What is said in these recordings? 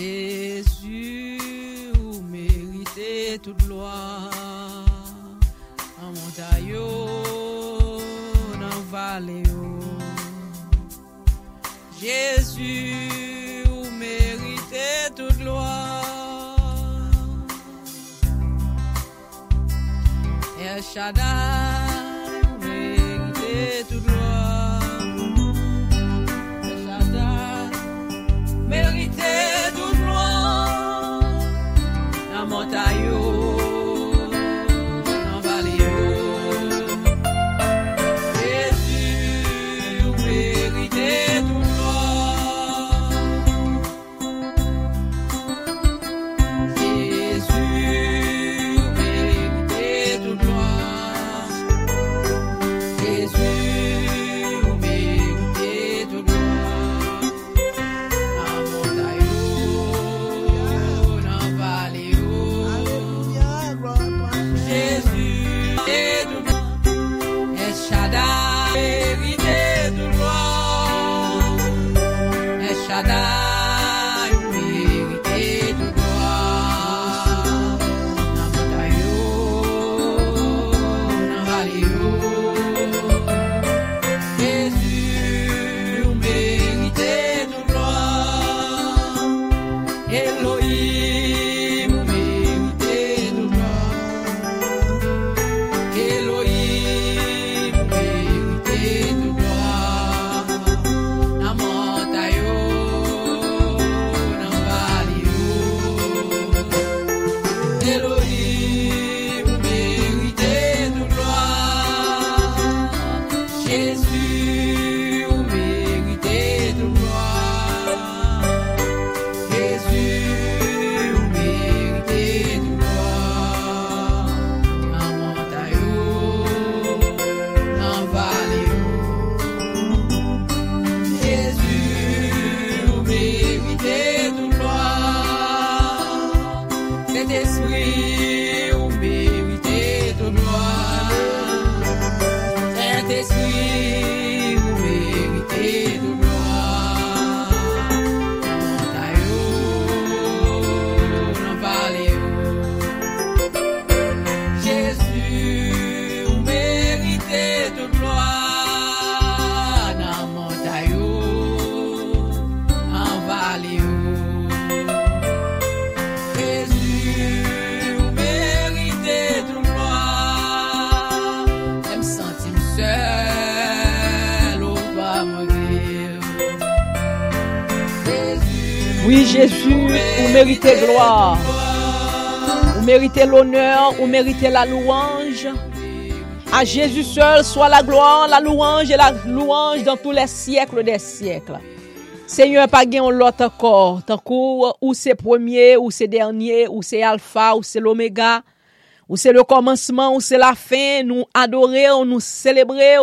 Jésus, ou méritez toute gloire. En montagne, dans vallée. Jésus, ou méritez toute gloire. Méritez gloire. Vous méritez l'honneur, vous méritez la louange. À Jésus seul soit la gloire, la louange et la louange dans tous les siècles des siècles. Seigneur, pas gen l'autre encore. Tant ou c'est premier, ou c'est dernier, ou c'est alpha, ou c'est l'oméga, ou c'est le commencement, ou c'est la fin. Nous adorer, nous célébrer,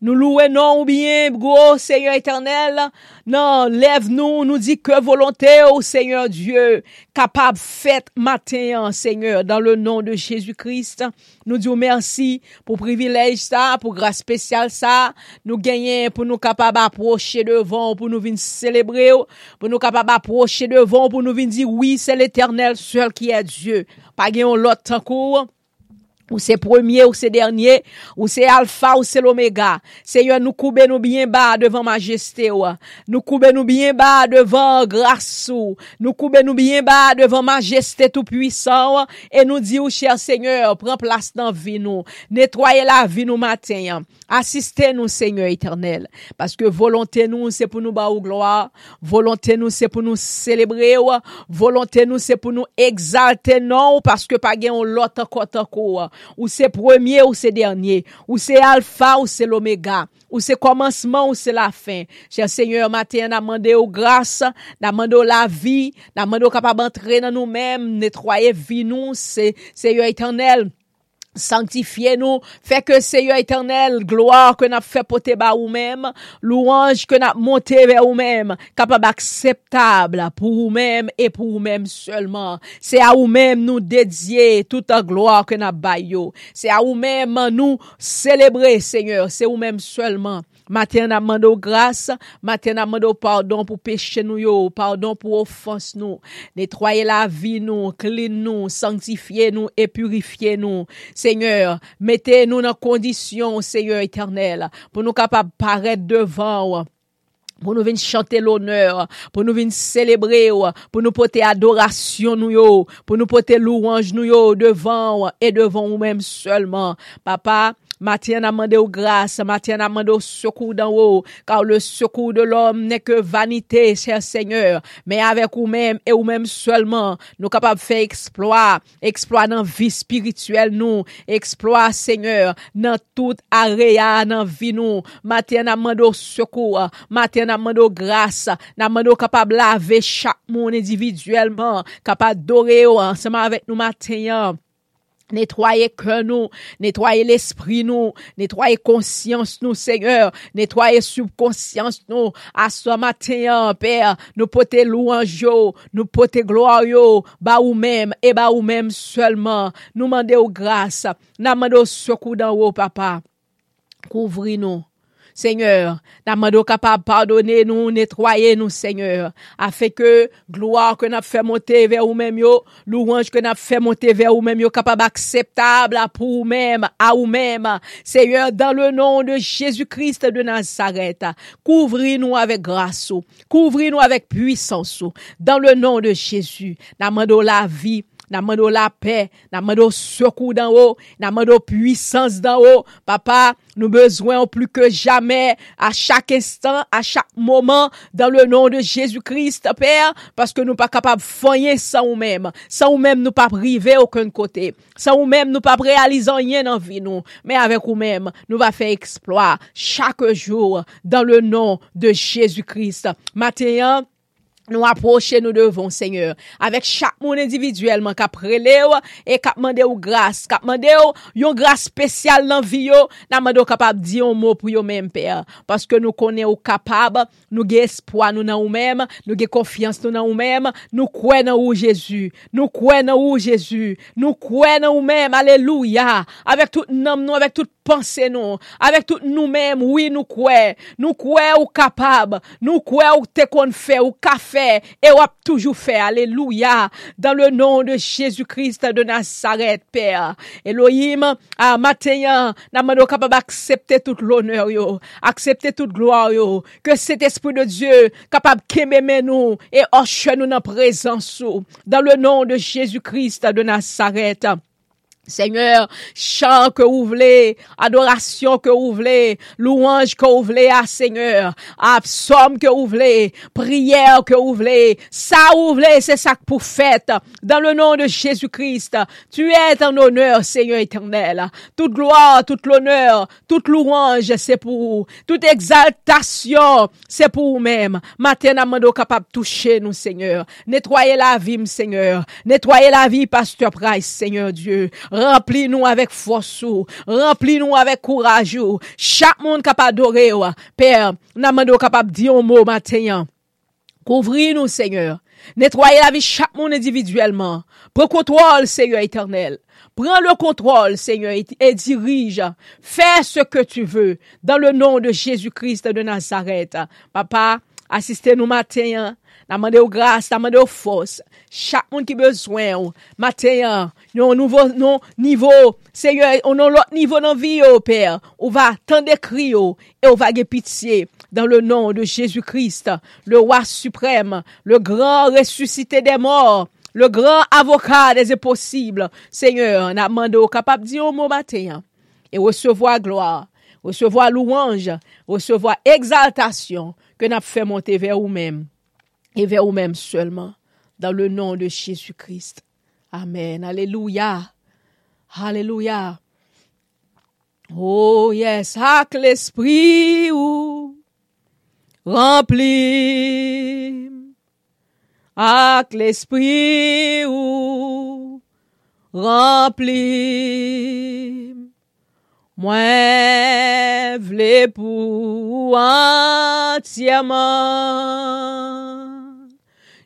Nous louons non ou bien, gros Seigneur éternel. Non, lève nous, nous dit que volonté au Seigneur Dieu, capable fête matin, Seigneur, dans le nom de Jésus-Christ. Nous disons merci pour privilège ça, pour grâce spéciale ça. Nous gagnons pour nous capables approcher devant, pour nous venir célébrer, pour nous capables approcher devant, pour nous venir dire oui, c'est l'éternel seul qui est Dieu. Pas gagnons l'autre cours. Ou se premier, ou se dernier, ou se alfa, ou se l'omega. Seigneur, nou koube nou byen ba devan majeste ou. Nou koube nou byen ba devan grâs ou. Nou koube nou byen ba devan majeste tout puissant ou. E nou di ou, oh, chèr Seigneur, pren plas nan vi nou. Netwoye la vi nou maten. Asiste nou, Seigneur eternel. Paske volonté nou, se pou nou ba ou gloa. Volonté nou, se pou nou celebre ou. Volonté nou, se pou nou exalte nou. Paske pa gen ou lot an kote an kou ou. Ou se premier ou se dernier. Ou se alpha ou se l'omega. Ou se komanseman ou se la fin. Cher Seigneur, matin nan mande ou grasa, nan mande ou la vi, nan mande ou kapab antre nan nou men, netroye vi nou, se, Seigneur éternel. Sanctifiez nous, fait que Seigneur éternel, gloire que n'a fait porter bas ou même, louange que n'a monté vers ou même, capable acceptable pour ou même et pour ou même seulement. C'est à ou même nous dédier toute la gloire que n'a baillot. C'est à ou même nous célébrer Seigneur, c'est ou même seulement. Maten ap mando grase, maten ap mando pardon pou peche nou yo, pardon pou ofans nou, netroye la vi nou, klin nou, sanctifye nou, epurifye nou. Seigneur, mette nou nan kondisyon, Seigneur eternel, pou nou kapap paret devan ou. pou nou vin chante l'honneur, pou nou vin celebre ou, pou nou pote adorasyon nou yo, pou nou pote louange nou yo devan ou, e devan ou menm seulement. Papa, Matyen amande ou grase, matyen amande ou sekou dan ou, kar le sekou de l'om ne ke vanite, chèr seigneur, men avek ou men, e ou men seulement, nou kapab fe eksploa, eksploa nan vi spirituel nou, eksploa seigneur, nan tout areya nan vi nou, matyen amande ou sekou, matyen amande ou grase, namande ou kapab lave chak moun individuelman, kapab dore ou anseman avek nou matyen, Nettoyer cœur nous, nettoyer l'esprit nous, nettoyer conscience nous, Seigneur, nettoyer subconscience nous, à ce matin, Père, nous porter louange, nous porter gloire, bah ou même, et bah ou même seulement, nous demander aux grâces, nous demander au secours d'en haut, papa. Kouvri nou, Seigneur, nous capable pardonner nous, nettoyer nous, Seigneur, afin que gloire que nous fait monter vers nous-mêmes, louange que nous fait monter vers vous-même, nous capable acceptable pour vous-même, à vous-même. Seigneur, dans le nom de Jésus-Christ de Nazareth, couvrez-nous avec grâce, couvrez-nous avec puissance, dans le nom de Jésus. Nous la vie n'a demandé la paix, n'a demandé secours d'en haut, n'a demandé puissance d'en haut. Papa, nous besoin plus que jamais, à chaque instant, à chaque moment, dans le nom de Jésus-Christ, Père, parce que nous pas capables de faire sans nous-mêmes. Sans nous-mêmes, nous pas priver aucun côté. Sans nous-mêmes, nous pas réaliser rien dans vie nous. Mais avec nous-mêmes, nous va faire exploit chaque jour dans le nom de Jésus-Christ. Matin, Nou aproche nou devon, Seigneur, avek chak moun individuelman kap rele ou, e kap mande ou grase, kap mande ou yon grase spesyal nan vi yo, nan mande ou kapab di yon mou pou yon men, Père. Paske nou konen ou kapab, nou ge espoi nou nan ou men, nou ge konfians nou nan ou men, nou kwen nan ou Jezu, nou kwen nan ou Jezu, nou kwen nan ou men, aleluya, avek tout nam nou, avek tout panse nou, avèk tout nou mèm, oui nou kwe, nou kwe ou kapab, nou kwe ou te kon fè, ou ka fè, e wap toujou fè, aleluya, dan le nou de Jésus-Christ de Nazaret, Père, Elohim, a matenyan, nan mè nou kapab aksepte tout l'honneur yo, aksepte tout gloire yo, ke set esprit de Dieu kapab kemè mè nou, e orche nou nan prezansou, dan le nou de Jésus-Christ de Nazaret, Seigneur, chant que vous voulez, adoration que vous voulez, louange que vous voulez à Seigneur, psaume que vous voulez, prière que vous voulez, ça vous voulez, c'est ça que vous. Dans le nom de Jésus-Christ, tu es en honneur, Seigneur éternel. Toute gloire, toute l'honneur, toute louange, c'est pour vous. Toute exaltation, c'est pour vous-même. Maintenant, nous capable de toucher nous, Seigneur. Nettoyer la vie, Seigneur. Nettoyer la vie, Pasteur Price, Seigneur Dieu. Rempli nou avèk fòsou. Rempli nou avèk kourajou. Chak moun kapab dore yo. Père, nan mando kapab diyon mò matenyan. Kouvri nou, Seigneur. Netwoye la vi chak moun individuellement. Pren kontrol, Seigneur éternel. Pren le kontrol, Seigneur, et, et dirige. Fais ce que tu veux. Dans le nom de Jésus-Christ de Nazareth. Papa, asiste nou matenyan. Namande ou grâce, namande ou force. chak moun ki bezwen ou, maten, yon nouvo, nou nivou, seye, yon nou lot nivou nan vi yo, oh, per, ou va tende kri yo, oh, e ou va ge pitiye, dan le nou de Jésus Christ, le roi suprême, le grand ressuscité des morts, le grand avocat des impossibles, seye, nan amande ou kapap di yo mou maten, e recevo a gloa, recevo a louange, recevo a exaltasyon, ke nap fe monte ve ou mem, e ve ou mem seulement. Dans le nom de Jésus-Christ. Amen. Alléluia. Alléluia. Oh yes, ak l'esprit ou rempli. Ak l'esprit ou rempli. Moi vle pour entièrement.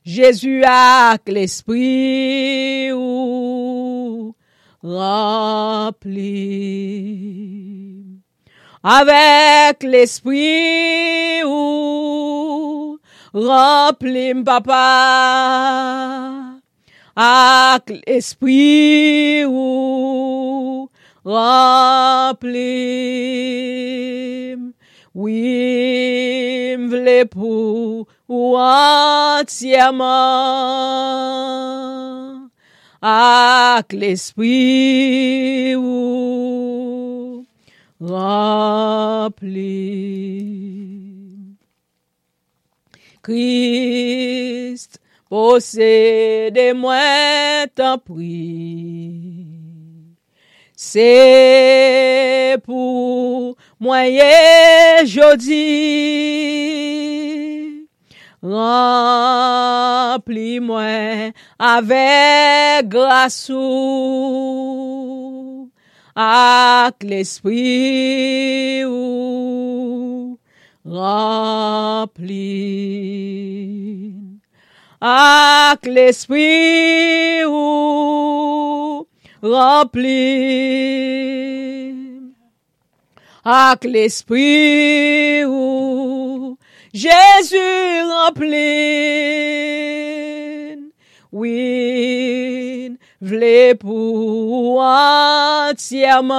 Jésus a l'esprit ou rempli. avec l'esprit ou remplis papa avec l'esprit ou remplis oui m'vle pour ou entièrement avec l'esprit ou rempli. Christ, possédez-moi, t'en prie. C'est pour moi jodi. Remplis-moi avec grâce avec l'esprit ou rempli avec l'esprit ou rempli avec l'esprit ou Jésus rempli oui vle pour entièrement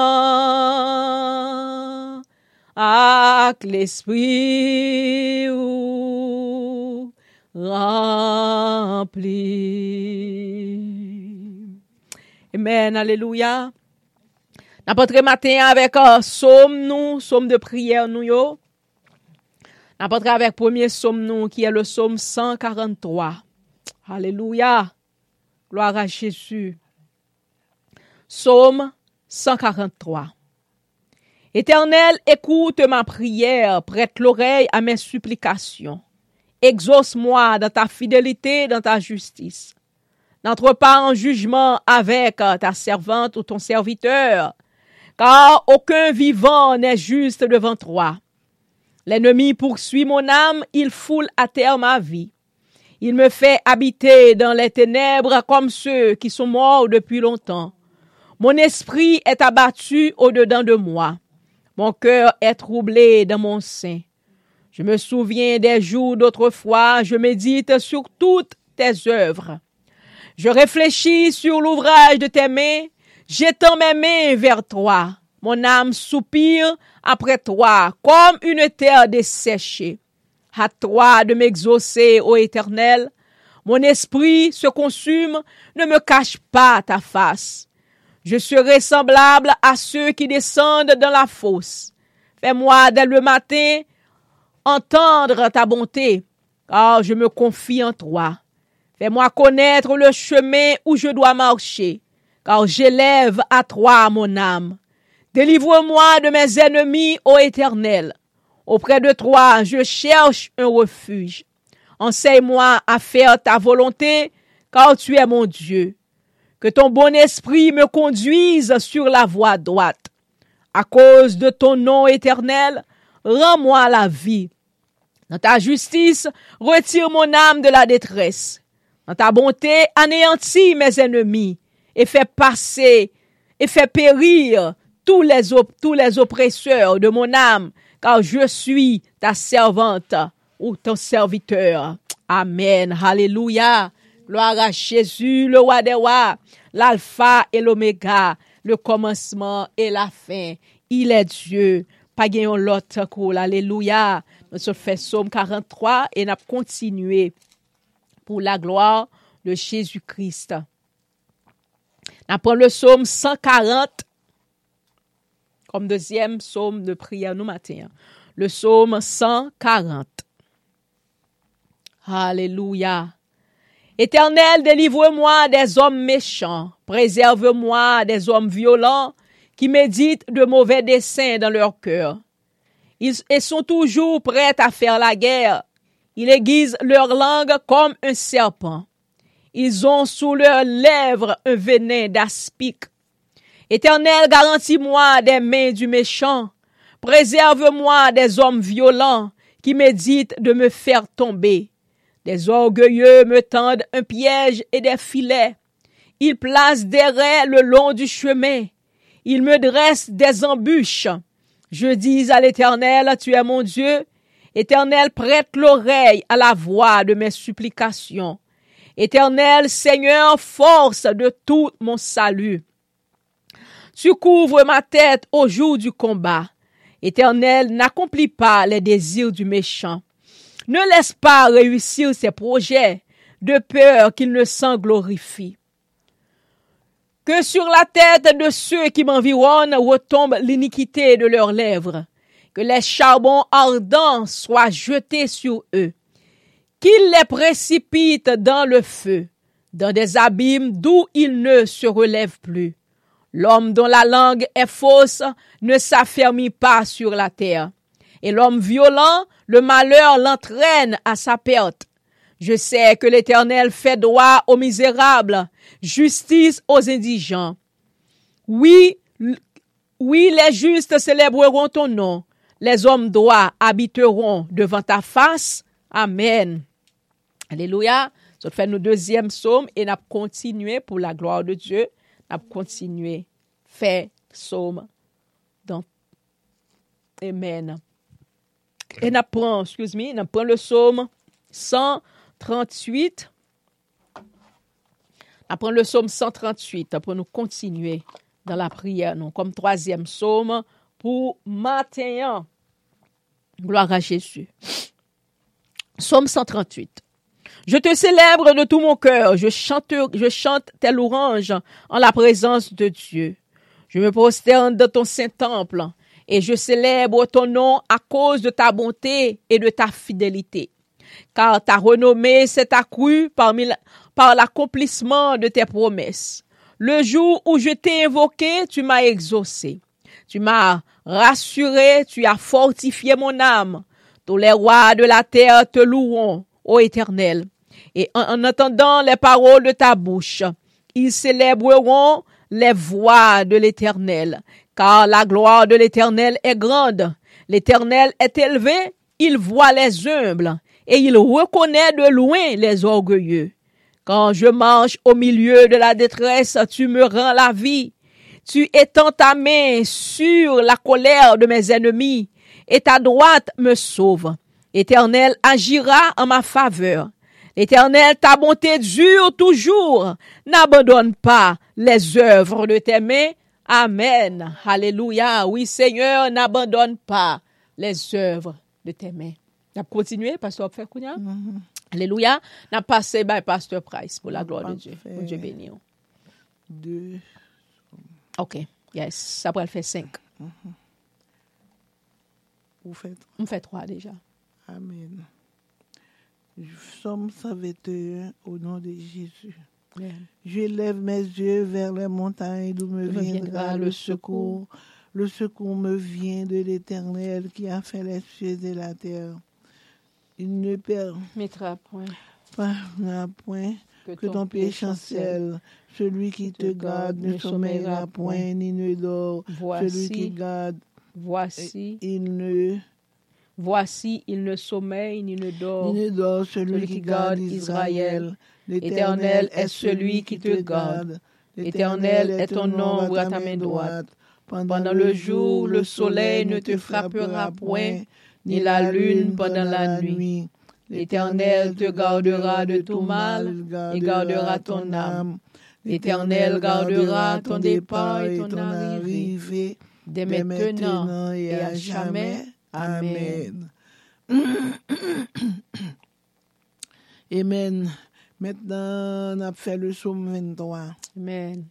avec l'esprit ou rempli. Amen, alléluia. N'importe matin avec un somme nous, somme de prière nous yo. N'importe avec premier somme nous qui est le somme 143. Alléluia. Gloire à Jésus. Psaume 143. Éternel, écoute ma prière, prête l'oreille à mes supplications. Exauce-moi dans ta fidélité, dans ta justice. N'entre pas en jugement avec ta servante ou ton serviteur, car aucun vivant n'est juste devant toi. L'ennemi poursuit mon âme, il foule à terre ma vie. Il me fait habiter dans les ténèbres comme ceux qui sont morts depuis longtemps. Mon esprit est abattu au-dedans de moi. Mon cœur est troublé dans mon sein. Je me souviens des jours d'autrefois, je médite sur toutes tes œuvres. Je réfléchis sur l'ouvrage de tes mains, j'étends mes mains vers toi. Mon âme soupire après toi, comme une terre desséchée. À toi de m'exaucer, ô Éternel. Mon esprit se consume, ne me cache pas ta face. Je serai semblable à ceux qui descendent dans la fosse. Fais-moi dès le matin entendre ta bonté, car je me confie en toi. Fais-moi connaître le chemin où je dois marcher, car j'élève à toi mon âme. Délivre-moi de mes ennemis, ô Éternel. Auprès de toi, je cherche un refuge. Enseigne-moi à faire ta volonté, car tu es mon Dieu. Que ton bon esprit me conduise sur la voie droite. À cause de ton nom éternel, rends-moi la vie. Dans ta justice, retire mon âme de la détresse. Dans ta bonté, anéantis mes ennemis et fais passer et fais périr tous les, op tous les oppresseurs de mon âme, car je suis ta servante ou ton serviteur. Amen. Alléluia. Gloire à Jésus, le roi des rois, l'alpha et l'oméga, le commencement et la fin. Il est Dieu. Pas gagnons l'autre cool. Alléluia. Nous se fait Somme 43 et n'a continué pour la gloire de Jésus-Christ. Nous le Somme 140 comme deuxième psaume de prière nous matin. Le psaume 140. Alléluia. Éternel, délivre-moi des hommes méchants, préserve-moi des hommes violents qui méditent de mauvais desseins dans leur cœur. Ils, sont toujours prêts à faire la guerre. Ils aiguisent leur langue comme un serpent. Ils ont sous leurs lèvres un venin d'aspic. Éternel, garantis-moi des mains du méchant. Préserve-moi des hommes violents qui méditent de me faire tomber. Des orgueilleux me tendent un piège et des filets. Ils placent des raies le long du chemin. Ils me dressent des embûches. Je dis à l'Éternel, tu es mon Dieu. Éternel, prête l'oreille à la voix de mes supplications. Éternel, Seigneur, force de tout mon salut. Tu couvres ma tête au jour du combat. Éternel, n'accomplis pas les désirs du méchant. Ne laisse pas réussir ses projets, de peur qu'il ne s'en glorifie. Que sur la tête de ceux qui m'environnent retombe l'iniquité de leurs lèvres, que les charbons ardents soient jetés sur eux, qu'ils les précipitent dans le feu, dans des abîmes d'où ils ne se relèvent plus. L'homme dont la langue est fausse ne s'affermit pas sur la terre. Et l'homme violent, le malheur l'entraîne à sa perte. Je sais que l'Éternel fait droit aux misérables, justice aux indigents. Oui, oui, les justes célébreront ton nom. Les hommes droits habiteront devant ta face. Amen. Alléluia. Ça fait nos deuxième psaume et n'a continué pour la gloire de Dieu. N'a continué fait psaume dans Amen. Et n'a prend, excuse moi, n'a prend le psaume 138. Après le psaume 138, pour nous continuer dans la prière, non, comme troisième psaume pour matin. Gloire à Jésus. Psaume 138. Je te célèbre de tout mon cœur, je chante, je chante tes louanges en la présence de Dieu. Je me prosterne dans ton saint temple et je célèbre ton nom à cause de ta bonté et de ta fidélité. Car ta renommée s'est accrue par l'accomplissement de tes promesses. Le jour où je t'ai invoqué, tu m'as exaucé. Tu m'as rassuré, tu as fortifié mon âme. Tous les rois de la terre te loueront, ô Éternel. Et en entendant les paroles de ta bouche, ils célébreront les voix de l'Éternel, car la gloire de l'Éternel est grande. L'Éternel est élevé, il voit les humbles, et il reconnaît de loin les orgueilleux. Quand je marche au milieu de la détresse, tu me rends la vie. Tu étends ta main sur la colère de mes ennemis, et ta droite me sauve. L'Éternel agira en ma faveur. L'Éternel, ta bonté dure toujours. N'abandonne pas les œuvres de tes mains. Amen. Alléluia. Oui, Seigneur, n'abandonne pas les œuvres de tes mains. On continuer, pasteur Kounia? Mhm. Alléluia. N'a passé by Pasteur Price pour la gloire de Dieu. Pour Dieu béni. Deux. OK. Yes. Ça pourrait le faire cinq. Vous faites On fait trois déjà. Amen. Psaume 121 au nom de Jésus. Je lève mes yeux vers les montagnes d'où me viendra le secours. Le secours me vient de l'Éternel qui a fait les cieux et la terre. Il ne Mettra point permettra point que ton pied chancelle. Celui qui te garde ne sommeillera point ni ne dort. Celui qui garde, voici, il ne, voici, il ne sommeille ni ne dort. ni ne dort. Celui, Celui qui garde Israël. L'Éternel est celui qui te garde. L'Éternel est ton ombre à ta main droite. Pendant le jour, le soleil ne te frappera point, ni la lune pendant la nuit. L'Éternel te gardera de tout mal et gardera ton âme. L'Éternel gardera ton départ et ton arrivée, dès maintenant et à jamais. Amen. Amen. Maintenant, on a fait le psaume 23. Amen.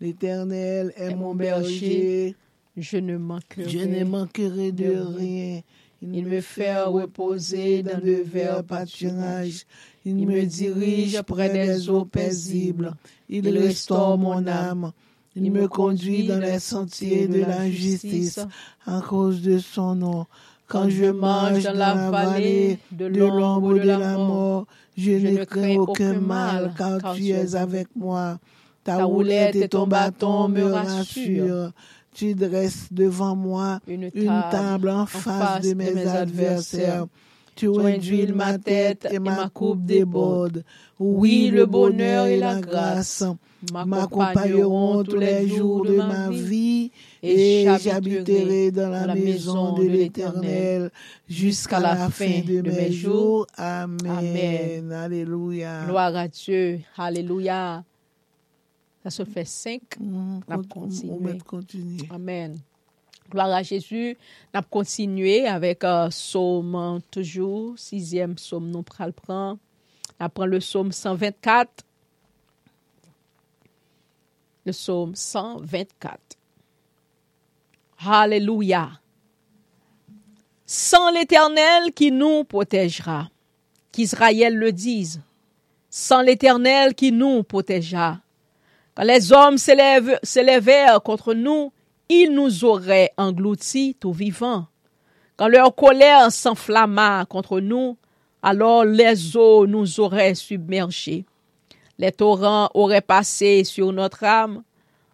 L'Éternel est Est mon berger. Je ne manquerai. Je ne manquerai de de rien. Il me fait reposer dans de verts pâturages. Il me dirige près des eaux paisibles. Il restaure mon âme. Il me conduit dans les sentiers de la justice à cause de son nom. Quand je marche dans la vallée de l'ombre de la mort, je ne crains aucun mal car tu es avec moi. Ta roulette et ton bâton me rassurent. Tu dresses devant moi Une une table en face de mes adversaires. Tu induis ma tête et ma coupe déborde. Oui, le bonheur et la grâce m'accompagneront tous les jours de ma vie et j'habiterai dans la maison de l'Éternel jusqu'à la fin de mes jours. Amen. Amen. Alléluia. Gloire à Dieu. Alléluia. Ça se fait cinq. Mm, on va continuer. Amen. Gloire à Jésus. On a continué avec euh, psaume euh, toujours, sixième psaume, nous prenons le prend. Le psaume 124. Le psaume 124. Alléluia. Sans l'Éternel qui nous protégera, qu'Israël le dise. Sans l'Éternel qui nous protégera. Quand les hommes s'élèvent- contre nous, ils nous auraient engloutis tout vivants. Quand leur colère s'enflamma contre nous, alors les eaux nous auraient submergés. Les torrents auraient passé sur notre âme,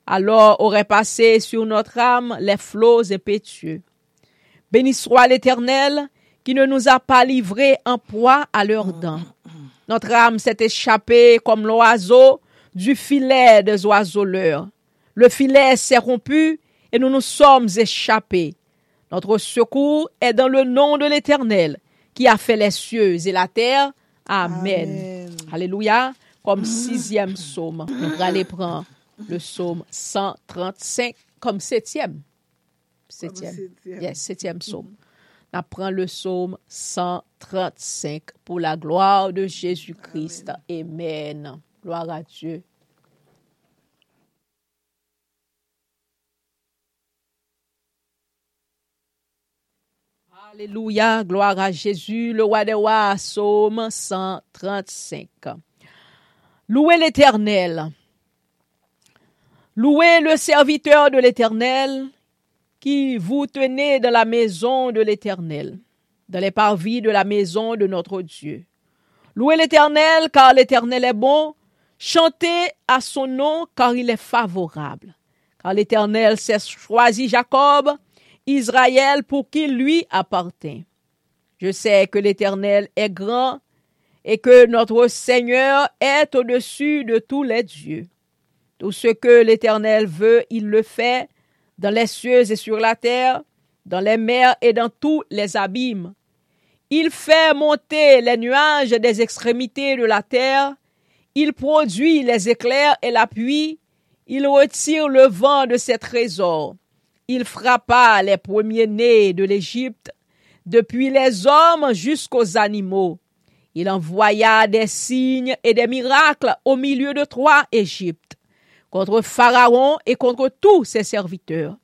alors auraient passé sur notre âme les flots impétueux. Béni soit l'Éternel qui ne nous a pas livrés en proie à leurs dents. Notre âme s'est échappée comme l'oiseau du filet des oiseleurs. Le filet s'est rompu et nous nous sommes échappés. Notre secours est dans le nom de l'Éternel qui a fait les cieux et la terre. Amen. Amen. Alléluia. Comme sixième psaume. On va aller prendre le psaume 135 comme septième. Septième. septième. Yes, septième psaume. On apprend le psaume 135 pour la gloire de Jésus-Christ. Amen. Gloire à Dieu. Alléluia, gloire à Jésus, le roi des rois, psaume 135. Louez l'Éternel. Louez le serviteur de l'Éternel qui vous tenez dans la maison de l'Éternel, dans les parvis de la maison de notre Dieu. Louez l'Éternel car l'Éternel est bon. Chantez à son nom car il est favorable. Car l'Éternel s'est choisi Jacob, Israël pour qui lui appartient. Je sais que l'Éternel est grand et que notre Seigneur est au-dessus de tous les dieux. Tout ce que l'Éternel veut, il le fait dans les cieux et sur la terre, dans les mers et dans tous les abîmes. Il fait monter les nuages des extrémités de la terre, il produit les éclairs et la pluie, il retire le vent de ses trésors. Il frappa les premiers-nés de l'Égypte, depuis les hommes jusqu'aux animaux. Il envoya des signes et des miracles au milieu de trois Égyptes, contre Pharaon et contre tous ses serviteurs.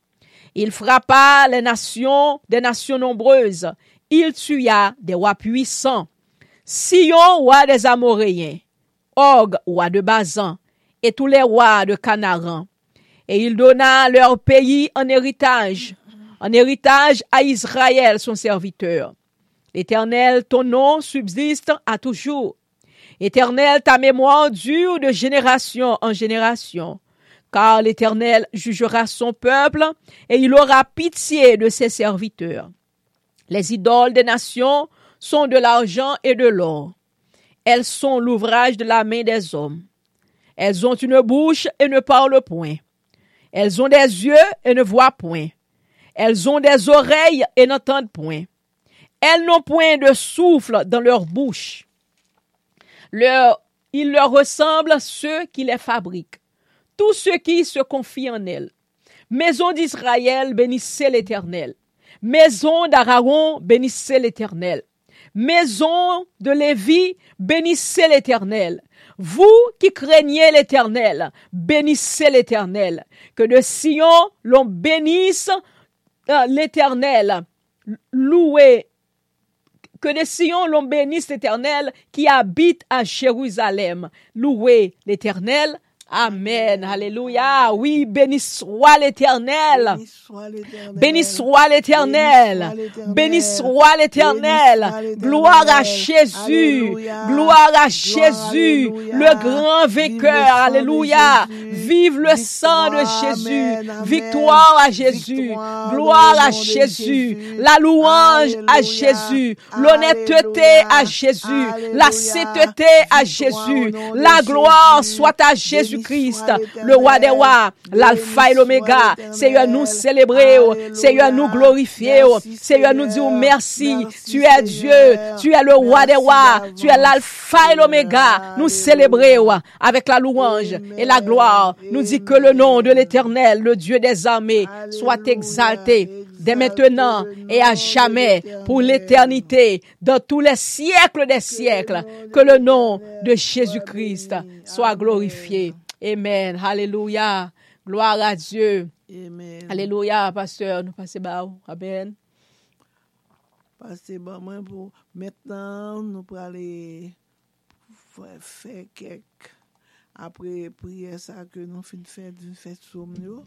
Il frappa les nations, des nations nombreuses. Il tua des rois puissants. Sion, roi des Amoréens, Og, roi de Bazan, et tous les rois de Canaan. Et il donna leur pays en héritage, en héritage à Israël, son serviteur. L'Éternel, ton nom subsiste à toujours. Éternel, ta mémoire dure de génération en génération. Car l'Éternel jugera son peuple et il aura pitié de ses serviteurs. Les idoles des nations sont de l'argent et de l'or. Elles sont l'ouvrage de la main des hommes. Elles ont une bouche et ne parlent point. Elles ont des yeux et ne voient point. Elles ont des oreilles et n'entendent point. Elles n'ont point de souffle dans leur bouche. Leur, il leur ressemble ceux qui les fabriquent, tous ceux qui se confient en elles. Maison d'Israël, bénissez l'Éternel. Maison d'Aaron, bénissez l'Éternel. Maison de Lévi, bénissez l'Éternel. Vous qui craignez l'Éternel, bénissez l'Éternel. Que de Sion l'on bénisse euh, l'Éternel. Louez que de Sion l'on bénisse l'Éternel qui habite à Jérusalem. Louez l'Éternel. Amen. Alléluia. Oui, béni soit l'Éternel. Béni soit l'Éternel. Béni soit l'Éternel. Gloire à Jésus. Gloire à Jésus. Le grand vainqueur. Alléluia. Jésus. vive le sang de Jésus. Victoire à Jésus. Gloire à Jésus. Jésus. La louange à. Jésus. L'honnêteté à. Jésus. La sainteté à Jésus. La gloire Jésus. soit à Béni Jésus-Christ, soit le roi des rois, l'alpha et l'oméga. Seigneur, nous célébrer, Alléluia. Seigneur, nous glorifier, Seigneur, nous dire merci. Tu es Dieu, tu es le roi des rois, tu es l'alpha et l'oméga. Nous célébrer avec la louange et la gloire. Nous dit que le nom de l'éternel, le Dieu des armées, soit exalté dès maintenant et à jamais pour l'éternité, dans tous les siècles des siècles. Que le nom de Jésus-Christ soit glorifié. Amen. Alléluia. Gloire à Dieu. Amen. Alléluia, pasteur. Nous passons bas. Amen. Passez bas, moi, pour. Maintenant, nous pour aller faire quelques. Après prier ça que nous fin faire d'une fête somnio,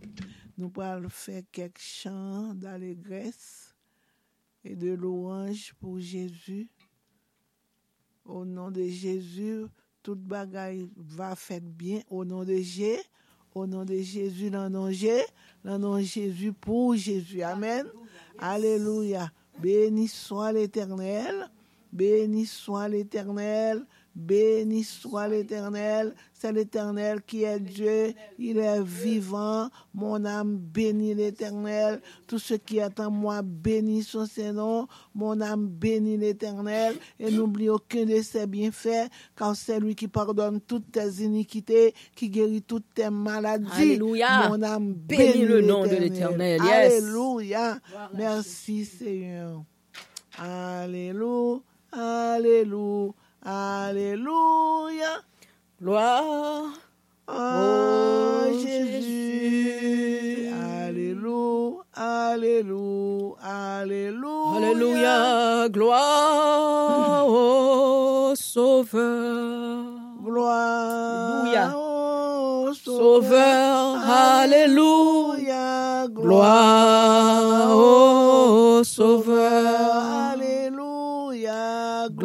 nous pourrons faire quelques chants d'allégresse et de louange pour Jésus. Au nom de Jésus, tout bagay va fèt bien ou nan de Je, ou nan de Jezu nan nan Je, nan nan Jezu pou Jezu. Amen. Aleluya. Beni soan l'Eternel, beni soan l'Eternel, Béni soit l'Éternel. C'est l'Éternel qui est Dieu. Il est vivant. Mon âme bénit l'Éternel. Tout ce qui est en moi bénit son Saint-Nom. Mon âme bénit l'Éternel. Et n'oublie aucun de ses bienfaits, car c'est lui qui pardonne toutes tes iniquités, qui guérit toutes tes maladies. Alléluia. Mon âme bénit le nom de l'Éternel. Yes. Alléluia. Merci Seigneur. Alléluia. Alléluia. Alléluia. Gloire. Ah, Oh, Jésus. Alléluia. Alléluia. Alléluia. Alléluia. Gloire au Sauveur. Gloire. Alléluia. au Sauveur. Alléluia. Alléluia. Gloire au Sauveur.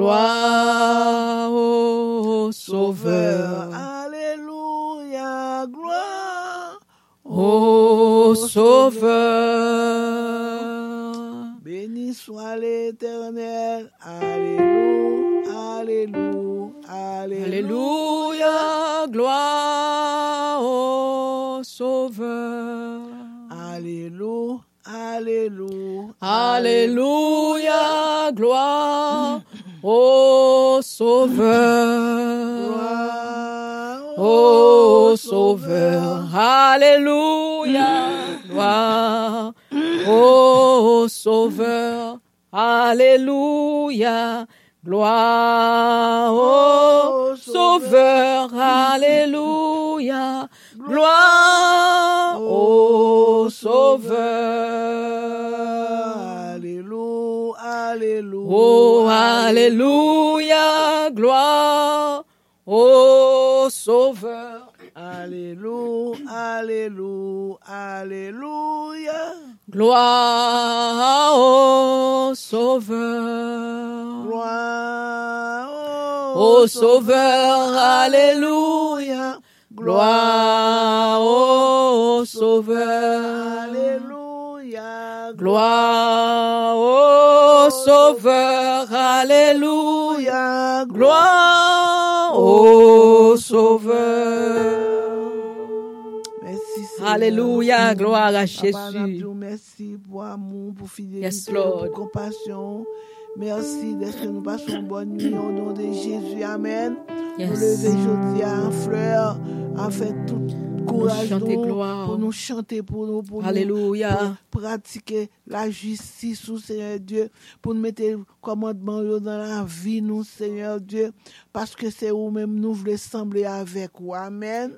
Gloire au Sauveur. Alléluia. Gloire. Au Sauveur. Béni soit l'Éternel. Alléluia. Alléluia. Alléluia. Alléluia. Gloire au Sauveur. Alléluia. Alléluia. Alléluia. Gloire au Sauveur. Ô Sauveur, Alléluia, gloire. Ô Sauveur, Alléluia, gloire. Ô Sauveur, Alléluia, gloire. Ô Sauveur. Alléluia. Oh, Alléluia, gloire. Ô Sauveur. Alléluia. Alléluia. Alléluia. Gloire au Sauveur. Gloire Au Sauveur, Alléluia. Gloire au Sauveur. Alléluia. Gloire au Sauveur, Alléluia. Gloire au Sauveur. Merci Seigneur. Alléluia, gloire à Jésus. merci pour amour, pour fidélité, Yes, Lord. pour compassion. Merci d'être nous passons une bonne nuit au nom de Jésus. Amen. Yes. Nous lever aujourd'hui en fleurs, en fait tout courage nous, gloire. pour nous chanter, pour nous, pour nous Alléluia. pratiquer la justice, au Seigneur Dieu, pour nous mettre le commandement dans la vie, nous, Seigneur Dieu, parce que c'est vous-même, nous voulons sembler avec vous. Amen.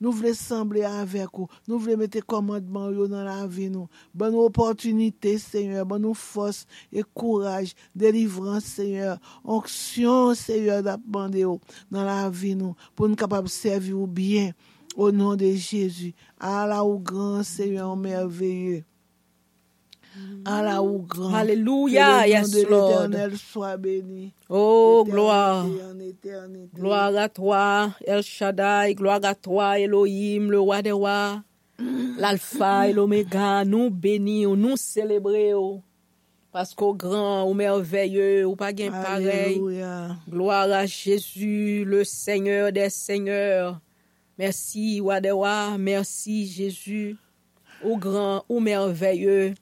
nou vle semble avek ou, nou vle mette komandman yo nan la vi nou. Ban nou opotunite, Seigneur, ban nou fos e kouraj, delivran, Seigneur, onksyon, Seigneur, da pande yo nan la vi nou, pou nou kapab servi ou bien, o nan de Jezu, ala ou gran, Seigneur, merveye. Ou grand. Alléluia, Que le nom yes, de Lord. l'Éternel soit béni. Oh, gloire. en éternité. Gloire à toi, El Shaddai, gloire à toi, Elohim, le roi des rois, l'alpha et l'oméga, nous bénissons, nous célébrons, parce qu'au grand, au merveilleux, au pas gain pareil. Gloire à Jésus, le Seigneur des Seigneurs. Merci, rois, merci Jésus, au grand, au merveilleux,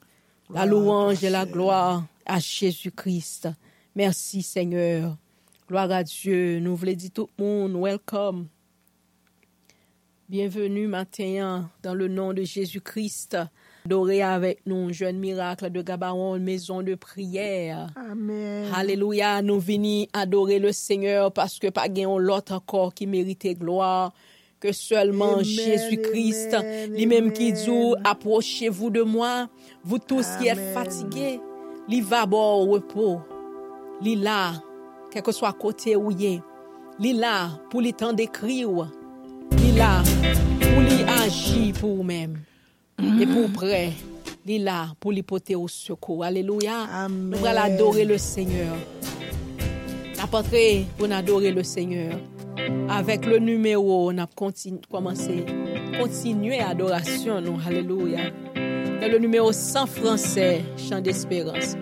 la louange et la gloire à Jésus-Christ. Merci Seigneur. Gloire à Dieu. Nous voulons dire tout le monde, welcome. Bienvenue matin dans le nom de Jésus-Christ. Adorez avec nous, jeune miracle de Gabaron, maison de prière. Amen. Alléluia, nous venons adorer le Seigneur parce que pas l'autre encore qui méritait gloire que seulement Amen, Jésus-Christ, amen, lui-même qui dit amen. approchez-vous de moi, vous tous qui êtes Amen. fatigués, li va bon au repos, li là, quel que soit côté où il est, li là pour les temps d'écrire, li là pour lui agir pour vous-même et pour près, li là pour lui porter au secours. Alléluia. Amen. Nous allons adorer le Seigneur. N'apporter pour adorer le Seigneur. Avec le numéro, on a commencé, continuer adoration, nous. Alléluia. Dans le numéro 100 français, chant d'espérance.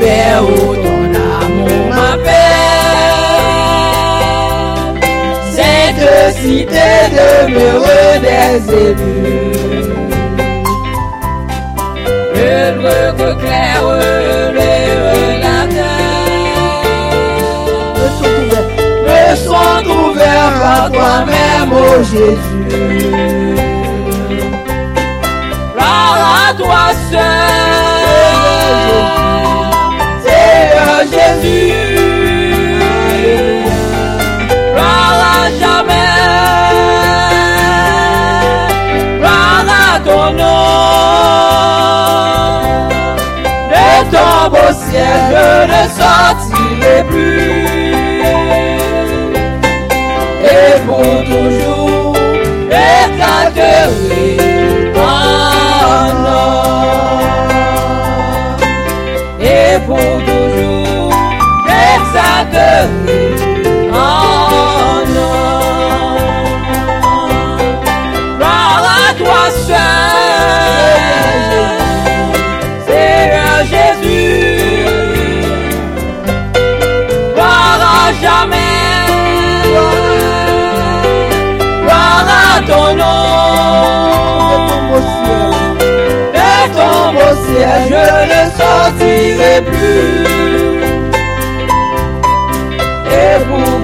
Père où ton amour m'appelle. Cette cité demeure des élus. Œuvre que claire la terre. Me sont ouverts par toi-même, ô Jésus. Je ne sortirai plus. Et pour toujours, j'exalterai ton nom. Et pour toujours, ciel, je ne sortirai plus. Et pour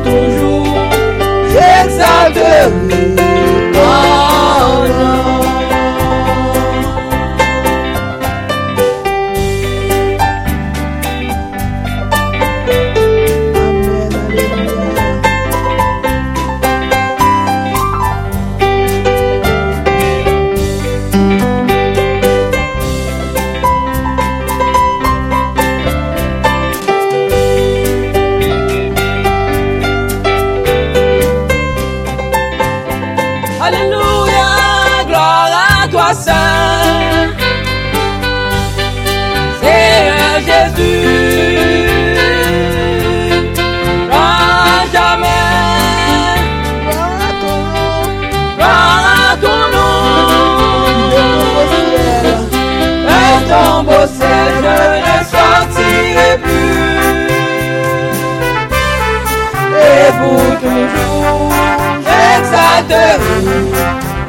j'exalterai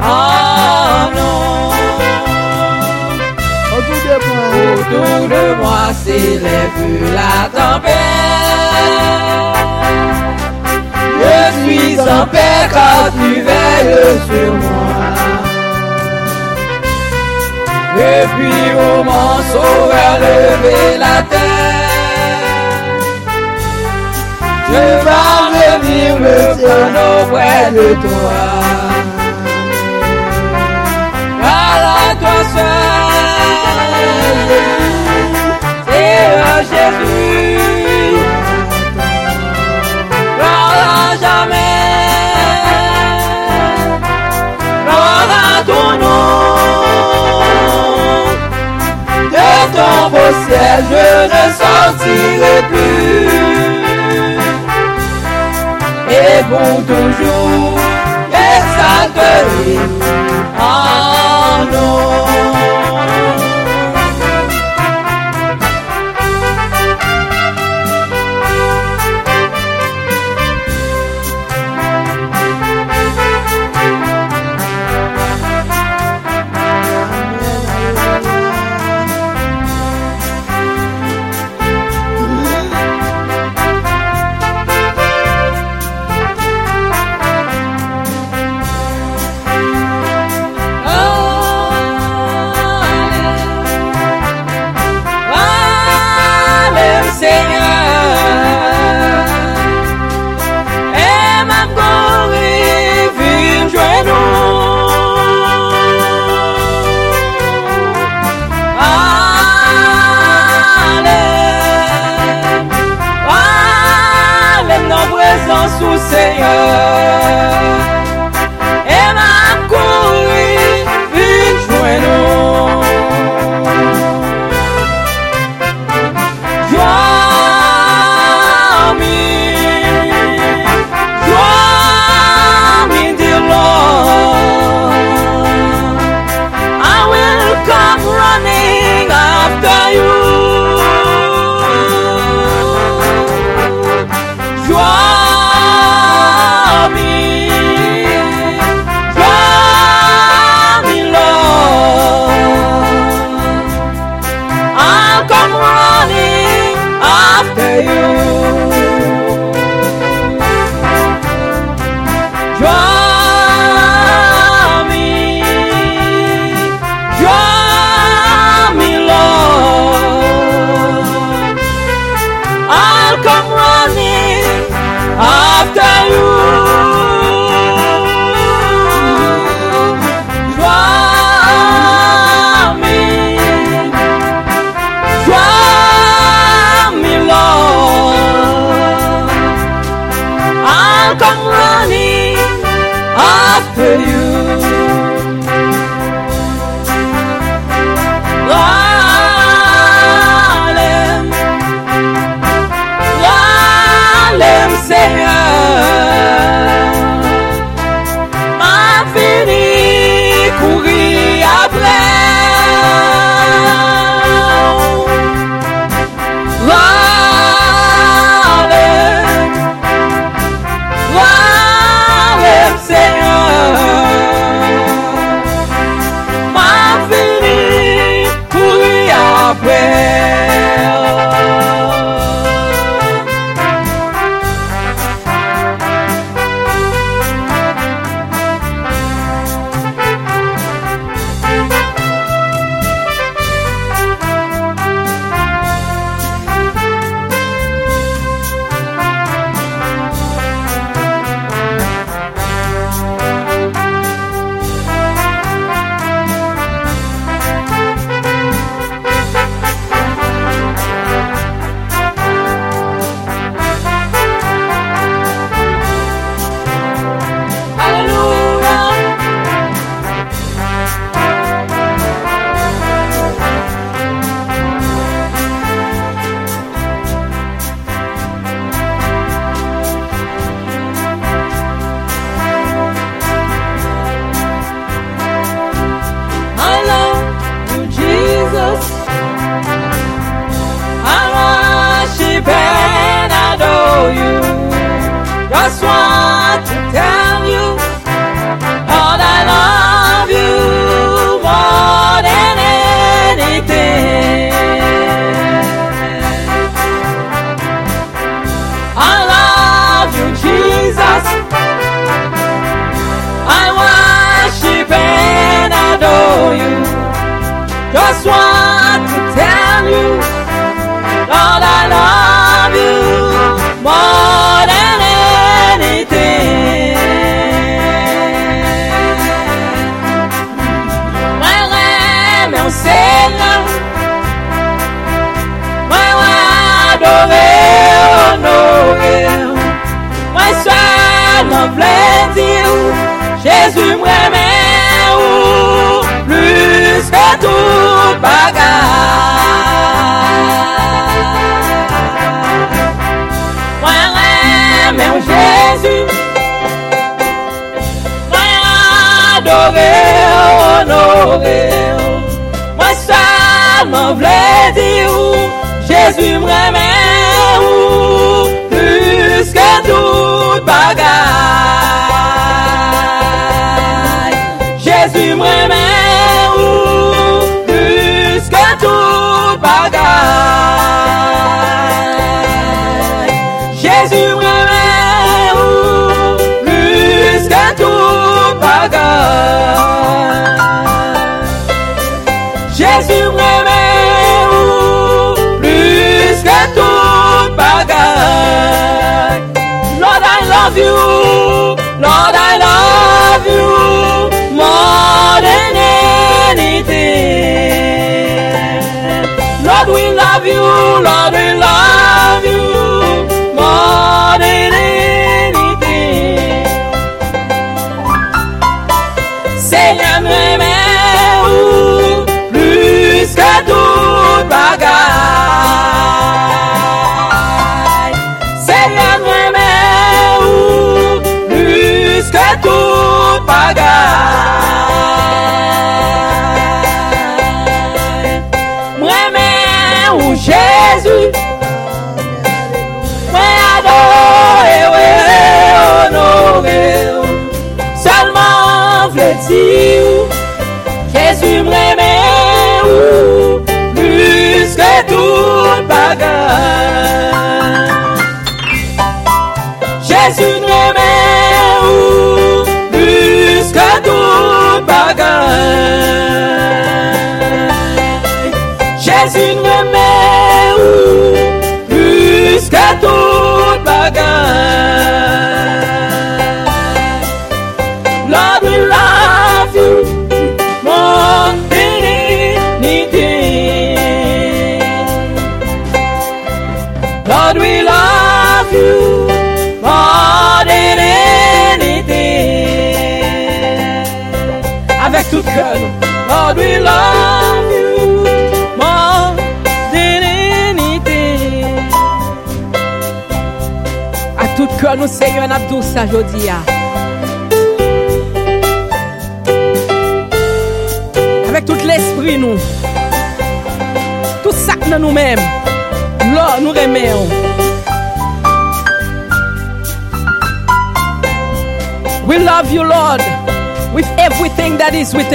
en nom. Autour de moi, s'élève la tempête. Je suis en paix car tu veilles sur moi. Depuis au mon sauveur lever la tête. Je vais venir me prendre auprès de toi. Gloire à toi seul, Seigneur Jésus. Gloire à jamais, gloire à ton nom. De ton beau ciel, je ne sortirai plus. Et pour toujours, exalterai en nom. Savior.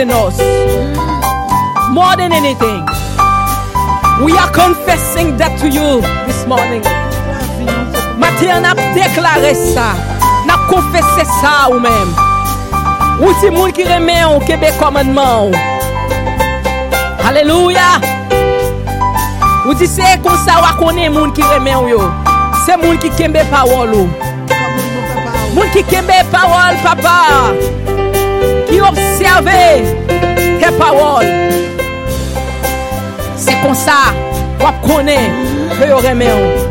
Within us. More than anything. We are confessing that to you this morning. Matin, n'a déclaré ça. N'a confessé ça ou même. Ou si moun qui remet au Québec commandement. Alléluia. Ou di c'est comme ça ou connaît moun qui remet yo. C'est moun qui kembe parole ou. Moun qui kembe parole papa. observer tes paroles. C'est comme ça, on connaît que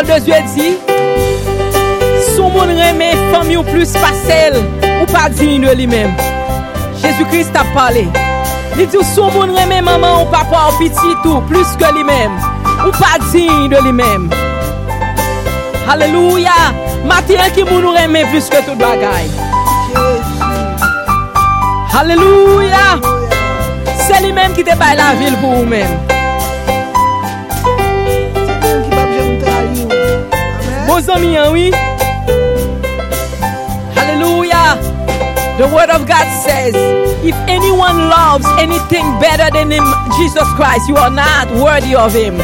parole de Dieu dit Sou moun reme fami ou plus pasel ou pa digne li men. Jésus Christ a parlé. Li di sou moun reme maman ou papa ou pitit ou plus ke li men. Ou pa digne de li men. Halelouya. Maten ki moun reme plus ke tout bagay. Halelouya. Se li men ki te bay la vil pou ou men. Hein, oui. Alléluia. The word of God says, if anyone loves anything better than him, Jesus Christ, you are not worthy of him.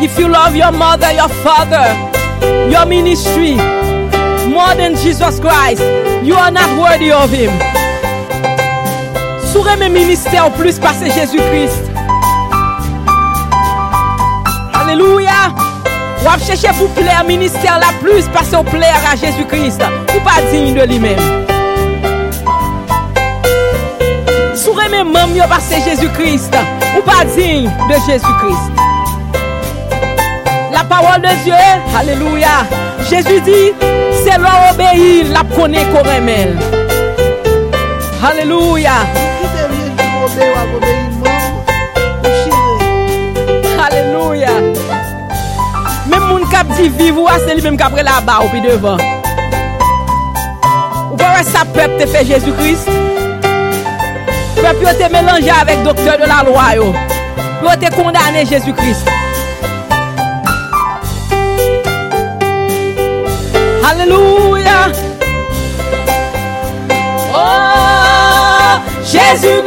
If you love your mother, your father, your ministry more than Jesus Christ, you are not worthy of him. Sou reme ministère plus parce Jésus-Christ. Alléluia. Wap chèche pou plèr ministèr la plus Pasè ou plèr a Jésus-Christ. Ou pa digne de li mèm Sou remè mèm yo pasè Jésus-Christ. Ou pa digne de Jésus-Christ. La parole de Dieu, alléluia. Jésus dit, c'est l'on obéit La connaît qu'on remèl Alléluia. Qui te vient pour obéir ou obéir moun kap di vive ou c'est lui même kap la ba ou pi devant. Ou ça peuple te fait Jésus-Christ? Peuple yo te mélangé avec docteur de la loi yo. Te condamné Jésus-Christ. Alléluia. Oh, Jésus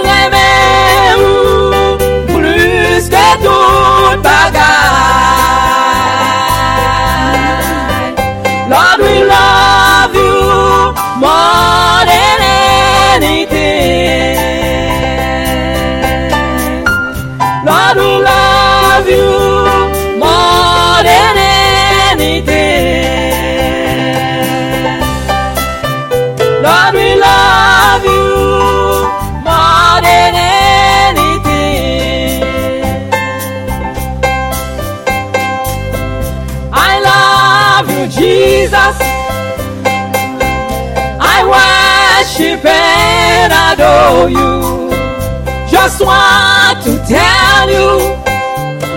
you,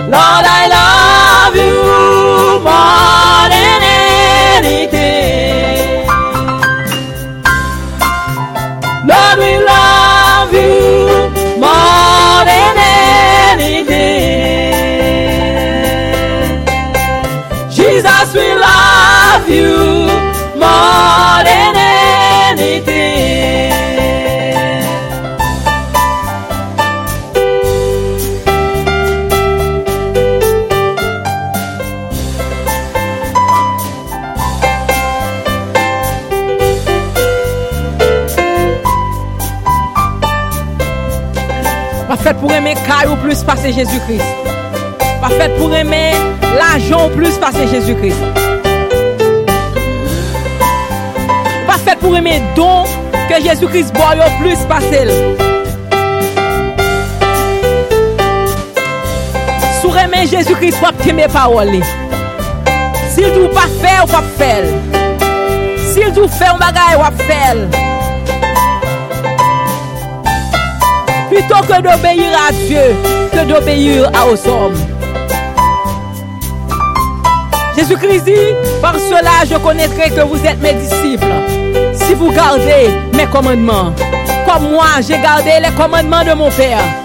Lord, I pour aimer caille ou plus passer Jésus-Christ. Pas fait pour aimer l'argent plus passer Jésus-Christ. Pas fait pour aimer don que Jésus-Christ boit plus passer. Sou aimer Jésus-Christ pour aimer parole. S'il dit pas faire ou pas faire. S'il dit faire un bagay ou pas faire. Plutôt que d'obéir à Dieu, que d'obéir aux hommes. Jésus-Christ dit, par cela je connaîtrai que vous êtes mes disciples, si vous gardez mes commandements, comme moi j'ai gardé les commandements de mon Père.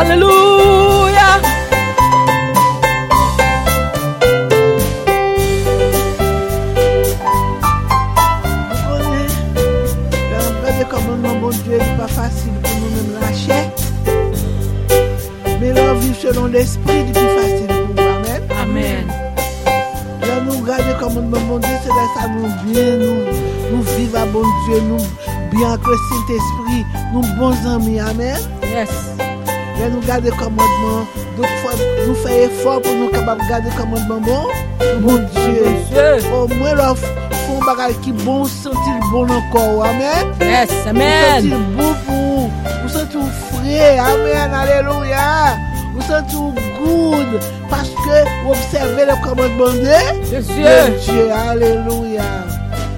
Alléluia. Vous connaissez, le commandement bon Dieu n'est pas facile pour nous-mêmes lâcher. Mais leur vivre selon l'esprit est plus facile pour nous. Amen. Amen. Là, nous garder commandement bon Dieu, c'est là ça nous bien, nous, nous vivre à bon Dieu, nous bien le Saint-Esprit, nous bons amis. Amen. Yes. Lè nou gade komandman, nou fè efor pou nou kabab gade komandman bon, bon Diyo. Ou mwen lò foun bagay ki bon, sentil bon ankor, amen. Yes, amen. Ou sentil bon pou, ou sentil ou fre, amen, aleluya. Ou sentil ou goud, paske ou observe le komandman de, bon Diyo, aleluya.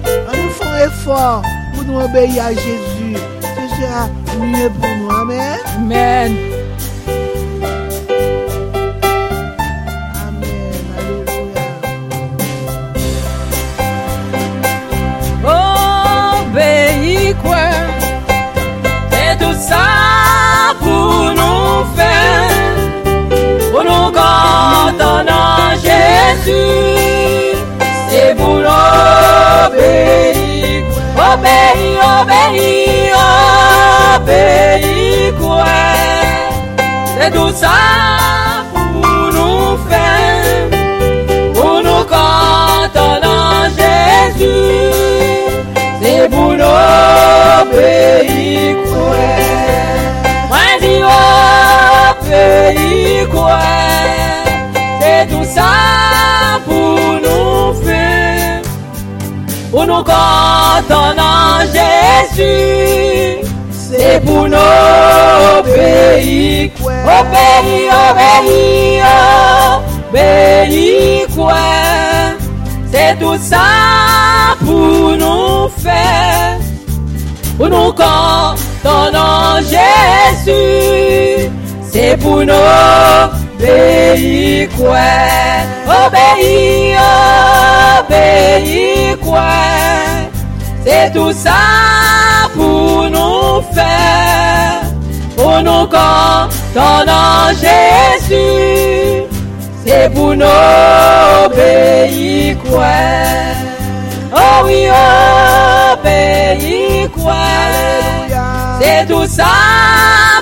An nou fè efor pou nou obeye a Jésus. Se jè a miye pou nou, amen. Amen. Jésus, c'est pour l'obéir. Obéir, obéir, obéir, quoi. C'est tout ça pour nous faire, pour nous Jésus. C'est pour l'obéir, quoi. Moi. C'est tout ça pour nous faire, pour nous cantonner Jésus. C'est pour nos pays. Obéir, obéir, obéir quoi C'est tout ça pour nous faire. Pour nous cantonner Jésus. C'est pour nos pays quoi Obéir, obéir quoi C'est tout ça pour nous faire, pour nous cantonner Jésus, c'est pour nous obéir quoi. Oh oui, obéir quoi. Tout ça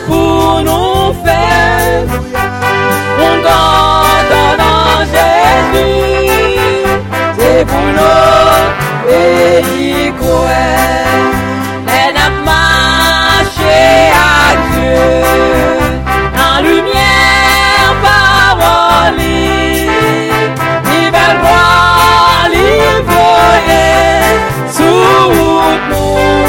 pour nous faire, pour nous cantonner Jésus, c'est pour nous obéir quoi. Elle a marché à Dieu en lumière parole. Il va voir l'ivroyer sous nous.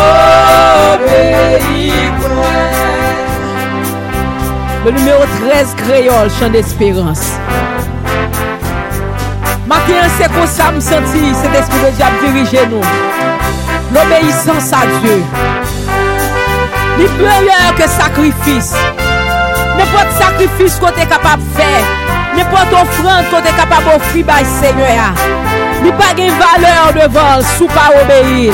Le numéro 13 créole, chant d'espérance. Matin, c'est comme ça me sentis, cet esprit de diable dirige nous. L'obéissance à Dieu. Ni meilleur que sacrifice. N'importe sacrifice qu'on est capable de faire. N'importe offrande qu'on est capable d'offrir par Seigneur. Ni pas de valeur devant, sous pas obéir.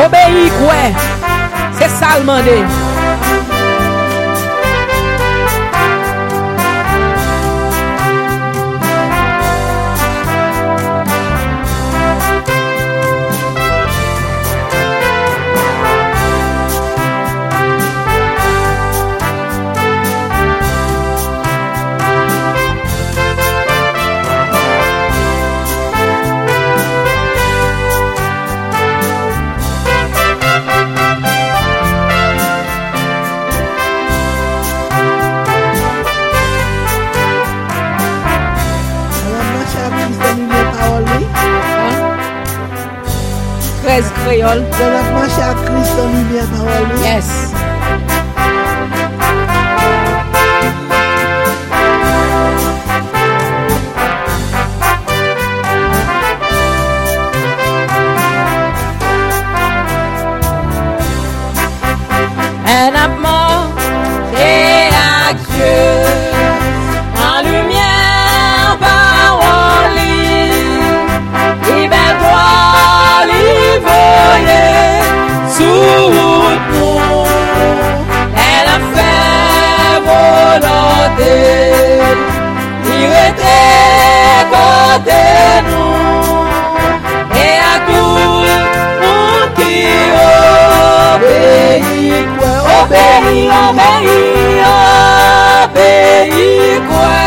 Obeyi kwe Se salman de Creole. Yes. Ego denum Eagut Munti Obei Obei Obei Obei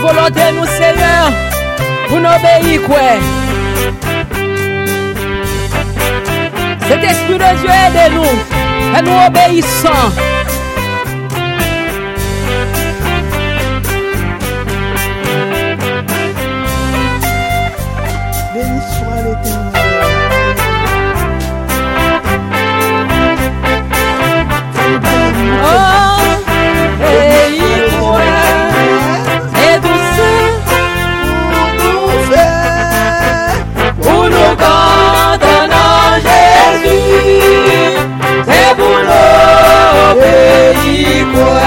volante nou seyon pou nou beyi kwe Cet espri de Dieu aide nou e nou obeyi san obéir quoi.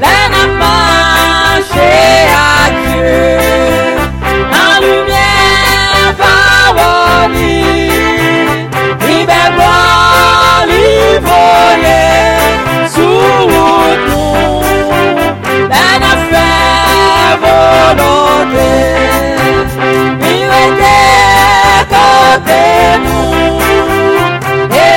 Là n'a à Dieu, en lumière parole, libère-moi, livre sous nous. Là n'a fait volonté. Il était côté nous et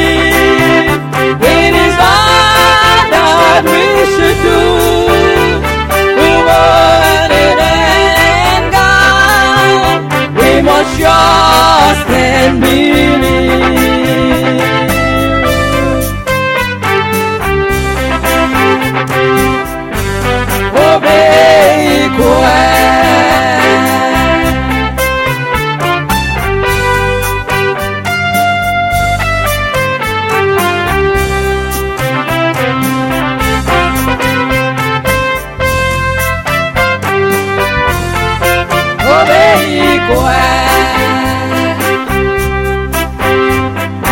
It is all that we should do. We want it and God. We must obéis quoi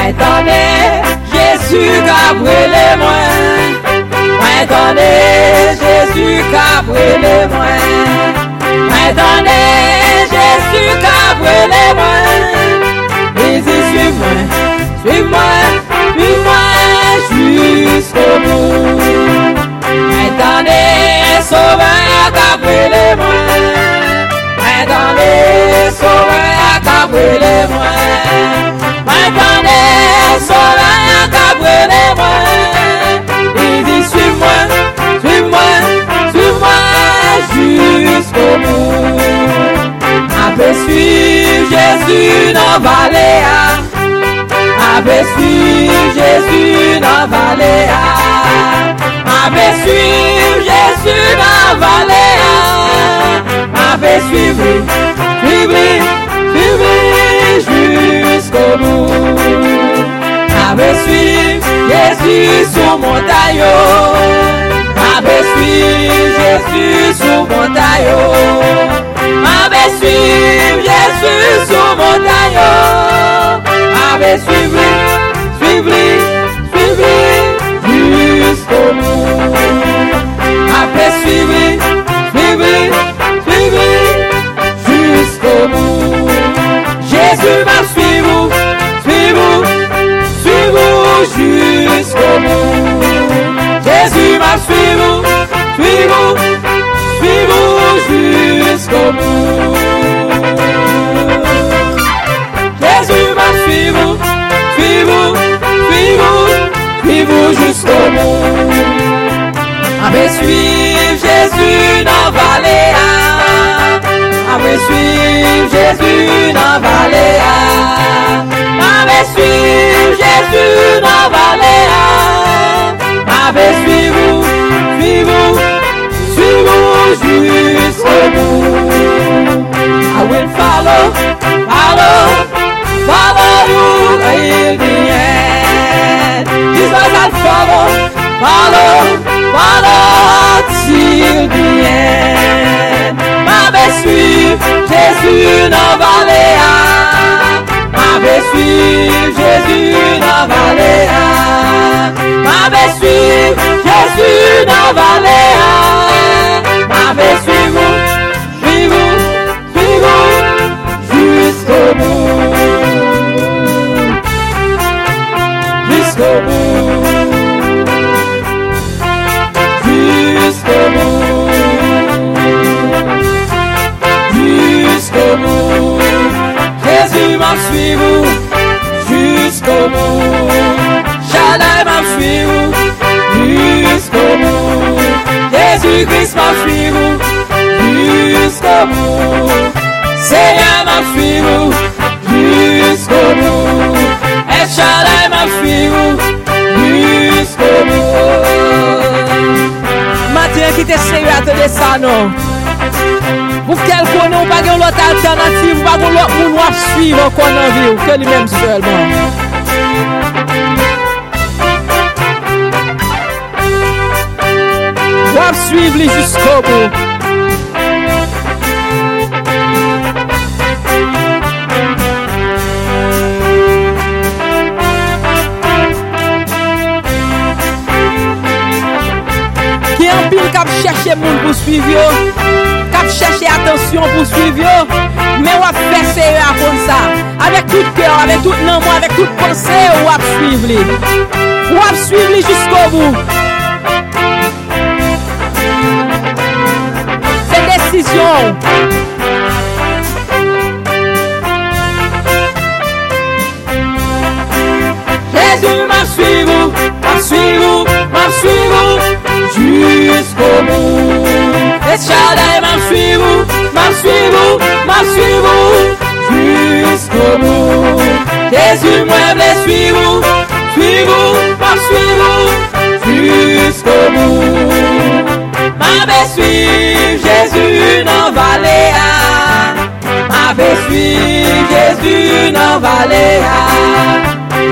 Attendez, Jésus qu'a brûlé moi. Attendez, Jésus qu'a brûlé moi. Attendez, Jésus qu'a brûlé moi. Il dit suis-moi, suis-moi, suis-moi jusqu'au bout. Sauveur qu'a brûlé moi Attendez, sauveur qu'a brûlé moi. Attendez, sauveur qu'a brûlé moi. Il dit suis-moi, suis-moi, suis-moi jusqu'au bout. Après suivre Jésus dans la vallée. Après suivre Jésus dans la vallée. Après suivre Jésus dans la vallée. Avait suivi, suivi, suivi jusqu'au bout. Avait suivi Jésus sur montagne. Avait suivi Jésus sur montagne. Avait suivi Jésus sur montagne. Avait suivi, suivi, suivi jusqu'au bout. Avait suivi, suivi, Jésus va suivre, suivre, suivre jusqu'au bout. Jésus va suivre, suivre, suivre jusqu'au bout. Jésus va suivre, suivre, suivre, suivre jusqu'au bout. Avec suivre Jésus dans la vallée. Avec suivre Jésus dans vallée. Avec suivre Jésus dans la vallée. Avec suivre, suivre, suivre jusqu'au bout. I will follow, follow, follow you till the end. Jesus, I'll follow, follow, follow till the end. suivre Jésus dans Valéa. M'avait suivre Jésus dans Valéa. M'avait suivre Jésus dans Valéa. M'avait suivre, suivre, suivre jusqu'au bout. como Jésus m'a suivi jusqu'au bout. Shaddai m'a suivi jusqu'au bout. Jésus-Christ m'a suivi jusqu'au bout. Seigneur m'a suivi jusqu'au bout. Et Shaddai m'a suivi jusqu'au bout. Mathieu qui te seguirá te desano. Pou fkel konen ou bagen lot alternatif, ou bagen lot moun wap suiv an kon nan vi ou, ke li menm selman. Wap suiv li jisko bou. Ki an pil kap chèche moun pou suiv yo. chercher attention pour suivre Mais on va faire serrer comme ça. Avec tout cœur, avec tout amour, avec toute pensée, on va suivre. On va suivre jusqu'au bout. C'est décision. Jésus m'a suivi, m'a suivi, m'a suivi. Jusqu'au bout. Et Shaddai m'a suivi, m'a suivi, m'a suivi jusqu'au bout. Jésus moi me suivre, suivre, m'a suivi jusqu'au bout. M'a suivi Jésus dans vallée. M'avait suivi Jésus dans vallée.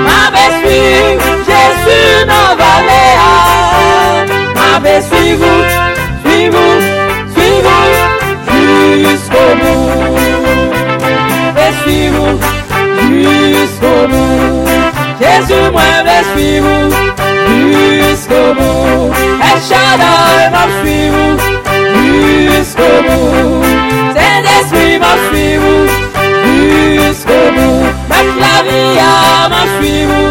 M'avait suivi Jésus dans vallée. M'avait suivi, suivi, suivi jusqu'au bout. M'avait suivi jusqu'au bout. Jésus moi me suivi jusqu'au bout. Et Shaddai m'a suivi jusqu'au bout. Saint-Esprit m'a suivi jusqu'au bout. Même la vie m'a suivi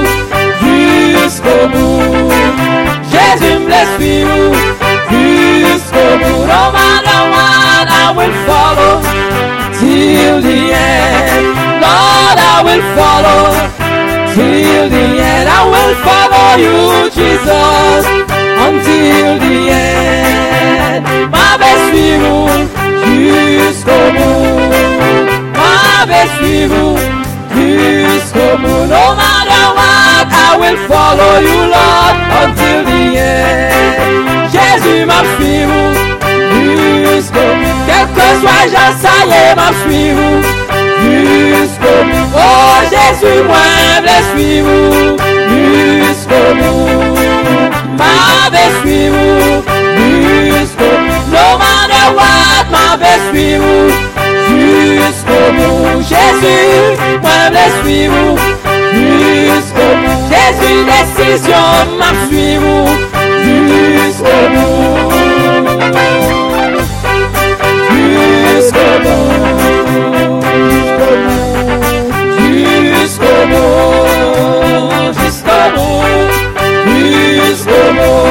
jusqu'au bout. him bless you. Cristo put on my mind, I will follow till the end. Lord, I will follow till the end. I will follow you, Jesus, until the end. My best view, Cristo My best view, Cristo no matter what. I will follow you, Lord, until the end. Jésus m'a suivi jusqu'au bout. Quel que soit, est, m'a suivi jusqu'au bout. Oh Jésus, moi, je suivre jusqu'au bout. M'avait suivi jusqu'au bout. No matter what, m'avait suivi jusqu'au bout. Jésus, moi, je suivre jusqu'au bout. Jésus, décision, m'a suivi jusqu'au bout. Jusqu'au bout. Jusqu'au bout. Jusqu'au bout. Jusqu'au bout.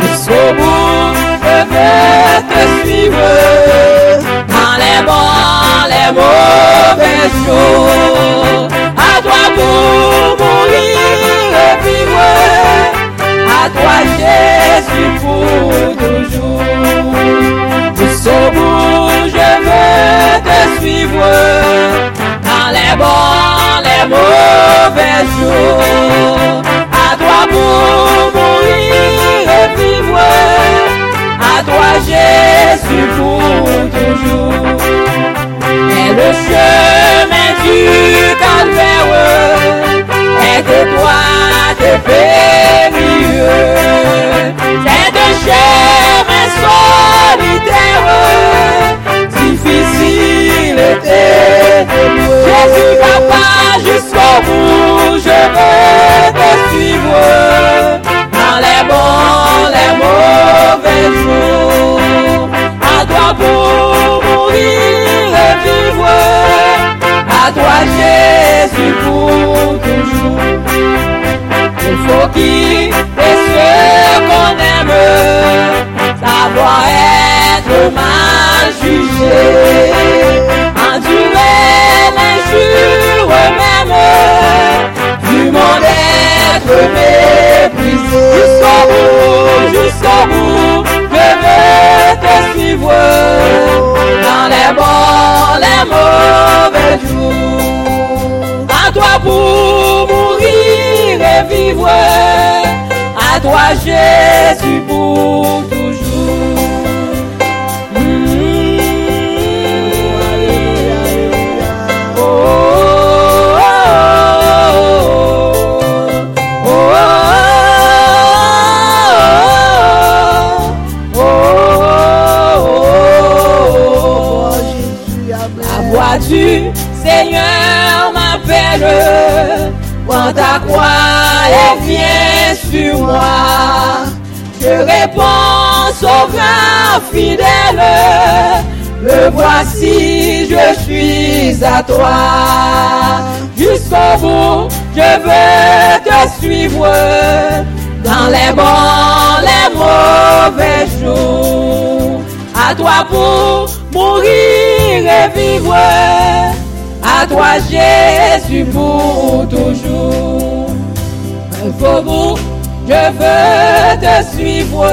Jusqu'au bout. Je vais te suivre. Dans les bons, les mauvais jours. Pour mourir et. À toi Jésus pour toujours. Jusqu'au bout, je veux te suivre. Dans les bons, les mauvais jours. À toi pour mourir et vivre. À toi Jésus pour toujours. Et le chemin du calvaire étroit et périlleux. C'est un chemin solitaire, difficile et. Jésus papa jusqu'au bout, je vais te suivre. Dans les bons, les mauvais jours. À toi pour mourir et vivre. Toi Jésus pour toujours. Il faut qu'il et ce qu'on aime, ça doit être mal jugé. Endurer l'injure même, du monde être méprisé. Jusqu'au bout, jusqu'au bout, je vais te suivre. les mauvais jours. À toi pour mourir et vivre. À toi Jésus pour toujours. Et viens sur moi. Je réponds, sauveur fidèle. Me voici, je suis à toi. Jusqu'au bout, je veux te suivre. Dans les bons, les mauvais jours. À toi pour mourir et vivre. À toi Jésus pour toujours. Bout, je veux te suivre.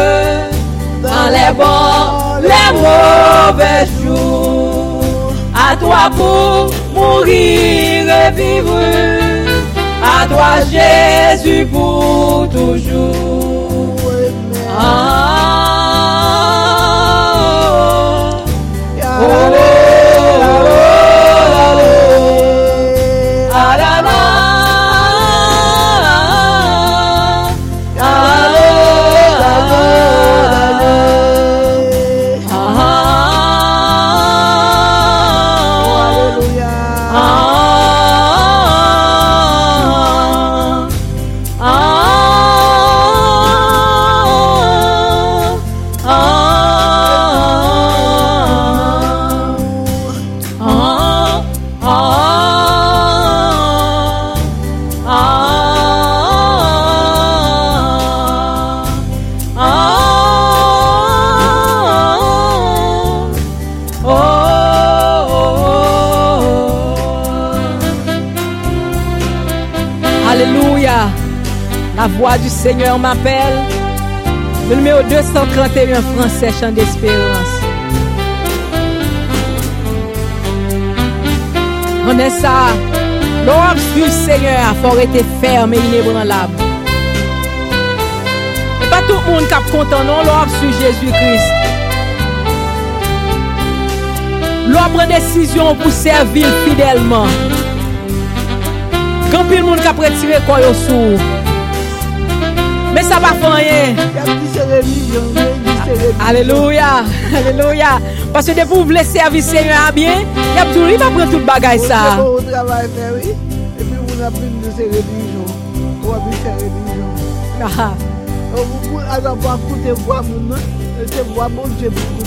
Dans les bons, les mauvais jours. À toi pour mourir et vivre. À toi Jésus pour toujours. Ah, La voix du Seigneur m'appelle. Le numéro 231 français, chant d'espérance. On est ça. L'orbe du Seigneur faut été ferme et inébranlable. Et pas tout le monde qui a content, non, l'homme sur Jésus-Christ. L'homme prend décision pour servir fidèlement. Quand pile monde qui a retiré quoi sous. Ça va faire. Alléluia. Alléluia. Parce que depuis vous voulez servir Seigneur à bien, il y a toujours il va prendre toute bagaille ça. Au travail, fait, oui. Et de. Ah.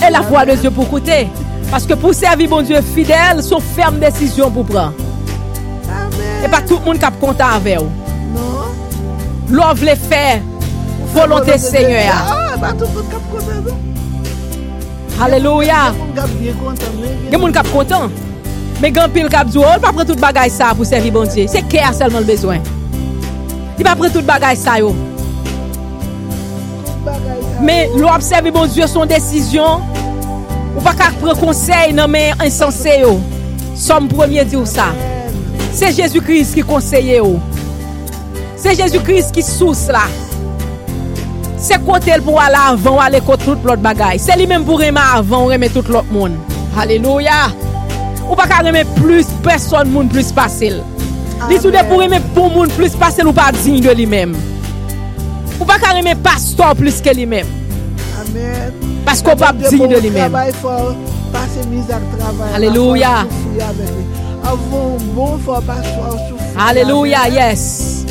La voix de Dieu pour coûter. Parce que pour servir mon Dieu fidèle, sont ferme décision pour prendre. Et pas tout le monde qui est content avec vous. Non. L'on veut faire volonté Seigneur. Ah, pas tout le monde qui est content, non. Alléluia. Tout le monde qui est bien content, mais Il y a des gens qui sont contents. Il pas prendre toute bagaille ça pour servir bon Dieu. C'est cœur seulement le besoin. Il pas prendre toute bagaille ça yo. Mais l'observer bon Dieu son décision. Ou pas qu'à prendre conseil non mais insensé. Somme premier dit ça. C'est Jésus-Christ qui conseille. C'est Jésus-Christ qui source là. C'est côté pour aller avant, aller contre toute l'autre bagaille. C'est lui-même pour aimer avant, aimer tout l'autre monde. Alléluia. Ou pas qu'à aimer plus personne monde plus facile. Li sou de pour aimer pour monde plus facile ou pas digne de lui-même. Ou pas qu'à aimer pasteur plus que lui-même. Amen. Parce qu'on pas digne de yes.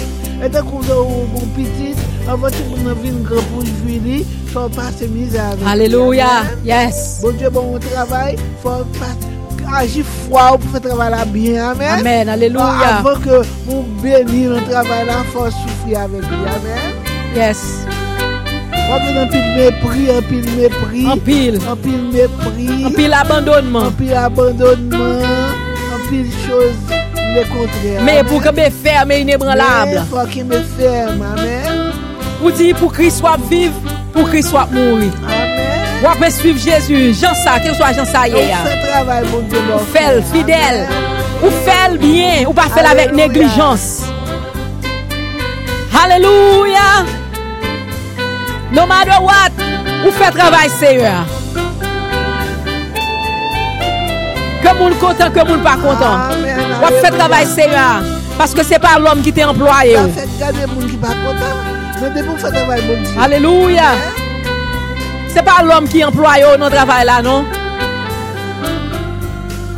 Bon Avan ti moun nan vin gre pou jvili, fò pase mizave. Aleluya, yes. Bon Dieu, bon travail. faut fò agir froid pour faire travail là bien. Amen. Amen. Alléluia. Avant que vous bénissez le travail là, faut souffrir avec lui. Amen. Yes. On a un pile mépris, un pile mépris. En pile. En pile mépris. En pile abandonnement. En pile abandonnement. En pile chose le contraire. Mais pour que me ferme inébranlable. Mais faut qu'il me ferme. Amen. Ou dit pour Christ soit vivre, pour Christ soit mourir. Amen. Ou apè suiv Jésus. Jan sa, ke ou so a jan sa ye Ou ya. fè travay, bon Dieu, bon Fèl, frère. fidèl. Amen. Ou fèl bien. Ou pa fèl avèk Alléluia. neglijans. No matter what. Ou fè travay Seigneur. Ke moun kontan, ke moun pa kontan. Amen. Ou fè travay Seigneur. Paske se pa l'om ki te employe Ça ou. Qui pas. Alléluia. Se pa l'om ki employe ou nan travay la, non?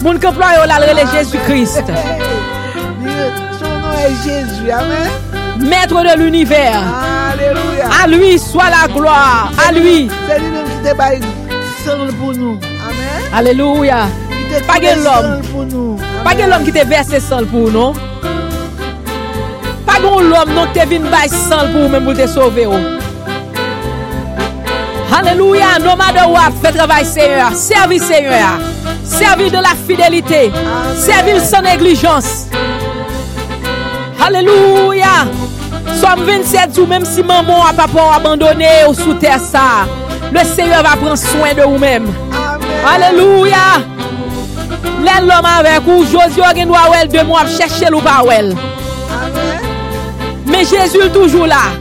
Moun ki employe ou la rele Jésus-Christ. Son nom est Jésus. Amen. Maître de l'univers. Alléluia. À lui soit la gloire. À lui. C'est lui-même qui te baille sang pour nous. Amen. Alléluia. Pas l'homme. nous. Pas l'homme qui te verse sang pour non? L'homme non te vin bay sang pour même pour te sauver. Alléluia. No matter what, fais travail Seigneur. Servis Seigneur. Servis de la fidélité. Servis sans négligence. Alléluia. Somme 27 ou même si maman a papa abandonné ou sous terre ça, le Seigneur va prendre soin de vous-même. Alléluia. L'homme avec ou, Josie gen doit wel de moi chercher ou pas. Mais Jésus toujours là.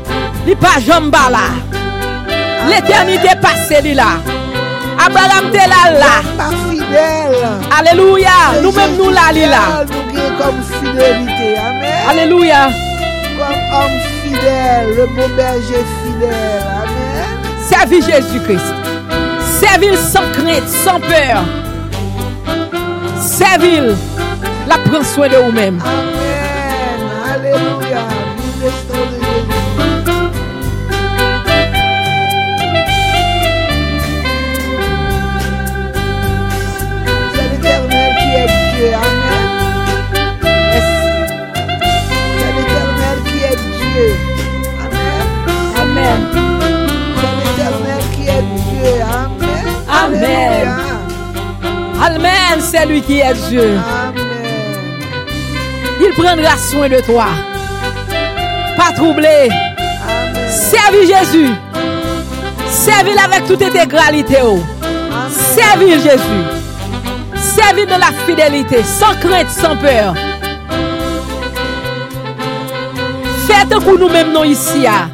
Il pas jamais là. L'éternité passée li là. Abraham te là là. Alléluia. Nous-mêmes nous là li là. Nous gagnons comme fidélité. Amen. Alléluia. Comme homme fidèle. Le bon berger fidèle. Amen. Servis Jésus-Christ. Servir sans crainte, sans peur. Servir. La prend soin de vous-même. Amen. Amen, c'est lui qui est Dieu. Il prendra soin de toi. Pas troublé. Servis Jésus. Servis avec toute intégralité. oh. Amen. Servir Jésus. Servir de la fidélité, sans crainte, sans peur. Faites un coup nous-mêmes nous ici. ah.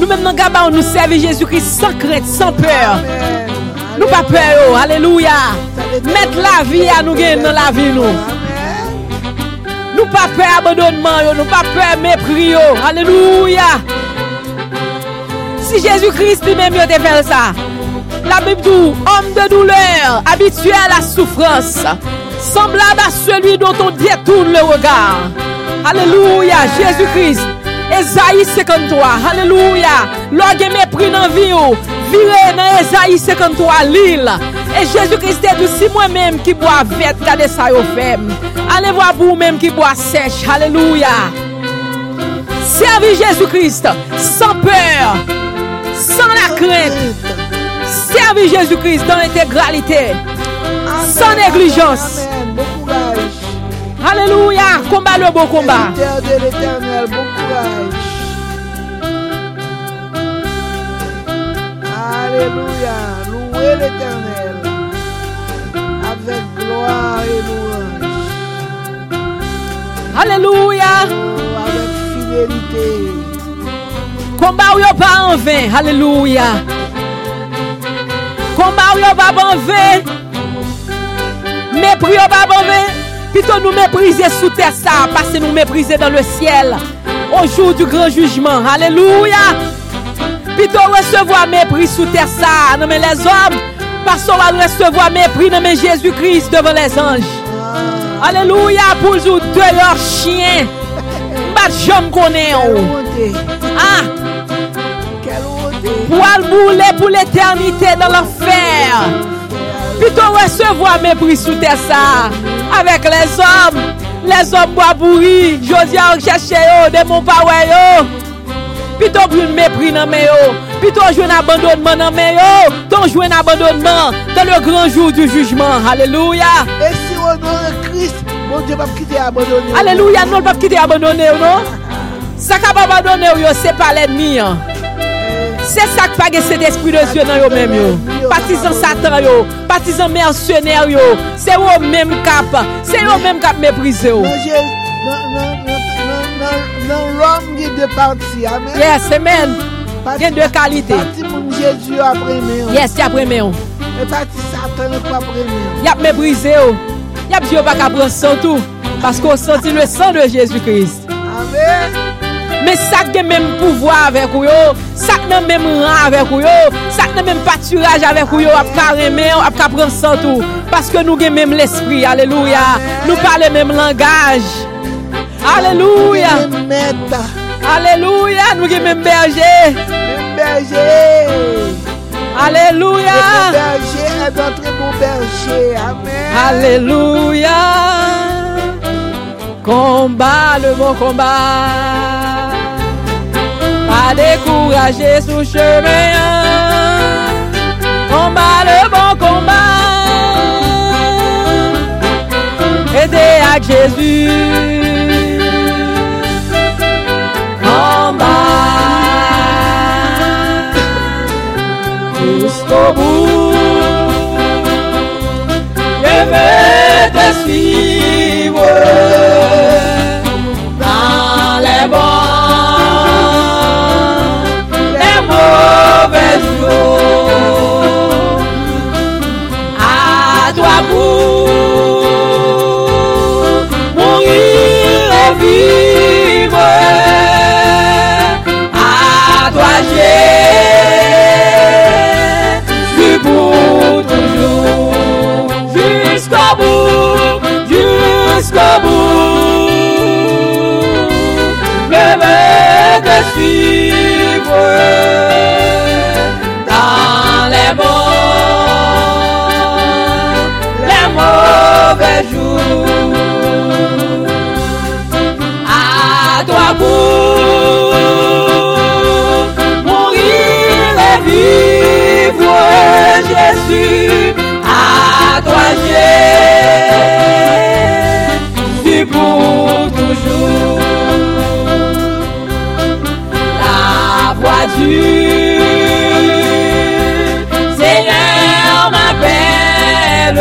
Nous-mêmes nous gabons nous servir Jésus-Christ sans crainte, sans peur. Amen. Nous pas peur. oh. Alléluia. Mettre la vie à nous gagner dans la vie nous. Amen. Nous pas peur abandonnement, yo. nous pas peur mépris. yo. Alléluia. Si Jésus-Christ lui-même yo te fait ça, la Bible dit, homme de douleur, habitué à la souffrance, semblable à celui dont on détourne le regard. Alléluia, Jésus-Christ. Esaïe 53, Alléluia. Lorsque mépris dans la vire nan Ezaï 53 l'il. E Jejou Christe dou si mwen menm ki bo avet kade sa yo fem. Ale vwa pou menm ki bo asech. Halelouya. Servi Jejou Christe san peur, san la krent. Servi Jejou Christe dan integralite. San neglijans. Halelouya. Komba le bon komba. Bon Alléluia. Louez l'éternel. Avec gloire et louange. Alléluia. Oh, avec fidélité. Combat ou pas en vain. Alléluia. Combat ou pas en vain. Mépris ou pas en vain. Plutôt nous mépriser sous terre ça, parce que nous mépriser dans le ciel. Au jour du grand jugement. Alléluia. Plutôt recevoir mépris sous terre ça, non mais les hommes, parce qu'on va recevoir mépris dans mais Jésus-Christ devant les anges. Alléluia pour vous de leurs chiens. Pas jamais connaît. oh. Ah, pour bouler pour l'éternité dans l'enfer. Plutôt recevoir mépris sous terre ça. Avec les hommes. Les hommes bois pourris. Josie a cherché yo, de mon Pito jwen mépris nan men yo. Pito jwen abandonnement nan men yo. Ton jwen abandonnement dans le grand jour du jugement. Alléluia. Et si on est Christ, mon Dieu va quitter abandonné. Alléluia, non, va quitter abandonné, non? Ça qu'a abandonné, c'est pas l'ennemi. C'est ça qui pas cet esprit de Dieu dans eux même yo. Partisan Satan yo, partisan mercenaire yo. C'est eux même cap, c'est eux même cap mépriser yo. nan rom gen de parti, amen. Yes, amen. Gen de kalite. Parti moun Jezu apreme yo. Yes, apreme yo. E parti satan yo apreme yo. Yap me brise oh. yo. Yap diyo oh, baka pran san tou. Paske ou santi le san de Jezu Christ. Amen. Men sak gen menm pouvoi avek ou oh. yo. Sak nan menm ran avek ou yo. Sak nan menm paturaj avek ou yo. Ap ka reme yo, ap ka pran san tou. Paske nou gen menm l'esprit, aleluya. Nou pale menm langaj. Aleluya. Mwen meta, Aleluya. Nou gen menm berje. mwen berje. Aleluya. Le berger est notre bon berger. Amen. Alléluia. Combat le bon combat. Pas décourager sous chemin. Combat le bon combat. Aider à Jésus. Bout. Je vais te suivre dans les bons, les mauvais jours. À toi pour vivre. Bout, jusqu'au bout. Je vais te suivre dans les bons, les mauvais jours. À toi pour mourir et vivre, Jésus. À toi, Jésus, pour toujours. La voix du Seigneur m'appelle.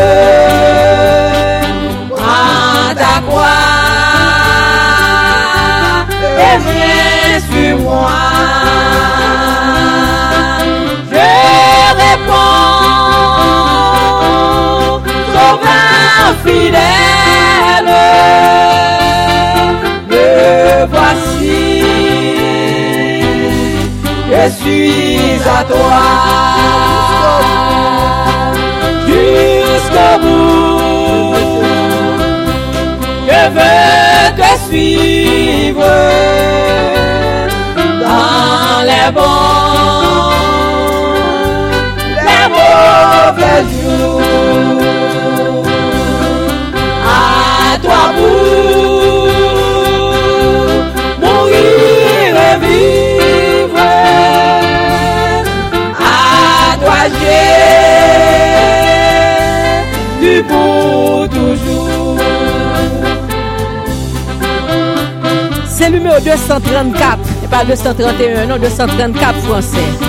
C'est le numéro 234, et pas 231, non 234 français.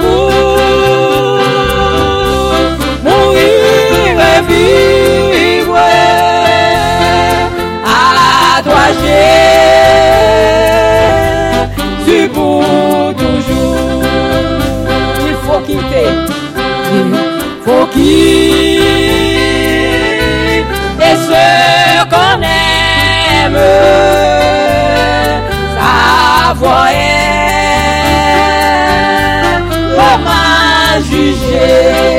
pour mourir et vivre. À toi Jésus pour toujours. Il faut quitter. Faut quitter ce qu'on comment juger,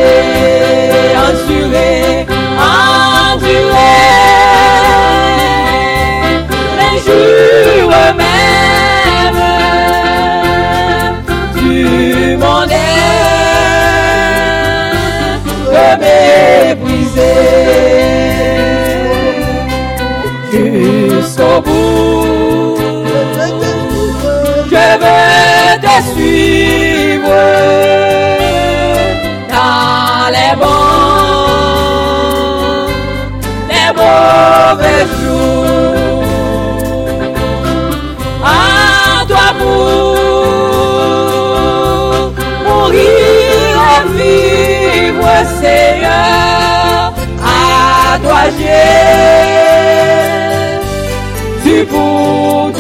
endurer, endurer les jours même du monde méprisé jusqu'au bout. Veux te suivre dans les bons, les mauvais jours. À toi pour mourir et vivre, Seigneur. À toi pour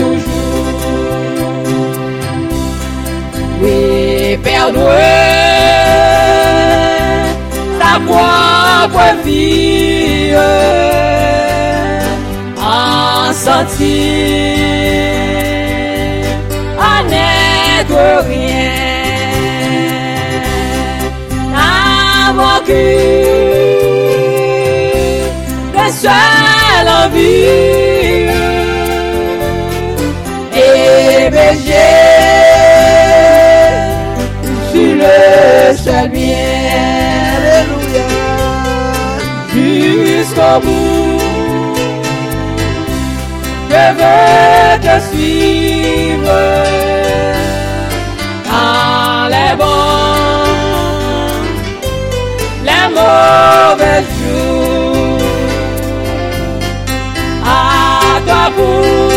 perdre sa propre vie en sentir à n'être rien. N'avoir qu'une seule envie bien Alléluia. jusqu'au bout. Je veux te suivre dans les bons, les mauvais jours. À toi pour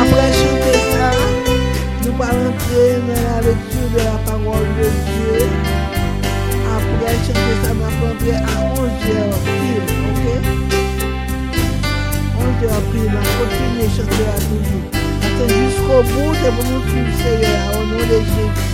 Après chanter ça, nous allons la lecture de la parole de Dieu. Après chanter ça, nous allons à 11h pile, ok? 11h pile, on continue chanter à toujours. Jusqu'au bout, c'est pour nous suivre Seigneur, de.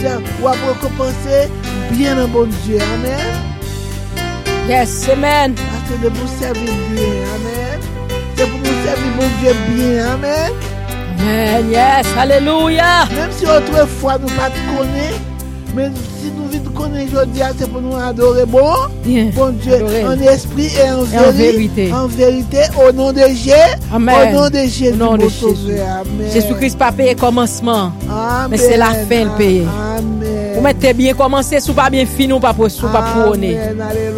récompensé, vous avez récompensé bien le bon Dieu. Amen. Yes, amen. Parce que de vous servir bien. Amen. C'est pour vous servir mon Dieu bien. Amen. Amen. Yes, hallelujah. Même si autrefois nous ne pas te connaître, mais si nou vin konen jodi a, se pou nou adore bon, bon Dieu, en esprit et en, et vérité, en vérité, au nom de Jésus, au nom de Jésus, Jésus-Christ pa peye komanseman, men se la fin l peye. Ou mette bien komanse, sou pa bien fin ou pa pou sou pa pou one.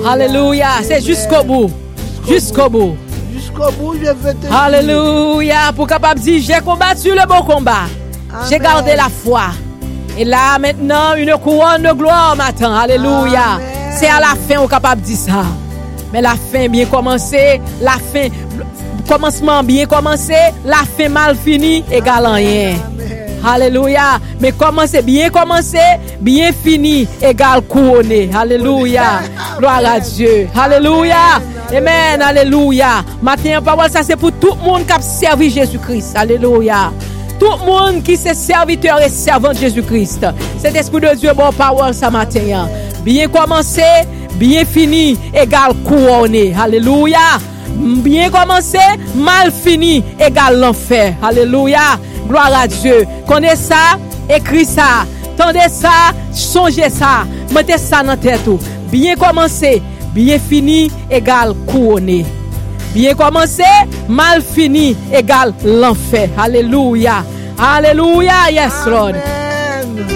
Aleluya, se jusqu'o bout, jusqu'o bout. Aleluya, pou kapab di, jè kombat su le bon kombat, jè garde la fwa. Et là, maintenant, une couronne de gloire m'attend. Alléluia. C'est à la fin, on est capable de dire ça. Mais la fin bien commencé, la fin, commencement bien commencé, la fin mal fini, égal en rien. Alléluia. Mais commencer bien commencé, bien fini, égal couronné. Alléluia. Gloire à Dieu. Alléluia. Amen. Alléluia. Matin, parole, ça c'est pour tout le monde qui a servi Jésus-Christ. Alléluia. Tout le monde qui est serviteur et servant de Jésus-Christ. Cet esprit de Dieu, bon power ce matin. hein. Bien commencé, bien fini, égal couronné. Alléluia. Bien commencé, mal fini, égal l'enfer. Alléluia. Gloire à Dieu. Connaissez ça, écris ça. Tendez ça, songez ça. Mettez ça dans la tête. Bien commencé, bien fini, égal couronné. Bien commencé, mal fini, égal l'enfer. Alléluia. Alléluia. Yes, Lord. Amen.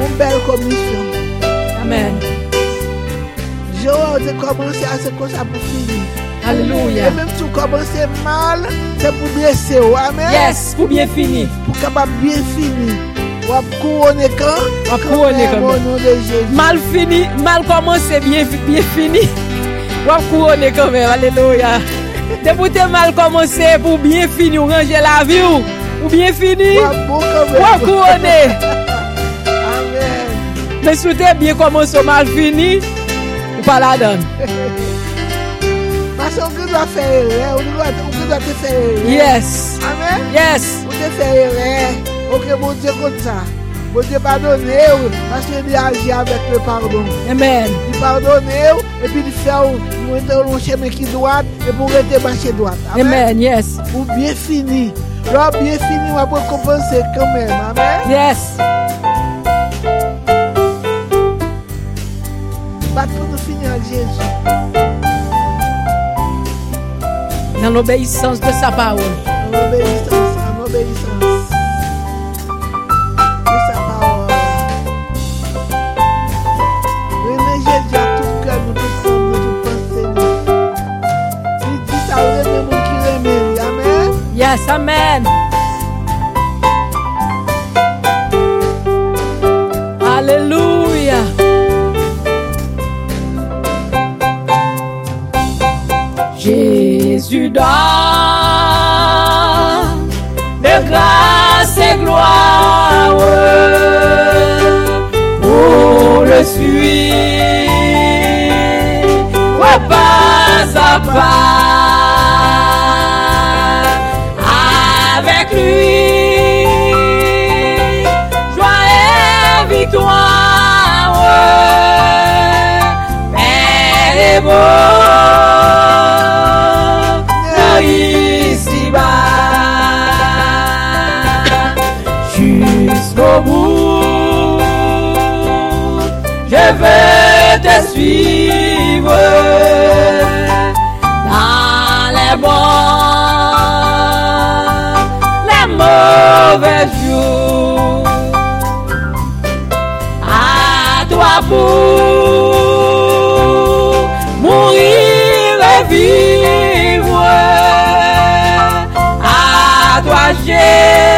Une belle commission. Amen. Je vais commencer à ce que ça pour finir. Alléluia. Et même si vous commencez mal, c'est pour blesser. Amen. Yes, pour bien fini. Pour capable bien finir. Wap kouon ekran? Wap kouon ekran. Mal fini, mal komanse, bien, bien fini. Wap kouon ekran men, aleluya. Depoute mal komanse pou bien fini, ou ranger la vi ou. Ou bien fini, wap kouon e. Amen. Me soute bien komanse ou mal fini, ou pala dan. Pase ou ki do a feye re, ou ki do a te feye re. Yes. Amen. Yes. Ou te feye re. porque bon Diyo kont sa. Bon Diyo padone ou, paske li aji avèk le pardon. Amen. Li padone pedi céu, li fè ou, nou ete ou lon cheme ki doat, e pou rete bache doat. Amen. Amen, yes. O bien fini. Lò bien fini, wap wè kompense kèmèm. amém? Yes. Bat pou nou fini an Jésus. Nan de sa parole. Nan l'obéissance, nan. Amen. Alléluia. Jésus donne de grâce et gloire pour le suivre pas à pas suivre dans les bons, les mauvais jours. À toi pour mourir et vivre. À toi Jésus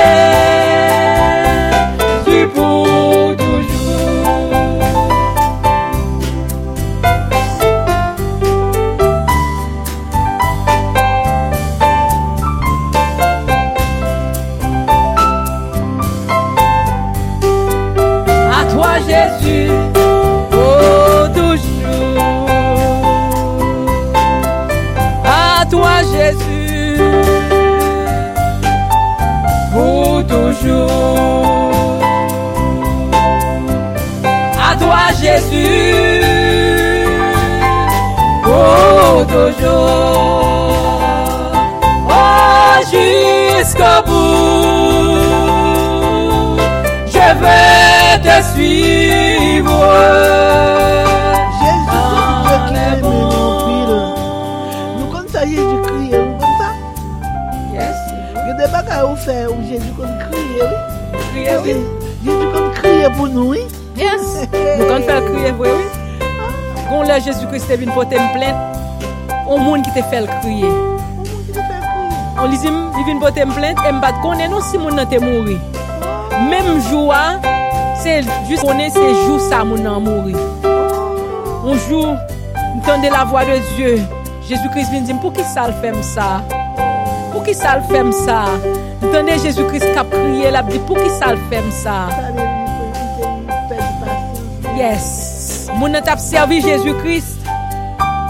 toujours. Oh, jusqu'au bout, je vais te suivre. Jésus, Ah, nous. Yes. Des bagages à faire où Jésus comme crie, oui. Crier, oui. Jésus crie pour nous, oui. Yes. Nous faire crier, oui, oui. Quand là Jésus-Christ est venu porter une plainte, on moun ki te fel kriye. On li zim, li vin bote m plente, m bat konen non si moun nan te mouri. Mem jouwa, se jous konen se jou sa moun nan mouri. On jou, m tende la vwa de Diyo. Jezou Kris vin zim, pou ki sal fem sa? Pou ki sal fem sa? M tende Jezou Kris kap kriye la bi, pou ki sal fem sa? Yes, moun nan tap servi Jezou Kris,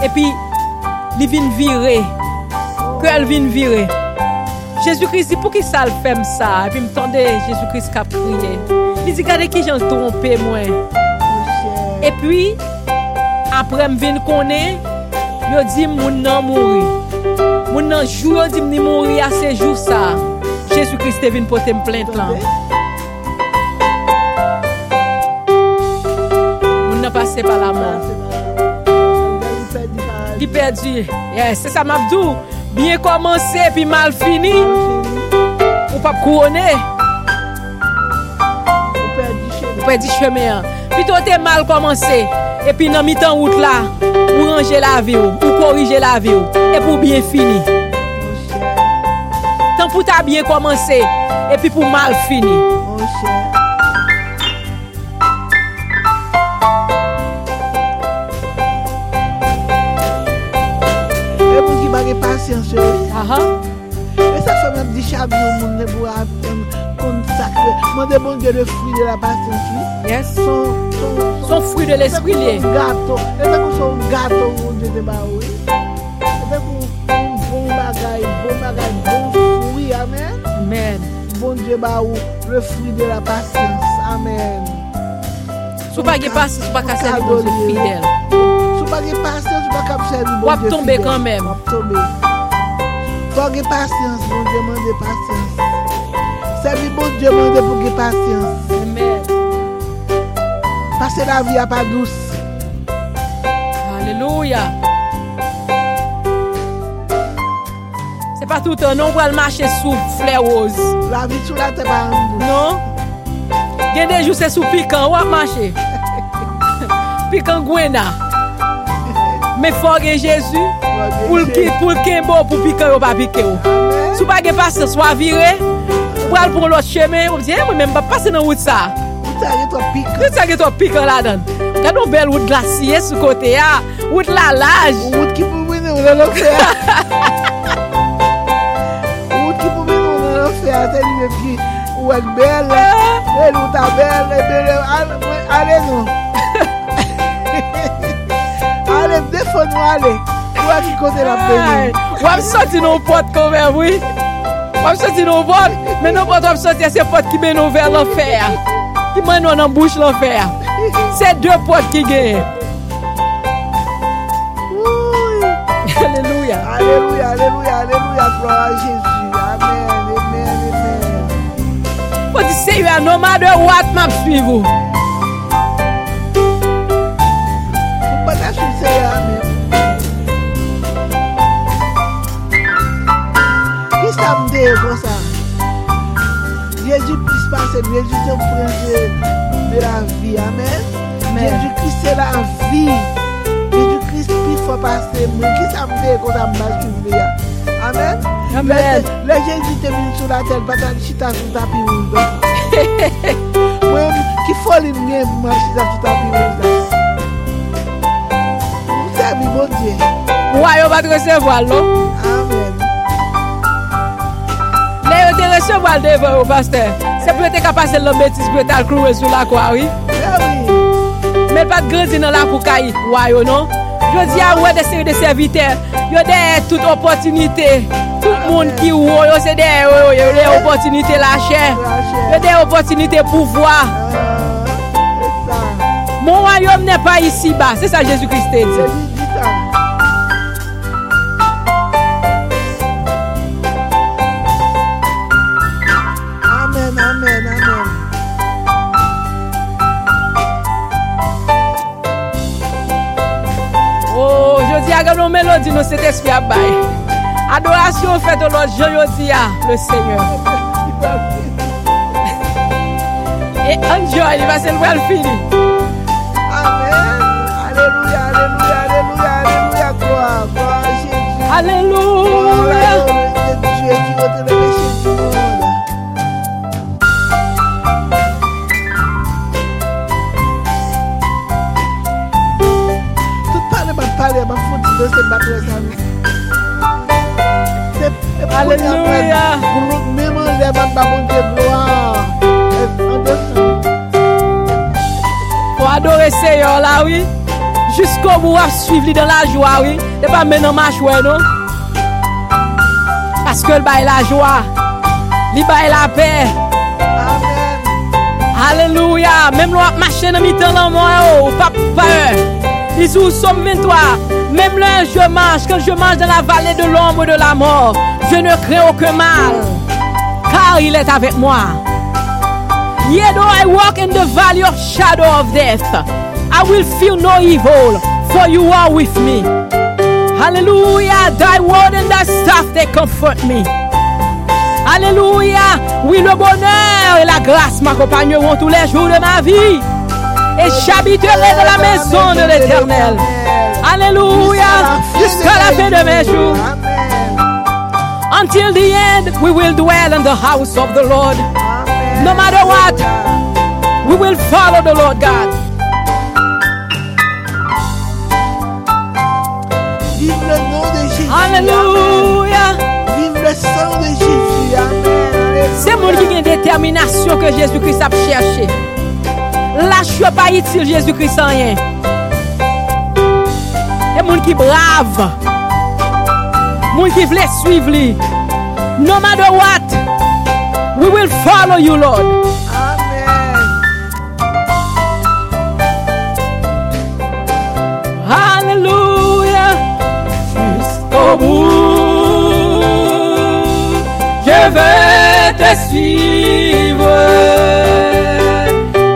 epi, li vin virer. Que elle vin virer. Jésus-Christ dit, pour qui ça fait ça? Et puis, me tendait Jésus-Christ a prié. Il dit, regardez qui j'en trompé, moi. Cher. Et puis, après, je viens connaître, je dis, mon nom mourir. Mon nom jour, je dis, ni mourir à ce jour ça. Jésus-Christ est venu porter me plainte là. perdu. Yes, se sa mabdou. Bien komanse, pi mal fini. Ou pap kouone. Ou perdi cheme an. Pi to te mal komanse. E pi nan mi tan wout la. Ou ranger la vi ou. Ou korije la vi ou. E pou bien fini. Tan pou ta bien komanse. E pi pou mal fini. Mon chè. E sa sa mèm di chabi yon moun ne pou apèm konsakre. Mwen de bon gen le fwi de la pasyans li. Yes. Son fwi de l'esprit li. E se kon son gato moun de deba ou. E se kon bon bagay, bon bagay, bon fwi. Amen. Amen. Bon deba ou, le fwi de la pasyans. Amen. Sou pa ge pasyans, sou pa kase li bon fidèl. Sou pa ge pasyans, sou pa kapse li bon fidèl. Wap tombe kan mèm. Wap tombe. Fò ge pasyans, bon Dje mande pasyans. Sebi bon Dje mande pou ge pasyans. Amen. Pase la vi a pa apadous. Aleluya. Se pa tout an, nou pral mache sou fle woz. La vi sou la te pa an dous. Non. Gen de jou se sou pikan, wap mache. Pikan gwena. Me fò gen Jezu. Pou l'ken bo pou pike ou pa pike ou. Sou pa gen pase swa vire, pou al pou l'ot cheme, ou diye, eh, mwen mwen pa pase nan wout sa. Wout sa gen to pike. Wout sa gen to pike la dan. Kan nou bel wout glasye sou kote ya, wout lalaj. Wout ki pou mwen ou nan lopse ya. Wout ki pou mwen ou nan lopse ya, ten mwen ki ou ak bel, ah. el wout a bel, e bel, e ale nou. Ale mdefon nou ale. Ou a ki kote la peni? Wap soti nou pot konver, oui? Wap soti nou pot? Men nou pot wap soti a se pot ki men nou ver l'enfer. Ki men nou nan bouche l'enfer. Se dwe pot ki gen. Aleluya. Aleluya, aleluya, aleluya. Gloa Jezu. Amen, amen, amen. Po di se yo a nomade wat map suivou. pase kon sa. Jezu kris pase, Jezu se prese de la vi, amen. amen. Jezu kris se la vi. Jezu kris pi fwa pase, mwen ki sa mde kon sa mba suve ya. Amen. Amen. Le le Jezu te vin sou la tel, patan chita sou tapi ou. Mwen ki foli mwen mwen chita sou tapi ou. Mwen se mi bon diye. Mwen yo bat rese vwa lo. Amen. te resevwa l devan ou paste Se pou ete kapase l betis pou ete al klouwe sou la kwa oui? Men pat grezi nan la pou kayi Wayo non? Jodi a wè de seri de servite Yo de tout opotunite Tout moun ki wò yo se de Yo de opotunite la chè Yo de opotunite pouvoi Mon wayom ne pa isi ba Se sa Jezu Christe di di nou se despi a bay. Adorasyon fèt ou lòt jè yo di ya, le Seigneur. E anjoy li, va se lwèl fini. Amen. Aleluya, aleluya, aleluya, aleluya. Kwa, kwa, jè di. Aleluya. Aleluya, jè di, jè di, jè di. Roasted butter sandwich. Hallelujah. Group memon le bat bakon de gloire. En descend. Pour adorer Seigneur là, oui. Jusqu'au bout, à suivre dans la joie, oui. Et pas maintenant ma joie, non. Parce que le bail la joie. Li bail la paix. Hallelujah. Même loin marcher dans mi-temps, là, moi, oh, pas peur. Ils sont sommes, toi. Même là, je marche, quand je marche dans la vallée de l'ombre de la mort, je ne crains aucun mal, car il est avec moi. Yet though I walk in the valley of shadow of death, I will feel no evil, for you are with me. Hallelujah. Thy word and thy staff, they comfort me. Alléluia. Oui, le bonheur et la grâce m'accompagneront tous les jours de ma vie. Et j'habiterai dans la maison de l'éternel. Alléluia. Jusqu'à la fin de mes jours. Until the end, we will dwell in the house of the Lord. No matter what, we will follow the Lord God. Vive le nom de Jésus. Alléluia. Vive le sang de Jésus. Amen. C'est mon qui une détermination que Jésus-Christ a cherché. Lâche pas utile Jésus-Christ sans rien. Et mon qui brave. Mon qui veut suivre lui. No matter what, we will follow you, Lord. Amen. Alléluia. Jusqu'au bout, je vais te suivre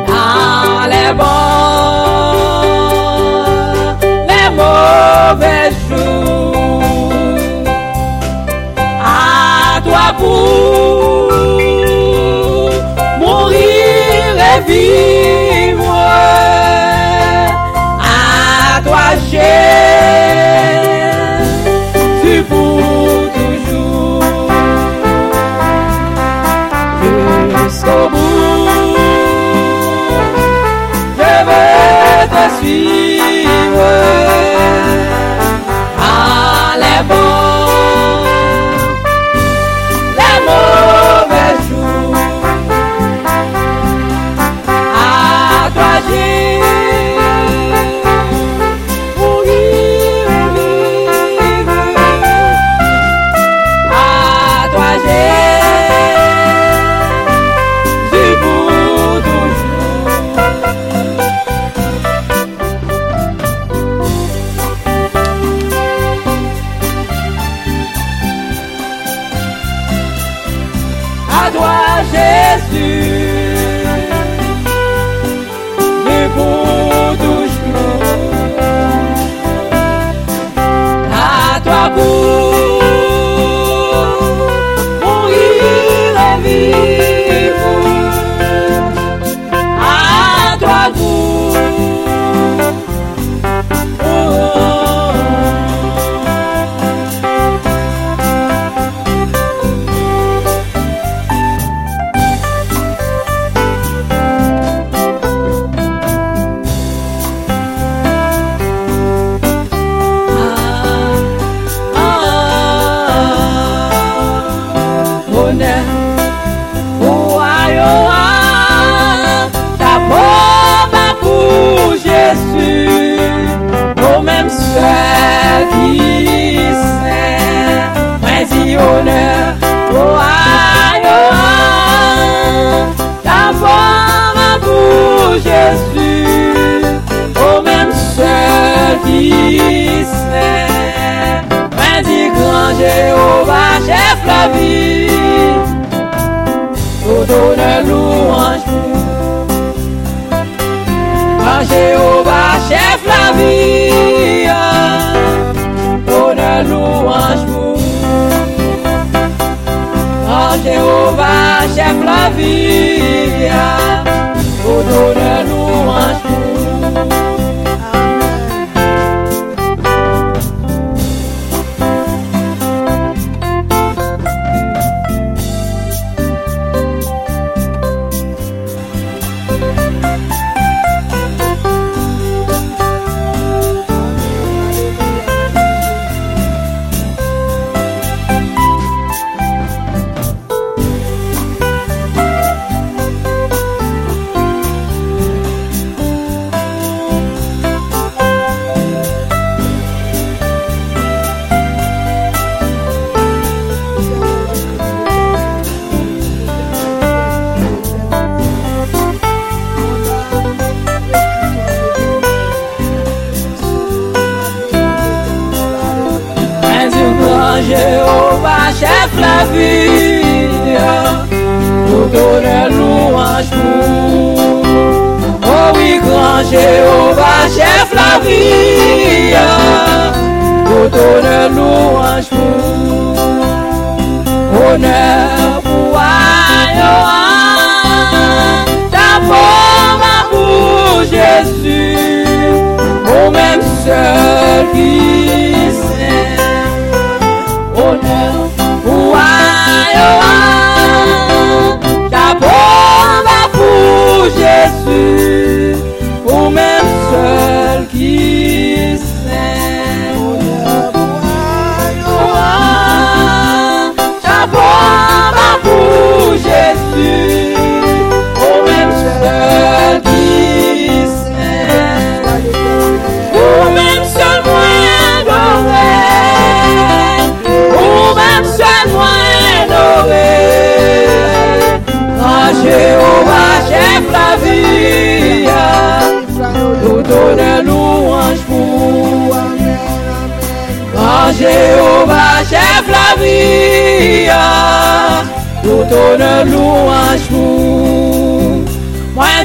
dans les bons, jours. À toi pour mourir et vivre. À toi Jésus amor. Mourir la vie. Ta pauvre pour Jésus, au même seul mais y grand Jéhovah, chef la vie, tout donne louange Jéhovah, chef la vie, pelo anjo. A Jeová cheflavia, odorando no anjo. aqui.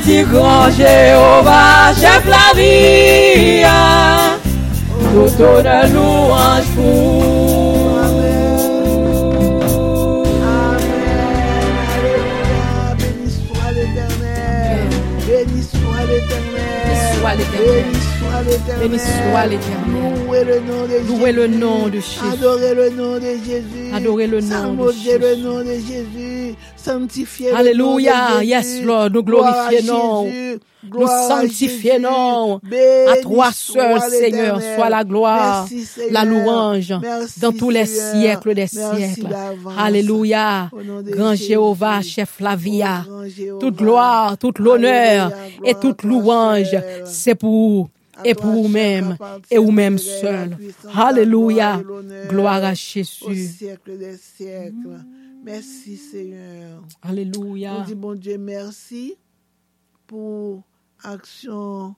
Dis grand Jéhovah, chef la vie. Tout honneur, louange pour. Amen. Alléluia. Béni soit l'éternel. Béni soit l'éternel. soit l'Éternel. Béni soit l'éternel. Béni soit l'Éternel. Louez le nom de Jésus. Louez le nom de Jésus. Adorez le nom de Jésus. Adorez le nom de Jésus. Alléluia. Yes, Lord. Nous glorifions. Nous sanctifions. À toi seul, Seigneur, soit la gloire, Merci, la louange Merci, dans tous les Seigneur. siècles des Merci siècles. Alléluia. Grand. Jéhovah, chef Jéhovah. Toute gloire, toute l'honneur et toute louange, c'est pour À et pour vous-même et vous-même seul. Alléluia. gloire à Au Jésus. siècle des siècles. Merci Seigneur. On Alléluia. dit bon Dieu merci pour action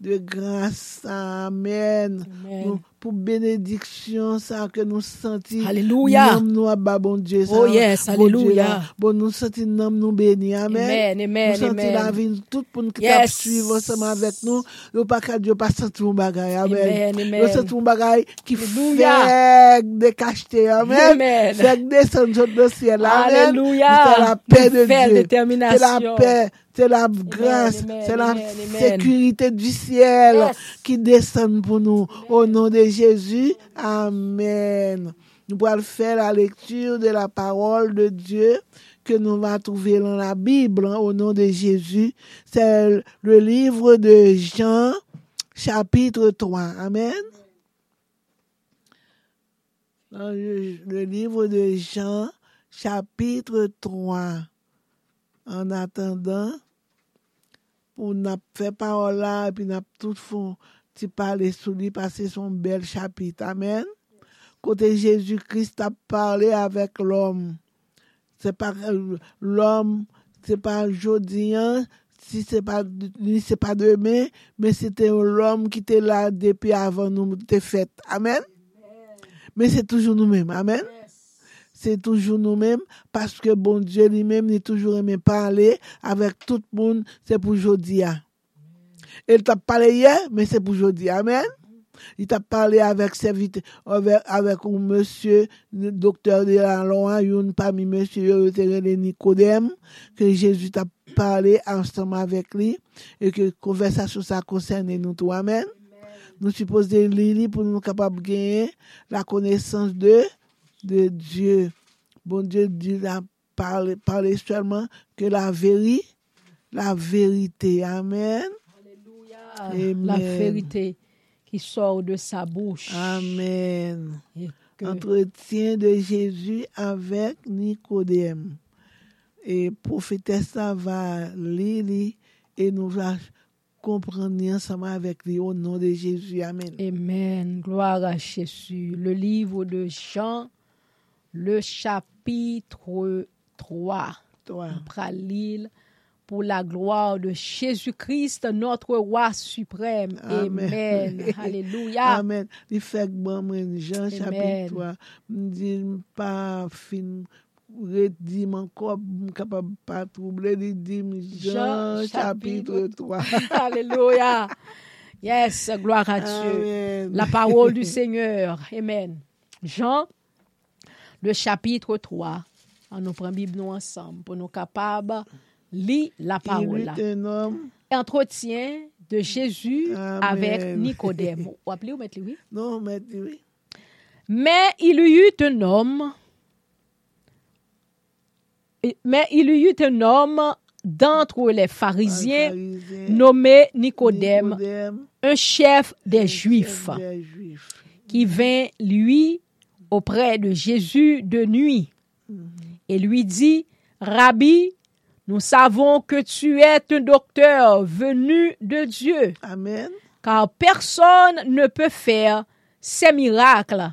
de grâce. Amen. Amen. Nous- pou benediksyon sa ke nou santi nam nou abba bon Dje sa. Oh yes, aleluya. Bon, bon nou santi nam nou beni, amen. Amen, amen, amen. Nou santi la vin tout pou nou ki tap suiv ansama avek nou. Yo pa ka Dje pa santi moun bagay, amen. Amen, amen. Yo santi moun bagay ki fek de kachete, amen. Amen. Fek de sanjot de siel, amen. Aleluya. Se la pe de Dje. Se la pe. C'est la grâce, c'est la sécurité du ciel amen. qui descend pour nous. Amen. Au nom de Jésus, Amen. Nous allons faire la lecture de la parole de Dieu que nous va trouver dans la Bible hein, au nom de Jésus. C'est le livre de Jean, chapitre 3. Amen. Le, livre de Jean, chapitre 3. En attendant, pour nous faire parole là, et puis nous tout fond, sous lui parce que c'est son bel chapitre. Amen. Côté Jésus-Christ a parlé avec l'homme. C'est pas euh, l'homme, c'est pas aujourd'hui, hein, si c'est pas ni demain, mais c'était l'homme qui était là depuis avant nous t'es fait. Amen. Mais c'est toujours nous-mêmes. Amen c'est toujours nous-mêmes parce que bon Dieu lui-même il toujours aimé parler avec tout le monde, c'est pour aujourd'hui. El tap pale ye, men se pou jodi. Amen. Il t'a parlé avec serviteur, avec, avec un monsieur, le docteur de la loi, une parmi monsieur, le Nicodème, que Jésus t'a parlé ensemble avec lui, et que conversation ça concerne nous tous. Amen. Nous supposons lire pour nous capables de gagner la connaissance de, de Dieu. Bon Dieu, Dieu a parlé, parlé seulement que la vérité, la vérité. Amen. Amen. La vérité qui sort de sa bouche. Amen. Que- Entretien de Jésus avec Nicodème. Et prophétesse ça va lire et nous va comprendre ensemble avec lui au nom de Jésus. Amen. Amen. Gloire à Jésus. Le livre de Jean, le chapitre 3. Toi. On prend lire pour la gloire de Jésus-Christ, notre roi suprême. Amen. Amen. Alléluia. Amen. Fek ban mwen Jean Amen. chapit 3. M di m pa fin redi m anko m kapab pa trouble. Li di m Jean Jean chapitre 3. Alléluia. Yes, gloire à Dieu. Amen. La parole du Seigneur. Amen. Jean, le chapitre 3. On nous prend Bible nous ensemble pour nous capables lire la parole. Entretien de Jésus Amen. avec Nicodème. Vous appelez ou mettez oui? Non, mais oui. Mais il y eut un homme, mais il y eut un homme d'entre les pharisiens Pharisien, nommé Nicodème, Nicodème, un chef des Juifs, des Juifs. qui vint, lui, auprès de Jésus de nuit, et lui dit, Rabbi, Nous savons que tu es un docteur venu de Dieu. Amen. Car personne ne peut faire ces miracles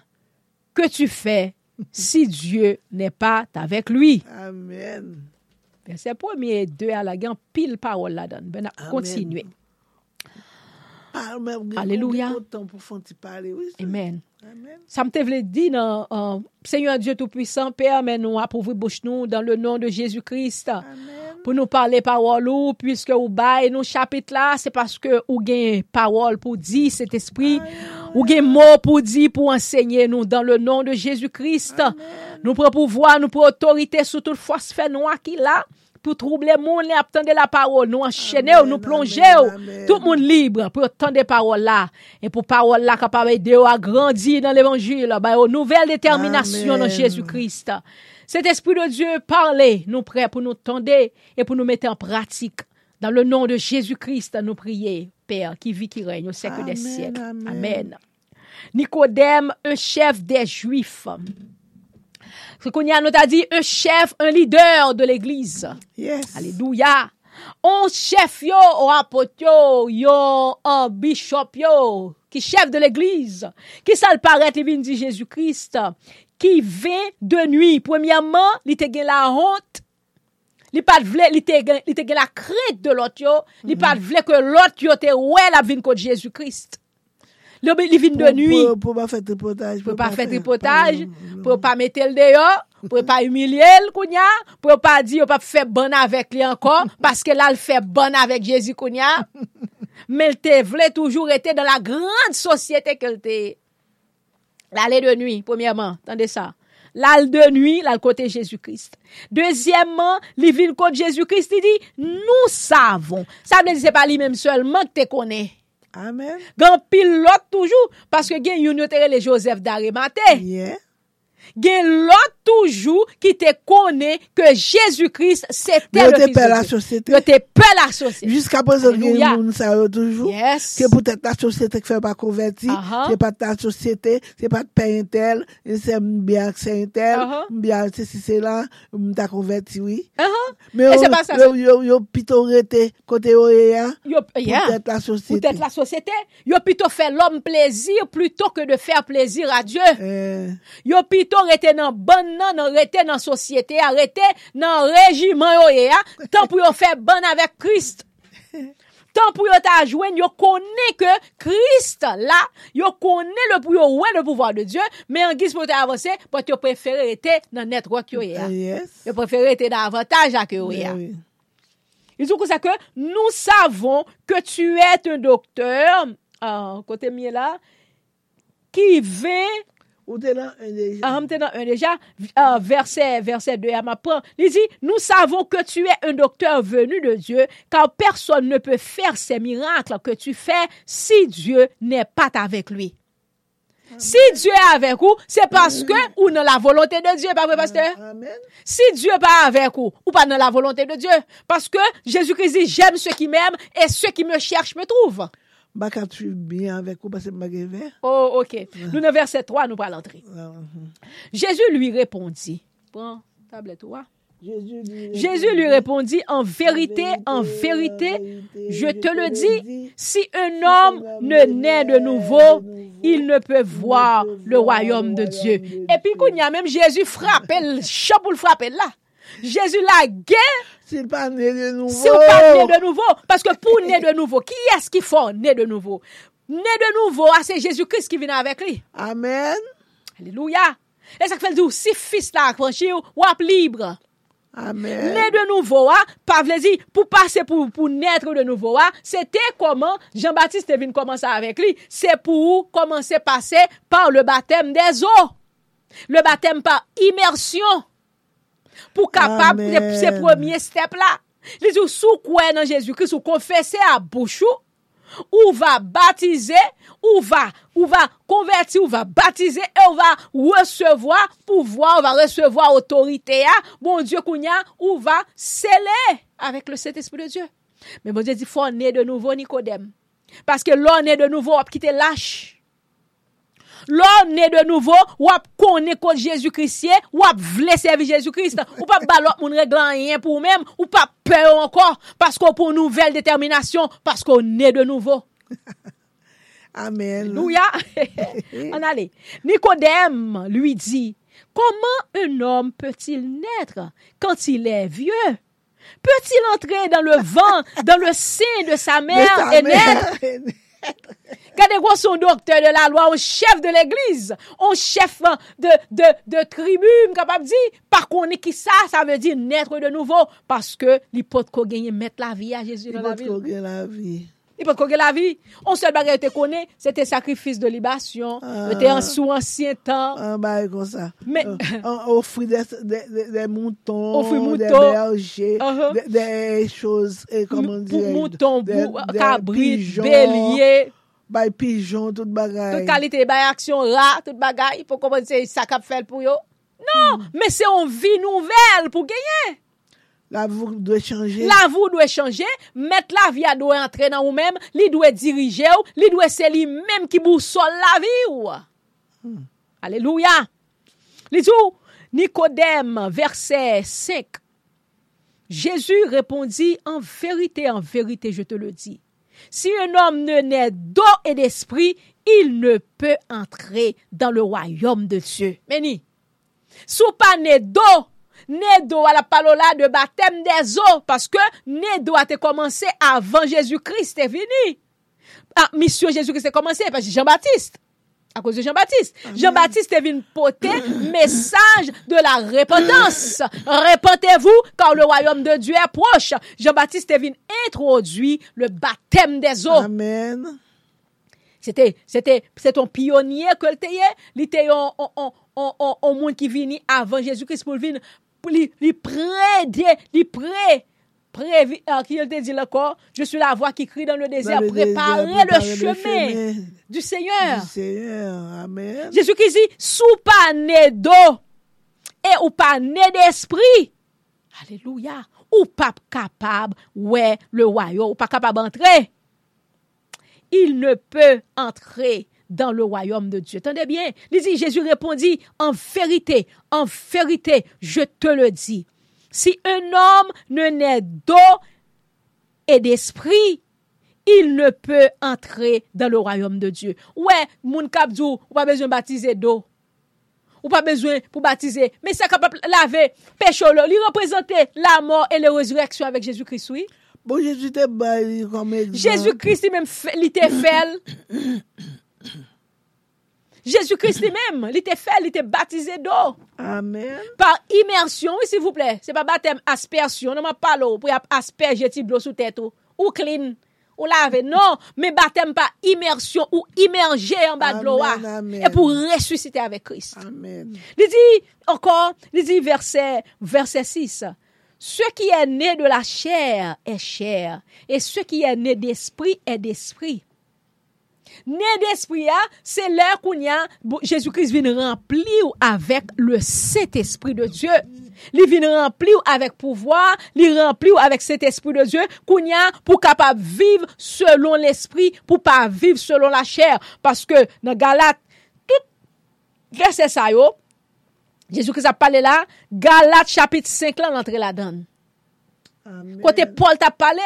que tu fais si Dieu n'est pas avec lui. Amen. Verset premier, deux à la gagne, pile parole là-dedans. Ben, continuez. Alléluia. Amen. Ça me te vle dit, non, euh, Seigneur Dieu Tout-Puissant, Père, mais nous approuvons bouche nous dans le nom de Jésus-Christ. Pour nous parler parole ou, puisque ou bail nous chapitre là, c'est parce que ou gain parole pour dire cet esprit. Amen. Ou gen mot pou di pou ensegne nou dan le nan de Jésus Christ. Nou pre pouvoa, nou pre otorite sou tout fos fè noua ki la. Pour troubler monde, les attendre la parole, nous enchaîner, nous plonger, tout le monde libre pour entendre des paroles là et pour parole là capable aider à grandir dans l'évangile, bah, aux nouvelles déterminations dans. Jésus-Christ. Cet esprit de Dieu parlez, nous prêts pour nous tendre et pour nous mettre en pratique. Dans le nom de Jésus-Christ, nous prions, Père, qui vit, qui règne au siècle des siècles. amen. Amen. Nicodème, un chef des Juifs. Konya nous ta dit un chef, un leader de l'église. Yes. Alléluia. On chef yo, on apôtre yo, yo, un bishop yo, qui chef de l'église, qui ça le paraît, il dit Jésus-Christ, qui vint de nuit. Premièrement, il te gen la honte, Li pat vle, li te gen li te gen la kret de lot yo, li pat mm-hmm. vle ke lot yo te wè la vin kote Jésus Christ. li vin de nwi. Pou pa fet reportaj. Pou pa fet reportaj, pou pa metel deyo, pou pa umilil kounya, pou pa di yo pa fe bon avèk li ankon, paske la l fe bon avèk Jezi kounya. Men te vle toujou rete dan la grande sosyete ke te. La le de nwi, premièman, tande sa. Lal de nwi, lal kote Jésus-Christ. Dezyèmman, li vin kote Jésus-Christ, li di, nou savon. Sa mne di se pa li menm selman ke te konè. Amen. Gan pil lot toujou, paske gen yon yotere le Joseph Darimate. Yeah. Gen lot toujou ki te kone ke Jésus-Christ se te le fils de Dieu. Yo te pe la sosete. Yo te pe la sosete. Jiska prezon gen moun sa yo toujou. Yes. Ke pou tèt la sosete ki fe pa konverti. Uh -huh. Se pa ta sosete, se pa pe intel, se mbiak se intel, uh -huh. mbiak se si se la, mta konverti oui. Uh -huh. Me yo, yo, yo, yo pito rete kote yo e ya yeah. pou tèt la sosete. Pou tèt la sosete. Yo pito fe l'om plezir pluto ke de fer plezir a Dieu. Eh. Yo pito Plito rete nan ban nan, nan rete nan sosyete, a rete nan rejiman yo ye a, tan pou yo fe ban avek Krist. Tan pou yo ta jwen, yo kone ke Krist la, yo kone le pou yo wè le pouvoir de Diyo, men an gis pou te avanse, pot yo prefere rete nan netwak yo ye a. Yes. Yo prefere rete nan avantaj ak yo ye a. Oui, oui. Yisou kon sa ke nou savon ke tu et un doktor, an ah, kote miye la, ki ve Déjà. ah, m'te dans un déjà, euh, verset, verset 2 à ma prend. Il dit, nous savons que tu es un docteur venu de Dieu, car personne ne peut faire ces miracles que tu fais si Dieu n'est pas avec lui. Si Dieu est avec vous, c'est parce que ou dans la volonté de Dieu, pas vrai, pasteur? Amen. Si Dieu n'est pas avec vous, ou pas dans la volonté de Dieu. Parce que Jésus-Christ dit, j'aime ceux qui m'aiment et ceux qui me cherchent me trouvent. Tu bien avec vous parce que. Oh, ok. Nous, dans verset 3, nous allons entrer. Ah, mhm. Jésus lui répondit. Prends tablette, toi. Jésus lui, Jésus lui répondit, en vérité, en vérité, je te le dis, si un homme ne naît de nouveau, il ne peut voir le royaume de Dieu. Et puis, qu'on y a même Jésus frappé, pour le frapper là. Jésus l'a gué S'il pa ne de nouvo. S'il pa ne de nouvo. Paske pou ne de nouvo. Ki es ki fò ne de nouvo? Ne de nouvo a ah, se Jésus Christ ki vina avèk li. Amen. Aleluya. E sak fèl di ou si fis la akvanchi ou wap libre. Amen. Ne de nouvo a, ah, pa vle di pou pase pou, pou netre de nouvo a, se te koman, Jean-Baptiste te vin komanse avèk li, se pou komanse pase par le batèm des o. Le batèm par imersyon. Pou kapab Amen. se premier step la. Li di ou sou kwen nan Jésus-Christ, ou a bouchou, ou va batize, ou va, ou va konverti, ou va batize, et ou va recevoir pouvoir, ou va recevoir autorité bon Dieu ou va sceller avec le Saint-Esprit de Dieu. Mais bon Dieu dit, faut ne de nouveau Nicodème. Parce que l'on ne de nouveau, wap kite lâche. L'on ne de nouveau, wap konen kote Jésus-Christ, wap vle servi Jésus-Christ, ou pa balot moun reglan rien pour même, ou pa peur encore, parce qu'on pour nouvelle détermination, parce qu'on ne de nouveau. Amen. Alléluia. On allait. Nicodème lui dit, comment un homme peut-il naître quand il est vieux? Peut-il entrer dans le vent, dans le sein de sa mère et naître? Gade gwa son doktor de la loi, on chef de l'eglise, on chef de, de, de tribu, m kapap di, par konen ki sa, sa ve di netre de nouvo, paske li pot ko genye met la vi a Jezu nan la vi. Li pot ko genye la vi. Li pat kogue la vi. On sel bagay te kone, se te sakrifis de libasyon, ah, te an sou ansyen tan. An ah, bagay kon sa. Men. Euh, ofri de mouton, ofri mouton, de berje, uh-huh. de chouz, e koman dire. Mouton, kabrit, belye. Bay pijon, tout bagay. Tout kalite, bay aksyon ra, tout bagay. Po koman se sakap fel pou yo. Non, hmm. men se on vi nouvel pou genye. La vie doit changer. La vous doit changer, mettre la vie à doit entrer dans vous-même, li doit diriger ou, li doit c'est lui même qui boussole la vie ou. Li ou, Nicodème, verset 5. Jésus répondit, en vérité, en vérité, je te le dis. Si un homme ne naît d'eau et d'esprit, il ne peut entrer dans le royaume de Dieu. Meni, sou pa ne do, ne do a la palola de baptême des eaux, parce que ne do a commencé avant Jésus-Christ est venu. Ah, mission Jésus-Christ est commencé par Jean-Baptiste. À cause de Jean-Baptiste. Jean-Baptiste est venu porter message de la repentance. Repentez-vous car le royaume de Dieu est proche. Jean-Baptiste est venu introduire le baptême des eaux. Amen. C'était, c'était, c'est un pionnier que le on, on, on moun qui vini avant Jésus-Christ pour le li, li li pré, pré, euh, qui te dit encore, je suis la voix qui crie dans le désert, Dans le désert, chemin chemin du Seigneur. du Seigneur. Amen. Jésus-Christ dit, sous pas né d'eau et ou pas né d'esprit. Alléluia. Ou pas capable, ouais, le royaume, ou pas capable d'entrer. Il ne peut entrer dans le royaume de Dieu. Attendez bien. Il dit, Jésus répondit, en vérité, en vérité, je te le dis. Si un homme ne naît d'eau et d'esprit, il ne peut entrer dans le royaume de Dieu. Ouais, moun kapdou, ou pas besoin de baptiser d'eau. Ou pas besoin pour baptiser. Mais ça capable laver, péché, lui représenter la mort et la résurrection avec Jésus-Christ, oui? Bon, Jésus te bail comme exemple. Jésus-Christ il était fait. Jésus-Christ lui-même, il était fait, il était baptisé d'eau. Amen. Par immersion, oui, s'il vous plaît. C'est pas baptême aspersion. Non, m'a pas l'eau pour asperger type d'eau sous tête ou, clean. Ou laver. Non, mais baptême par immersion ou immerger en bas de l'eau. ah. Et pour ressusciter avec Christ. Amen. Il dit encore, il dit verset, verset 6. Ce qui est né de la chair est chair, et ce qui est né d'esprit est d'esprit. Ne d'esprit ya, se lè koun ya, Jésus-Christ vin rempli ou avèk le set esprit de Diyo. Li vin rempli ou avèk pouvoir, li rempli ou avèk set esprit de Diyo, koun ya pou kapab viv selon l'esprit, pou pa viv selon la chèr. Paske nan Galat, tout verset sa yo, Jésus-Christ ap pale la, Galat chapit 5 lan lantre la dan. Côté Paul t'a parlé,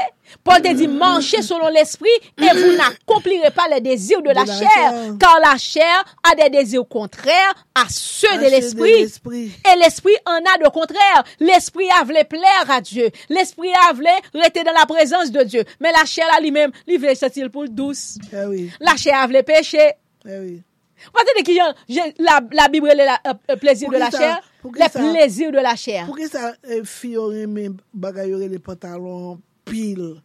Paul t'a dit marchez selon l'esprit et vous n'accomplirez pas les désirs de la, la chair, chair. car la chair a des désirs contraires à ceux À de l'esprit. Et l'esprit en a de contraire. L'esprit a voulu plaire à Dieu. L'esprit a voulu rester dans la présence de Dieu. Mais la chair là lui-même, lui veut sortir pour le douce. Eh oui, La chair a voulu pécher. eh oui. Vous qui j'ai- la, la Bible est la, euh, euh, plaisir de la chair, le plezir de la chèr. Pou ki sa eh, fiyo reme bagay yore le pantalon pil?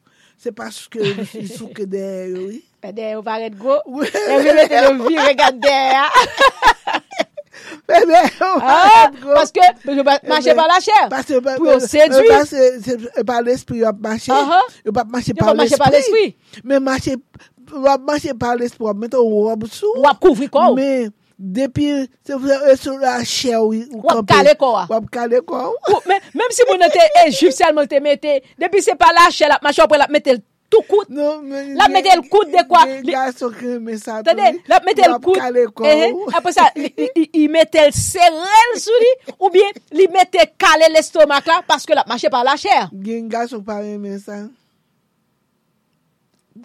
Se paske y souke de yori? Pede, ou paret go. E wime te lo vi, regade de ya. Pede, ou paret go. Paske, manche pa la chèr. Pou yo sedwi. Paske, pa l'esprit yo ap manche. Yo pa manche pa l'esprit. Men manche, yo ap manche pa l'esprit. Wap mette ou wap sou. Wap kouvri kou. Men, Depi, se vle e sou la chè ou Wap kale kwa. Wap kale kwa Mèm si moun te ejif sel moun te mette Depi se pa la chè la machè apre la mette l tout kout. Non, la mette l kout de kwa. La mette l kout. Apre sa, i mette l serel sou li Ou bien, li mette kale l estomak la Paske la machè pa la chè. Genga sou pare men sa.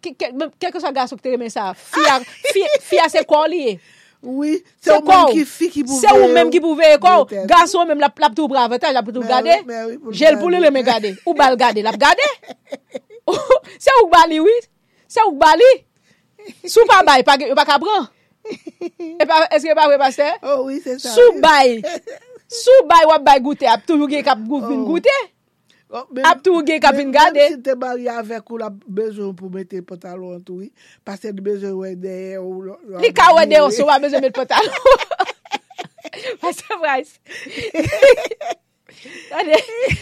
Kèkè sa gasok te remen sa Fia se kon liye. Oui, se ou mèm ki fi ki pouve. Se ou mèm ki pouve e kou. Gason mèm la plap tou brave ta, la pou tou gade. Jel pou li le mè gade. Ou bal gade, la pou gade. Se ou bali, oui. Se ou bali. Sou pa bay, yo pa kabran. Eske pa vwe pase? Oh oui, se sa. Sou bay. Sou bay wap bay goute ap, tou yon gen kap goute. Oh, Ap tou gen kapin gade. Mèm si te bari avèk ou la bezon pou mette potalon tou, pasè di bezon wè deye ou... Li ka wè deye ou sou wè bezon mette potalon. Pasè vwais.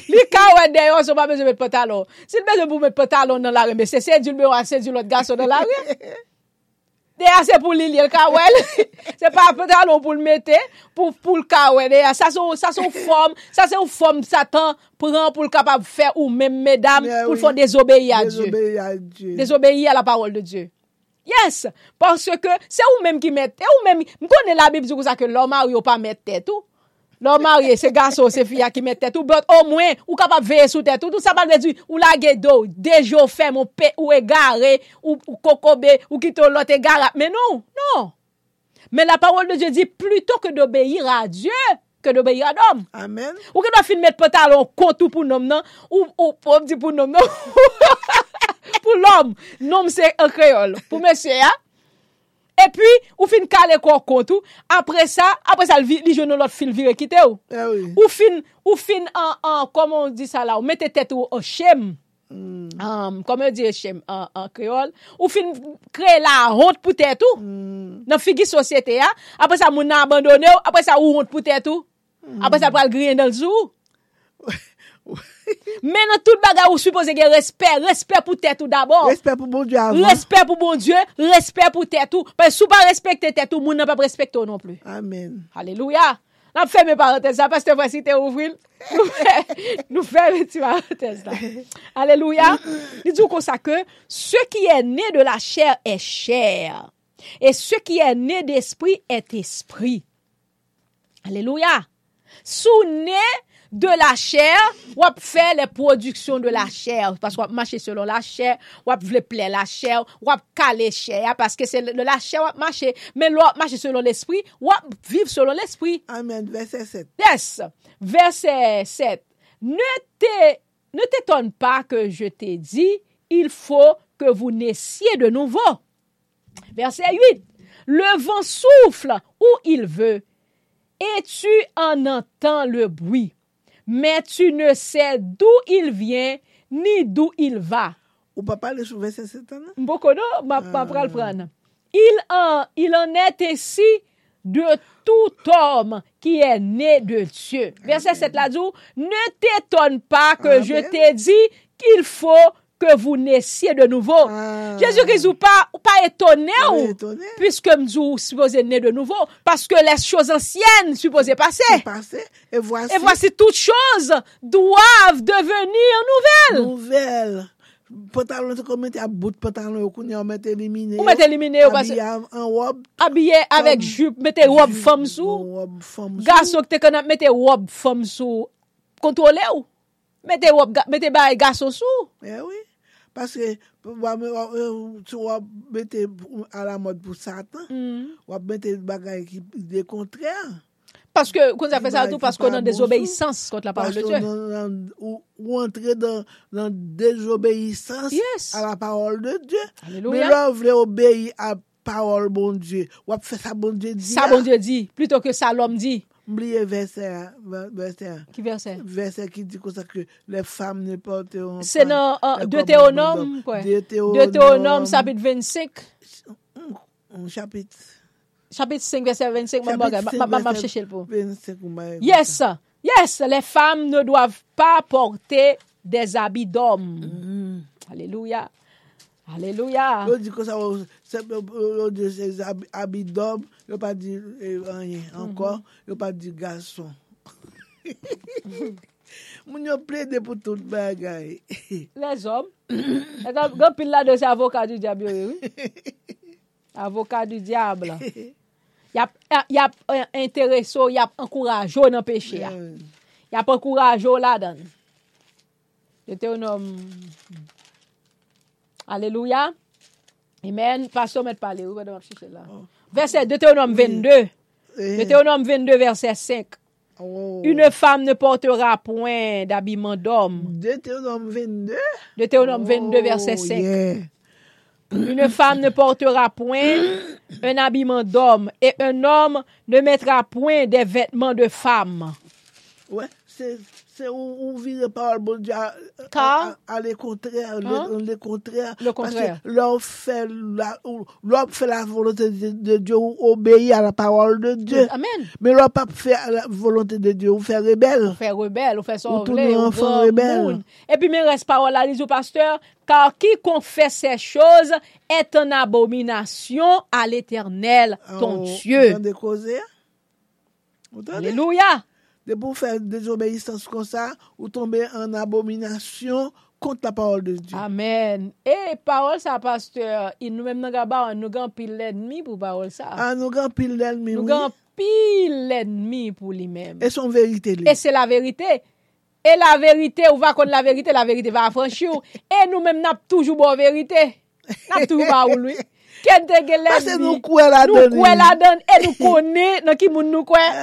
Li ka wè deye ou sou wè bezon mette potalon. Si l bezon pou mette potalon nan la reme, se se di l mè ou an se di l ot gaso nan la reme. Deya se pou li li el kawel, se pa pantalon pou l mette, pou, pou l kawel. Deya sa son form, sa son form satan pran pou l kapab fè ou men medam yeah, pou l oui. fò désobéi a Diyo. Désobéi a la parol de Diyo. Yes, parce ke se ou men ki mette, ou men, m konen la bib di kou sa ke loma ou yo pa mette tèt ou. Lò marye, se gaso, se fia ki met tèt ou bot, o mwen, ou kapap veye sou tèt ou, tout sa pal vezi, ou lage do, dejo fem, ou, pe, ou e gare, ou, ou kokobe, ou kito lot e gare, men nou, nou. Men la parol de Dieu di, pluto ke d'obéir a Dieu, ke d'obéir a d'homme. Amen. Ou ke d'afin met potalon kontou pou nom nan, ou, ou, pou, pou nom nan, pou l'homme, nom se kreol, pou mesye, ha? E pi, ou fin kale kon kontou, apre sa, apre sa li jounou lot fil vire kite ou. Eh oui. Ou fin, ou fin an, an, koman on di sa la, ou mette tet ou an shem, mm. um, koman on di shem an, an kreol, ou fin kre la hont pou tet ou, mm. nan figi sosyete ya, apre sa moun nan abandone ou, apre sa ou hont pou tet ou, mm. apre sa pral griyen del zou ou. Menan tout bagay ou suppose gen respect, respect pou tèt ou d'abord. Respect pou bon Dieu avant. Respect pou bon Dieu, respect pou tèt ou. Pè sou pa respekte tèt ou, moun nan pa respekte ou non plus. Amen. Alléluia. Nan fè mè parantez la, pas te fwasi te ouvril. Nou fè mè ti parantez la. Alléluia. Ni djou kon sa ke, se ki è nè de la chère è chère. Et ce qui est né d'esprit est esprit. Alléluia. Sou né de la chair, ou ap fait les productions de la chair. Parce qu'on marcher selon la chair, ou ap vle plaire la chair, ou ap caler chair, parce que c'est de la chair ou ap marcher. Mais l'autre marcher selon l'esprit, ou ap vivre selon l'esprit. Amen. Verset 7. Yes. Verset 7. Ne t'é- ne t'étonne pas que je t'ai dit, il faut que vous naissiez de nouveau. Verset 8. Le vent souffle où il veut et tu en entends le bruit, mais tu ne sais d'où il vient ni d'où il va. Ou pas parler sur verset 7 hein? Ma, pral prendre. Il en, il en est ainsi de tout homme qui est né de Dieu. Verset 7 là dit, ne t'étonne pas que Amen. je t'ai dit qu'il faut que vous naissiez de nouveau. Ah. Jésus-Christ ou pas, ou pas étonné, ou, étonné. puisque vous supposez né de nouveau, parce que les choses anciennes supposées passer. Passé, et, voici... et voici toutes choses doivent devenir nouvelles. Nouvelles. Pantalon se kon mette a bout pantalon yo koun yo mette elimine yo. Ou mette elimine yo. Abye an wop. Abye avèk jup, mette wop fòm sou. Wop fòm sou. Gassok te kon ap mette wop fòm sou. Kontrole ou. Mete, mete baye gaso sou. Eh oui. Paske wap mette a la mod pou satan. Mm. Wap mette bagay ki bon de kontrèr. Paske kon sa fè sa tou paske nan désobéissance kont la parole de Dieu. Ou entre nan désobéissance a la parole de Dieu. Aleluya. Mè lò vle obéi a parole bon Dieu. Wap fè sa bon Dieu di. Sa bon Dieu di. Plutôt ke sa l'homme di. Mbliye verset, verset. Ki euh, verset? Verset ki di konsa ke le fam ne pote ou anfan. Se nan Deuteronome, kwen? Deuteronome. Deuteronome, chapit 25. Chapit. Chapit 5, verset 25. Mab chèche l pou. 25 ou mbaye. Yes, yes, le fam ne doav pa porte des abi d'om. Aleluya. Aleluya. Yo di kon sa yo, yo di abidob, yo pa di anye, ankon, mhm. yo pa di gason. Moun yo ple de pou tout bagay. Les om, gen pil la de se avokat du diable yo yo. Avokat du diable. Yap, yap intereso, yap ankourajo nan peche ya. Yap ankourajo non la dan. Jete yon om... Alléluia. Amen. Pasteur, mettre parler. Verset Deutéronome 22. Deutéronome 22, verset 5. Oh. Une femme ne portera point d'habillement d'homme. Deutéronome 22. Deutéronome oh, 22, verset 5. Yeah. Une femme ne portera point un habillement d'homme et un homme ne mettra point des vêtements de femme. Ouais, c'est c'est où, où vire parole bon Dieu à, Car- à, à le contraire, le, Hein? le contraire. Le contraire. Parce que l'homme fait la, ou- l'homme fait la volonté de, de Dieu ou obéit à la parole de Dieu. Amen. Mais l'homme pas faire la volonté de Dieu ou faire rebelle. Ou fè rebelle, ou fè Ou tout sorvle, nou ou enfant grand rebelle. Et puis, men reste parole la, lisou pasteur, car quiconque fait ces choses est en abomination à l'éternel, ton On- Dieu. on? Alléluia. de pou fè désobéissance kon sa, ou tombe an abominasyon kont la parol de Diyo. Amen. E, parol sa, pasteur, in nou mèm nan gaba, an nou gan pil l'ennemi pou parol sa. An ah, nou gan pil l'ennemi, oui. Nou gan pil l'ennemi pou li mèm. E son verite li. E se la verite. E la verite, ou va kon la verite, la verite va afranchi ou. E nou mèm nap toujou bo verite. Nap toujou ba ou, oui. ken te gelen bi. Pase nou kwe la den. Nou kwe la den. E nou kone nan ki moun nou kwe.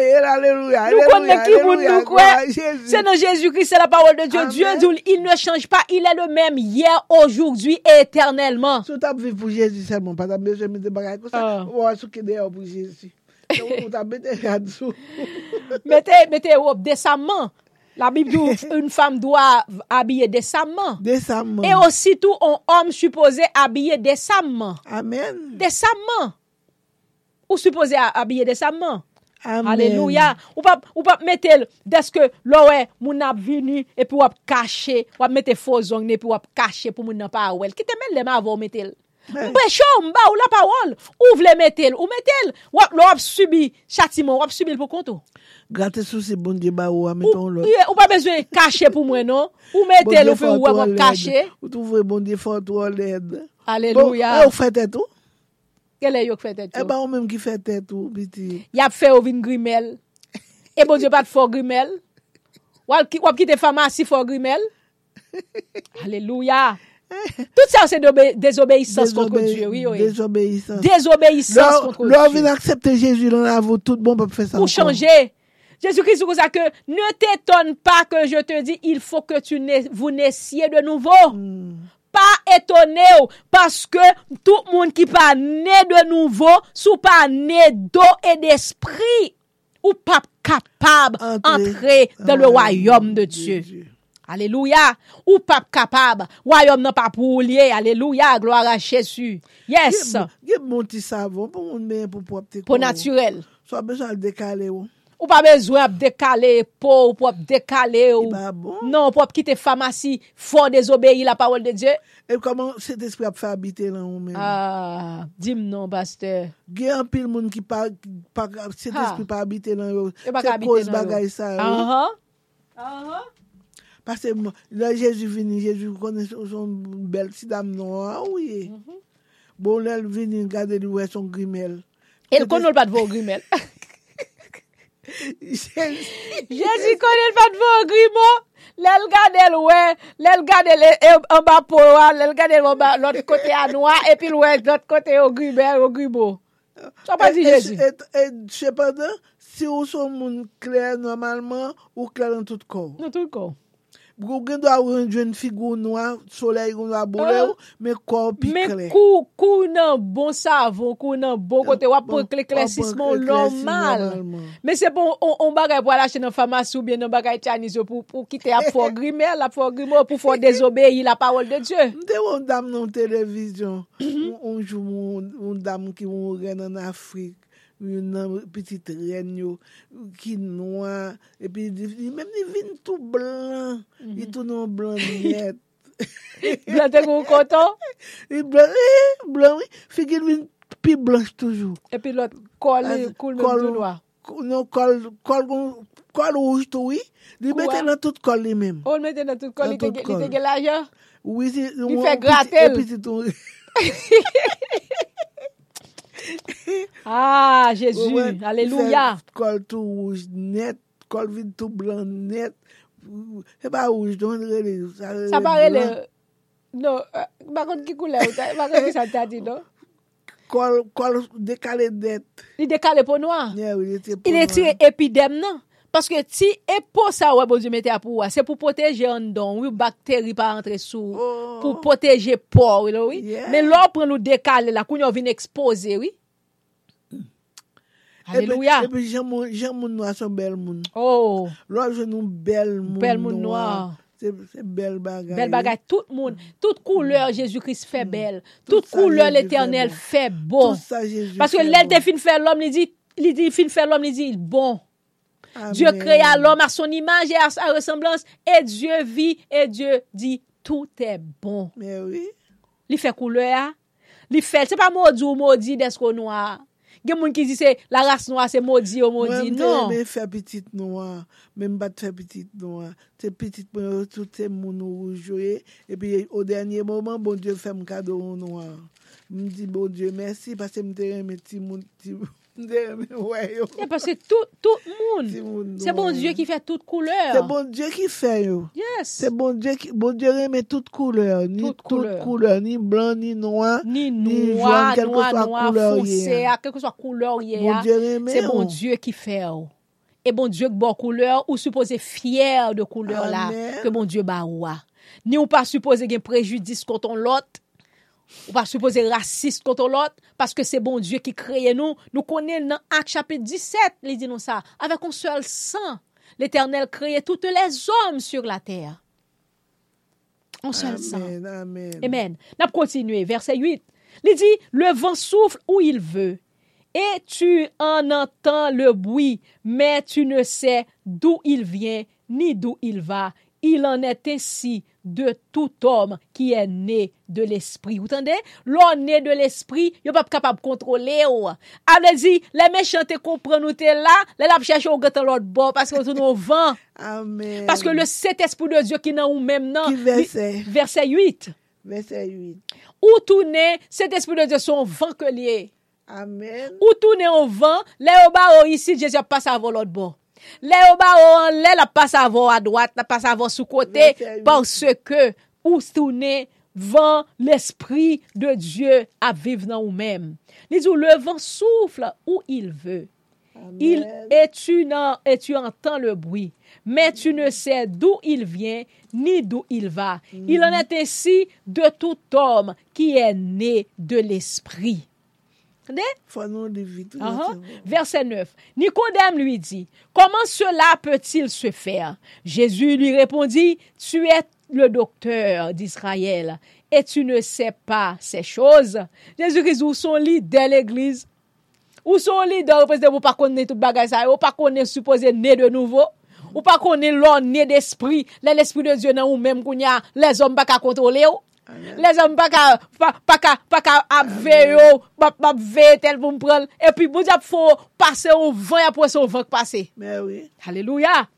Eh, Aleluya. Nou kone nan ki moun nou kwe. Se nan Jésus-Christ, se la parole de Dieu. Dieu dit, il ne change pas. Il est le même hier, aujourd'hui, éternellement. Sou tap viv pou Jésus seulement. Pas tap mèche mète bagay kon sa. Ou an sou kede yo pou Jésus. Ou tap mète yadou. Mète yo obdesamant. La Bible dit une femme doit habiller décemment. Décemment. Et aussi tout un homme supposé habiller décemment. Amen. Décemment. Ou supposé habiller décemment. Amen. Alléluia. Ou pas, ou pas mettre, dès que l'oué moun ap venu, et puis ou ap caché, ou ap mette faux ongles, et puis ou ap caché pour moun n'a pas ouel. Qui te mène les mains avant mettre Mbechou mba ou la parole, ou vle metel, ou metel, wap lo wap subi chatiman, wap subi l pou kontou. Gate sou se bon diye ba ou a meton lò. Ou pa bezwen kache pou mwen non? Ou mette lò fe ou a mwen kache? Ou tou vwe bon diye fantou an lèd. Aleluya. Bon, e ou fè tè tou? Kele yo fè tè tou? E ba ou mèm ki fè tè tou, biti. Yap fè ou vin grimel. E bon diye pat fò grimel. Wap ki te famasi fò grimel. Aleluya. Tout sa ou se désobéissance kontre Dieu. Désobéissance. Désobéissance kontre Dieu. Lò vin aksepte Jésus lò avou tout bon pep fè sa. Ou chanje. Jésus-Christ vous a que ne t'étonne pas que je te dis, il faut que tu na vous naissiez de nouveau. Mm. Pas étonné oh, parce que tout le monde qui pas né de nouveau, sous pas né d'eau et d'esprit, ou pas capable d'entrer dans le royaume de Dieu. Dieu. Aleluya, ou pap kapab, wayom nan pap ou liye, aleluya, gloara chesu. Yes. Gye monti bon, savon pou moun men pou pou apte kon. Po naturel. So a bejan dekale ou. Oh. Ou pa bezwen ap dekale pou, pou ap dekale ou. Eh bon. Non, pou ap kite famasi, fò dezobeyi la pawol de Diyo. E koman se despre ap fè habite lan ou men? Ah, dim non, pasteur. Gen an pil moun ki pa, pa se despre ah. pa habite lan ou. E pa ka habite nan ou. Se pose bagay sa ou. Anhan, anhan. Pase la Jezu vini, Jezu konen son bel si dam nan ah ou ye. Mm -hmm. Bon, lèl vini gade li wè son grimel. El konon pat vò grimel. Jezi konen fat vò grimo, lèl gade l wè, lèl gade l anba po wè, lèl gade l anba lòt kote anwa, epi l wè lòt kote o grimer, o grimo. Sa pa di Jezi. et chepadan, si ou son moun kler normalman, ou kler an tout kou. An tout kou. Gou gen do a ou renjwen figou nou a, soley goun a bole ou, ah. me kor pi kre. Me kou, kou nan bon savon, kou nan bon kote wap bon, pou klesismon normal. Me se bon, pou, on bagay pou alache nan famasou, bien nan bagay tjanizo pou kite ap for grimer, la for grimer pou for dezobeyi la parol de Diyo. Mte woun dam nan televizyon, woun mhm. jou moun dam ki woun ren nan Afrik. yon nan petit ren yo, ki noa, epi mèm ni vin tout blan, mhm. yi tout nan blan niyet. Blan te kon kontan? Blan, eh, blan, fike vin pi blanj toujou. Epi lot kol, koul mèm tout noa? Non, kol, kol kon... Kol ouj tou yi, li mette nan tout kol li mem. Ou mette nan tout kol, li tege la yo? Li fe gratel. Ah, Jésus, ouais, alléluia. Col tout rouge net, col vide tout blanc net. C'est pas rouge, donc ça paraît le... Non, euh, par contre, qui couleur? Par contre, ça t'a dit, non? Col, col décalé net. Il décalé pour noir? Yeah, oui, il était pour noir. Il était épidème, non? Paske ti epo sa wè bon di mette apou wè, se pou poteje an don, wè bakteri pa rentre sou, oh. pou poteje por wè lò wè. Yeah. Men lò pren nou dekale la, koun yo vin expose wè. E Aleluya. Epe jen moun noa son bel moun. Oh. Lò jen nou bel moun. Bel moun noa. Se bel bagay. Bel bagay, tout moun. Tout kouleur Jésus-Christ fè mm. bel. Tout kouleur l'Eternel fè bon. Tout sa Jésus-Christ fè bon. Paske lèl te fin fè l'om, li di, li di fin fè l'om, li di, bon. Dieu créa l'homme à son image et à sa ressemblance. Et Dieu vit et Dieu dit, tout est bon. Mais oui. Il fait couleur. Il fait, c'est pas maudit ou maudit d'être noir. Gen moun ki di se la ras noa se modi ou modi, non. Mwen fè pitit noa, mwen bat fè pitit noa. Te pitit mwen toute moun ou jouye, epi ou denye mouman, bon dieu fè mkado ou noa. Mwen di bon dieu mersi, pase mwen te reme ti moun ti moun. parce que tout, tout moun, moun c'est bon. Dieu qui fait toute couleur. C'est bon Dieu qui fait, yo. Yes. C'est bon Dieu qui, bon Dieu remet toute couleur, ni Toute couleur. ni blanc, ni noir. Ni noir, jaune, noir, soit noir, couleur que soit couleur Bon remet, C'est bon oh. Dieu qui fait. oh. Et bon Dieu qui bon couleur, ou supposé fier de couleur là, que bon Dieu ba ou a. Ni ou pas supposé gen préjudice contre l'autre, ou pas supposé raciste contre l'autre, parce que c'est bon Dieu qui crée nous. Nous connaissons dans Acte chapitre 17, il dit nous ça, avec un seul sang, l'Éternel créait toutes les hommes sur la terre. Un seul sang. Amen, amen. Amen. N'a continué, verset 8. Il dit, le vent souffle où il veut, et tu en entends le bruit, mais tu ne sais d'où il vient, ni d'où il va. il en est ainsi de tout homme qui est né de l'esprit. Vous entendez? L'homme né de l'esprit, il n'est pas capable de contrôler. Allez-y, les méchants te comprennent nous t'es là, les lap cherchent au gâteau l'autre bord parce que nous au vent. Amen. Parce que le cet esprit de Dieu qui n'a ou même non. Verset. verset 8. Verset 8. Où tourne cet esprit de Dieu son vent que lié. Amen. Ou tourne au vent, les au ici, Jésus passe à l'autre bord. Les au bas en l'air, la passe avant à droite, la sous côté, Verset huit. parce que, ou tourne, vent, l'esprit de Dieu à vivre dans nous-mêmes. Les où le vent souffle où il veut. Il, et, tu et tu entends le bruit, mais tu ne sais d'où il vient ni d'où il va. Il en est ainsi de tout homme qui est né de l'esprit. Uh-huh. Verset 9. Nicodème lui dit, comment cela peut-il se faire? Jésus lui répondit, tu es le docteur d'Israël et tu ne sais pas ces choses. Jésus-Christ, où sont leader de l'église? Où sont parce que vous pas connaître tout bagage ça, vous pas connaître supposé né de nouveau? Ou pas connaître l'homme né d'esprit, l'esprit de Dieu dans ou même qu'on y a, les hommes pas qu'à contrôler ou? Les hommes pas qu'à, pas, qu'à, pas qu'à apveiller ou, pas, pas veiller tel pour me prendre. Et puis, bon Dieu, faut passer au vent après son vent passer. Mais oui. Alléluia.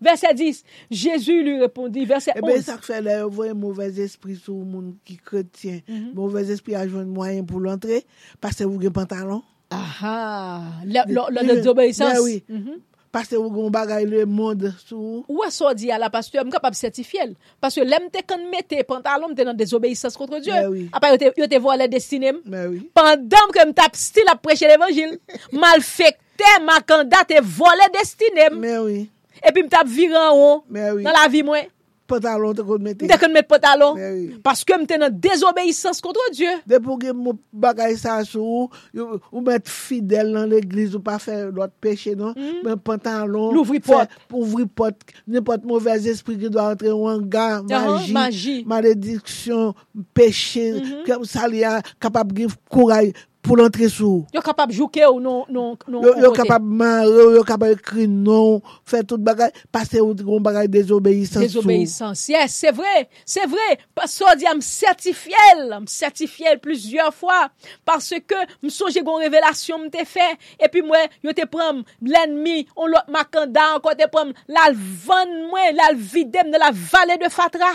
Verset 10. Jésus lui répondit, verset Eh bien, 11. ça fait là, vous voyez mauvais esprit sur le monde qui chrétien. Mhm. Mauvais esprit a joué moyen pour l'entrer parce que vous avez pantalon. Ah, ah. Le- le- le- Le- Pase ou goun bagay le moun sou. Ou e so di a la pasteur, m kapab sertifiel. Paske lem te kan mette, pantalon m te nan desobeysans kontre Diyo. Oui. Apa yo te, yo te vole destinem. Oui. Pandam ke m tap stil ap preche l'evangil. mal fekte, makanda te vole destinem. Oui. E pi m tap viran ou. oui. Nan la vi mwen. pantalon te kon mette. Te kon mette pantalon. Oui. Paske mte nan désobéissance kontre Diyo. De pou gen mou bagay sa sou, ou mette fidèl nan l'eglise, ou pa fè lot peche non, mm. men pantalon. Louvri pot. Louvri pot, ne pot mouvez esprit ki do antre wanga, magi, magi, malediksyon, peche, mm -hmm. kem sa li a kapab gen kouray, pou l'antre sou. Yo kapab jouke ou non, non, non yo, yo kapab man, yo, yo kapab kri non, fè tout bagay, pase ou goun bagay désobéissance sou. Désobéissance, yes, c'est vrai, c'est vrai. Paso di am certifiel, am certifiel plusieurs fois, parce que msoje goun revelasyon mte fè, epi mwen, yo te prem l'ennemi, on l'ot makanda, anko te prem l'al van mwen, l'al videm de la vale de Fatra.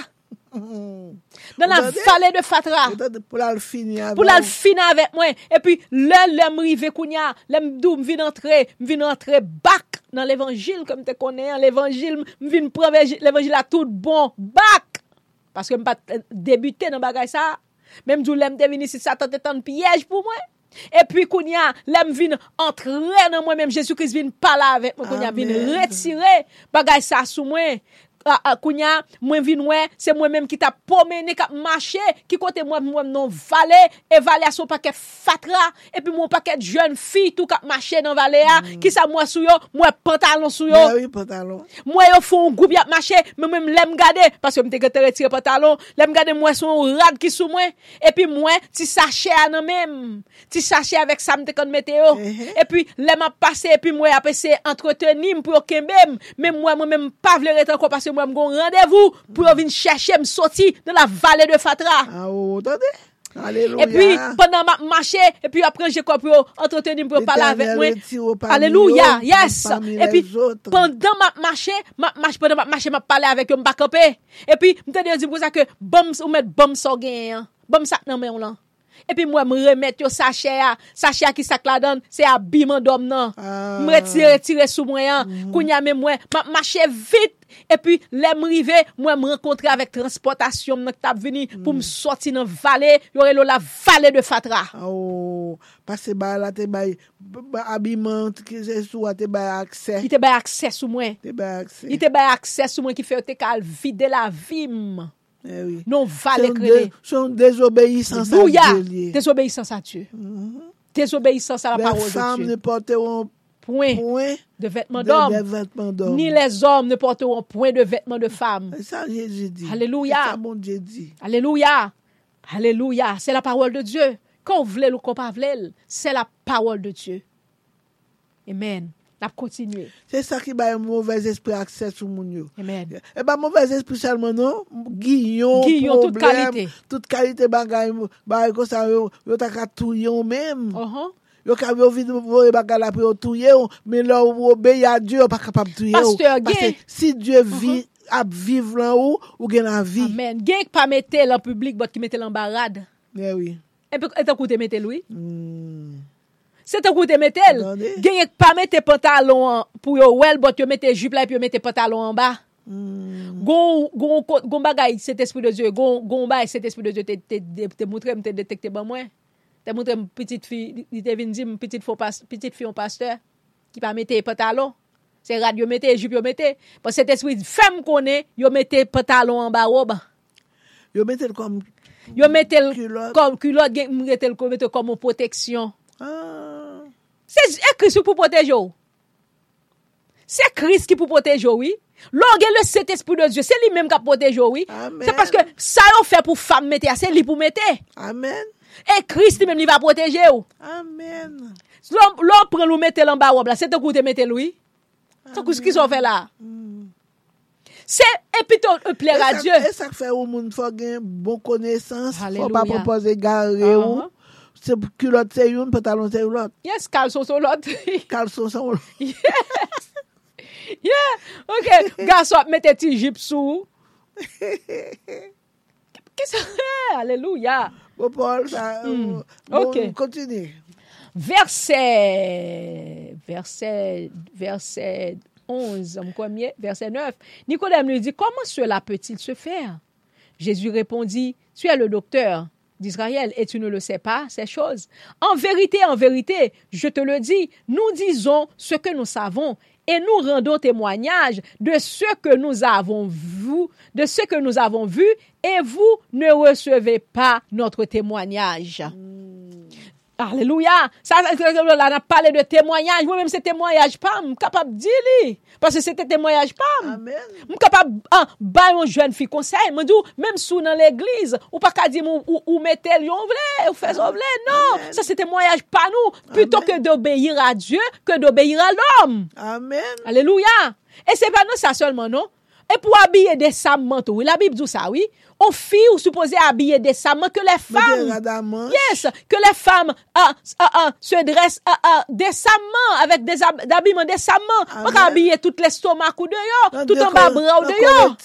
Mm. Dans la vallée de Fatra. Pour la finir. Pour la finir avec moi. Et puis, là, l'aime rivé kounya, l'aime dou, m'vin entrer, m'vin entrer bac dans l'évangile, comme tu connais, l'évangile, m'vin prendre l'évangile à tout bon, bac. Parce que m'pas débuté dans bagay ça. Même d'où l'aime devenu si ça tente tant piège pour moi. Et puis, kounya, l'aime vin entrer dans moi-même, Jésus-Christ vin parler avec moi, kounya, vin retirer bagay ça sous moi. Ah, ah, kounya, mwen vin wè, se mwen mèm ki ta pomene kap mache, ki kote mwen mwen nan vale, e vale a son paket fatra, e pi mwen paket jen fi tou kap mache nan vale a, mm. ki sa mwen sou yo, mwen pantalon sou yo. Mwen oui, pantalon. Mwen yo foun goup yap mache, mwen mwen lem gade, paske mwen te gete retire pantalon, lem gade mwen son rad ki sou mwen, e pi mwen ti sache anan mèm, ti sache avek sa mwen te kon mete yo, e pi lem ap pase, e pi mwen ap ese entretenim pou yo kembem, men mwen mwen mwen pa vle retan ko pase mwen mwen mgon randevou pou yo vin chèche m soti nan la vale de Fatra. A ou, tande? Alléluia. Et puis, pendant ma marché, et puis après, j'ai compris, oh, entretenir pour parler avec moi. Alléluia. Yes. Et puis, autres. pendant ma marché, ma marché, pendant ma marché, m'a parlé avec eux, m'a campé. Et puis, m'tendez dire pour ça que, bom, ou mettre bom, ça gagne. Bom, ça, non, mais on l'a. epi mwen mwen remet yo sachè ya, sachè ya ki sak la dan, se ya biman dom nan, ah. mwen retire, retire sou mwen yan, mm. kounya mwen mwen, mwen mache vit, epi lè mwen rive, mwen mwen renkontre avèk transportasyon mwen tap vini, mm. pou mwen soti nan vale, yore lo la vale de fatra. Oh, pase ba la te bay, abiman, ki se sou a te bay aksè. Ki te bay aksè sou mwen. Te bay aksè. Ki te bay aksè sou mwen ki fè yo te kal vide la vim. Eh oui. Non vale Son, krele. de, son désobéissance à Alléluia. Dieu. Désobéissance à Dieu. Désobéissance à la Les parole de femmes Dieu. ne porteront Point point de vêtements d'hommes. Ni les hommes ne porteront point de vêtements de femmes. C'est ça Jésus dit. Alléluia. Ça mon Dieu dit. Alléluia. Alléluia. C'est la parole de Dieu. Qu'on vle ou qu'on pas c'est la parole de Dieu. Amen. Nap kontinue. Se sa ki baye mouvez espri akses sou moun yo. Amen. E ba mouvez espri salman nou, giyon, giyon, tout kalite. Tout kalite bagay, baye konsa yo, yo tak atouyon menm. Ohan. Yo kab yo vide vore bagay la pou yo touye yo, men lò ou obe ya Diyo, yo pa kapab touye yo. Pasteur gen. Si Diyo vi, ap viv lan ou, ou gen an vi. Amen. Gen ki pa mette lan publik, bot ki mette lan barad. Ye eh oui. E pe e koute mette loui. Hmm. Se te koute metel, genye pa mette pantalon an, pou yo wel, bot yo mette jup la, pi yo mette pantalon an ba. Mm. Gon, gon, gon bagay set espri de Diyo, gon, gon bagay set espri de Diyo, te, te, te, te moutre te detekte ban mwen. Te moutre moutrem petit fi, te vin di m petit fi yon pasteur, ki pa mette pantalon. Se rad yo mette, jup yo mette. Pon set espri fem konen, yo mette pantalon an ba rob. Yo mette l kom... Yo mette l kom kulot, gen m rete l kom, mette kom m proteksyon. Ah... Se kris pou potej yo. Se kris ki pou potej yo, oui. Lò gen le set espri de Diyo, se li menm ka potej yo, oui. Se paske sa yo fe pou fam mette, se li pou mette. Amen. E kris li menm li va potej yo. Amen. Lò pren lou mette lan ba wab la, se te koute mette lou, oui. Se kous ki so fe la. Mm. Se epito plera Diyo. E sak fe ou moun fò gen bon konesans, fò pa propose gare ou. Uh-huh. Se yon, pantalon se yon lot. Yes, kalson son lot. Kalson se yon lot. Yeah, ok. Gaso ap mette ti jip sou. Ki sa? Alléluia. Bon, Paul, Hmm. euh, bon, Ok. continue. verset, verset, verset 11, en premier, verset 9, Nicodème lui dit, comment cela peut-il se faire? Jésus répondit, tu es le docteur d'Israël et tu ne le sais pas, ces choses. En vérité, en vérité, je te le dis, nous disons ce que nous savons et nous rendons témoignage de ce que nous avons vu, de ce que nous avons vu, et vous ne recevez pas notre témoignage. Alléluia. Ça, là, on a parlé de témoignage. Moi-même, c'est témoignage pas, je suis capable de dire. Parce que c'était témoignage pas. Amen. Je suis capable de bah, une jeune fille conseil. Je dis, même sous dans l'église, ou pas qu'à dire, ou, ou mettez le ou fait ce voulez. Non, ça c'est témoignage pas nous. Plutôt que d'obéir à Dieu, que d'obéir à l'homme. Amen. Alléluia. Et c'est pas non ça seulement, non? Et pour habiller décemment, oui, la Bible dit ça, oui. On fille ou supposé habiller décemment que les femmes, yes, que les femmes ah, ah, ah, se dressent ah, ah, décemment avec des habillements décemment. On va habiller tout l'estomac ou dehors, tout en bas bras ou dehors.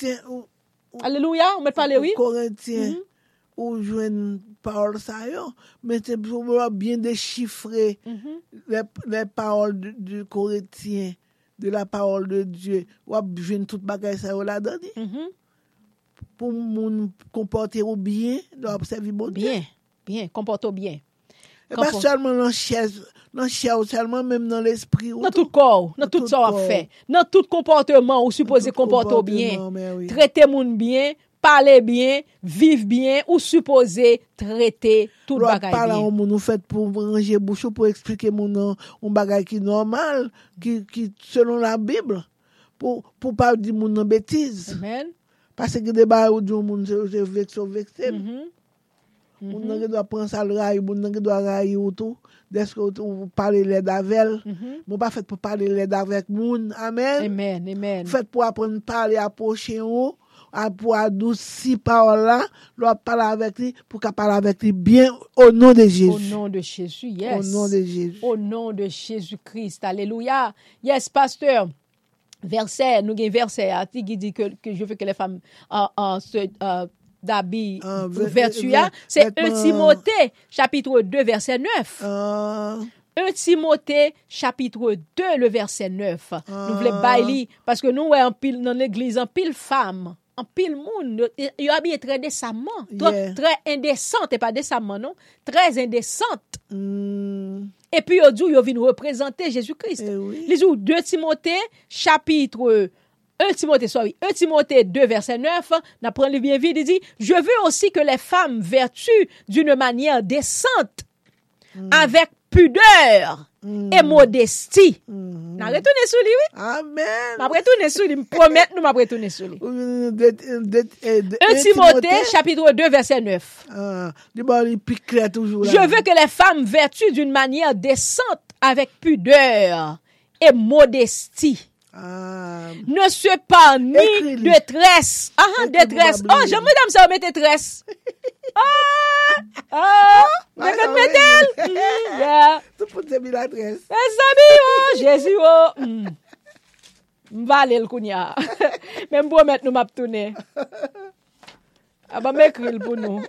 Alléluia, on met parler oui. Corinthiens mm-hmm. ou jwen parol sa yo, men se pou mwen bien dechiffre mm-hmm. le parol du Koretien. de la parol de Diyo, wap jwen tout bagay sa yo la dani. Mm -hmm. Pou moun kompote ou bien, do apsevi bon Diyo. Bien, bien, kompote ou bien. E pa salman nan chèz, nan chèz ou salman, mèm nan l'esprit ou. Nan tout kor, nan tout sa wap fè. Nan tout komporteman ou suppose kompote ou bien. Oui. Trete moun bien, pale bien, vive bien, ou suppose trete tout Lwa bagay bien. Lwa pala ou moun ou fet pou ranger bouchou pou eksplike moun ou bagay ki normal, ki, ki selon la Bible, pou, pou pa di moun nan betiz. Amen. Pase ki deba ou di ou moun se vekso veksem. Mm -hmm. Mm -hmm. Moun nan ki dwa pransa l ray, moun nan ki dwa ray ou tou, deske ou tou pale led avel. Mm -hmm. Moun pa fet pou pale led avek moun. Amen. Amen, amen. Fet pou apren pale aposhe ou, pour adoucir parole là, l'on parler avec lui pour qu'elle parle avec lui bien au nom de Jésus. Au nom de Jésus, yes. Au nom de Jésus. Au nom de Jésus-Christ. Alléluia. Yes, pasteur. Verset, nous avons un verset hein, qui dit que, que je veux que les femmes euh, euh, se euh, d'habillent Ah, ve- vertu. ve- hein. C'est 1 vêtements- Timothée, chapitre 2, verset 9. Euh, 1 Timothée, chapitre 2, le verset 9. Nous Ah. voulons bailler parce que nous, ouais, en pile, dans l'église, en pile femme, en pile ils habillent très décemment, très, Yeah. très indécente, et pas décemment, non? Très indécente. hmm, Et puis, ils dit, ils viennent représenter Jésus-Christ. Eh oui. Les ou 2 Timothée, chapitre 1 Timothée, sorry, 1 Timothée 2, verset 9, n'apprend le bien vite, il dit, je veux aussi que les femmes vertuent d'une manière décente, avec pudeur et modestie. N'a retourné sous lui, oui? Amen. M'a retourné sous lui, me promet, nous m'a retourné sous lui. De- de- de- de- 1 Timothée, chapitre 2, verset 9. Ah. Je veux que les femmes vertuent d'une manière décente, avec pudeur et modestie. Ah, ne se pa ni detres Ahan detres Oh jan mwen dam sa ou mette tres Oh Oh Mwen kon metel Sou pou te mi la tres E sa mi oh Jezi oh. Mva ale l kounya Men mbo met nou map toune Aba ah, mekril pou nou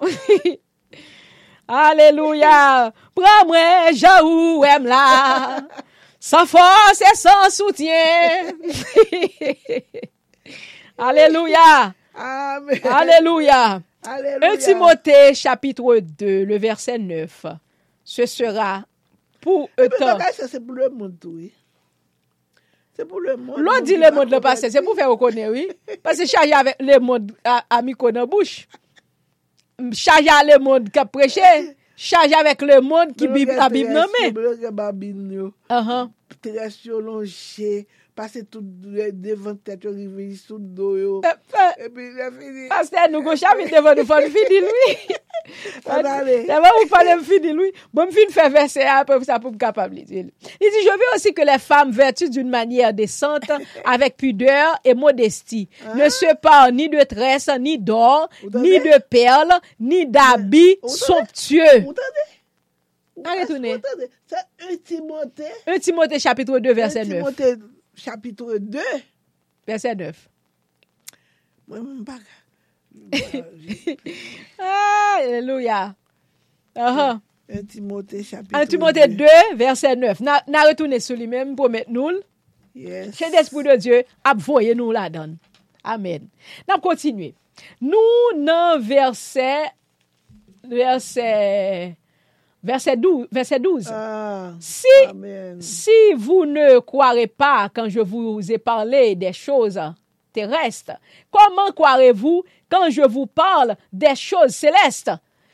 Aleluya Pran mwen ja ou em la Sans force et sans soutien. Alléluia. Amen. Alléluia. Alléluia. 1 Timothée chapitre 2, le verset 9. Ce sera pour ça, c'est pour le monde, oui. C'est pour le monde. L'on dit le monde le passé, c'est pour faire reconnaître, oui. Parce que chargé avec le monde à, à micro dans la bouche. Chargé avec le monde qui a prêché. chaje avèk le moun ki bib, la bib nanme. Bloke babin yo, tres yo lonje, pase tout devan tèt yo rive, sou do yo. Pase nou go chavit devan nou fon fini lwi. Bon, bon, D'abord, vous parlez, me finir, lui. Bon, me finir faire verser après ça pour me capable. Il dit, je veux aussi que les femmes vertuent d'une manière décente, avec pudeur et modestie, ah. ne se parent ni de tresses, ni d'or, ni de perles, ni d'habits somptueux. Allez, tournez. C'est 1 Timothée. 1 Timothée chapitre 2, verset 9. Timothée chapitre 2. Verset 9. Moi, je ne Alléluia. Uh-huh. 1 Timothée chapitre 1 Timothée 2, verset 9. Na, na retourne sou li men pou met nou. Yes. Che d'esprit de Dieu ap voye nou la dan. Amen. Nan kontinue. Nou nan verset verset verset 12, verset 12. Ah, Si Amen. Si vous ne croirez pas quand je vous ai parlé des choses terrestres. Comment croirez-vous quand je vous parle des choses célestes?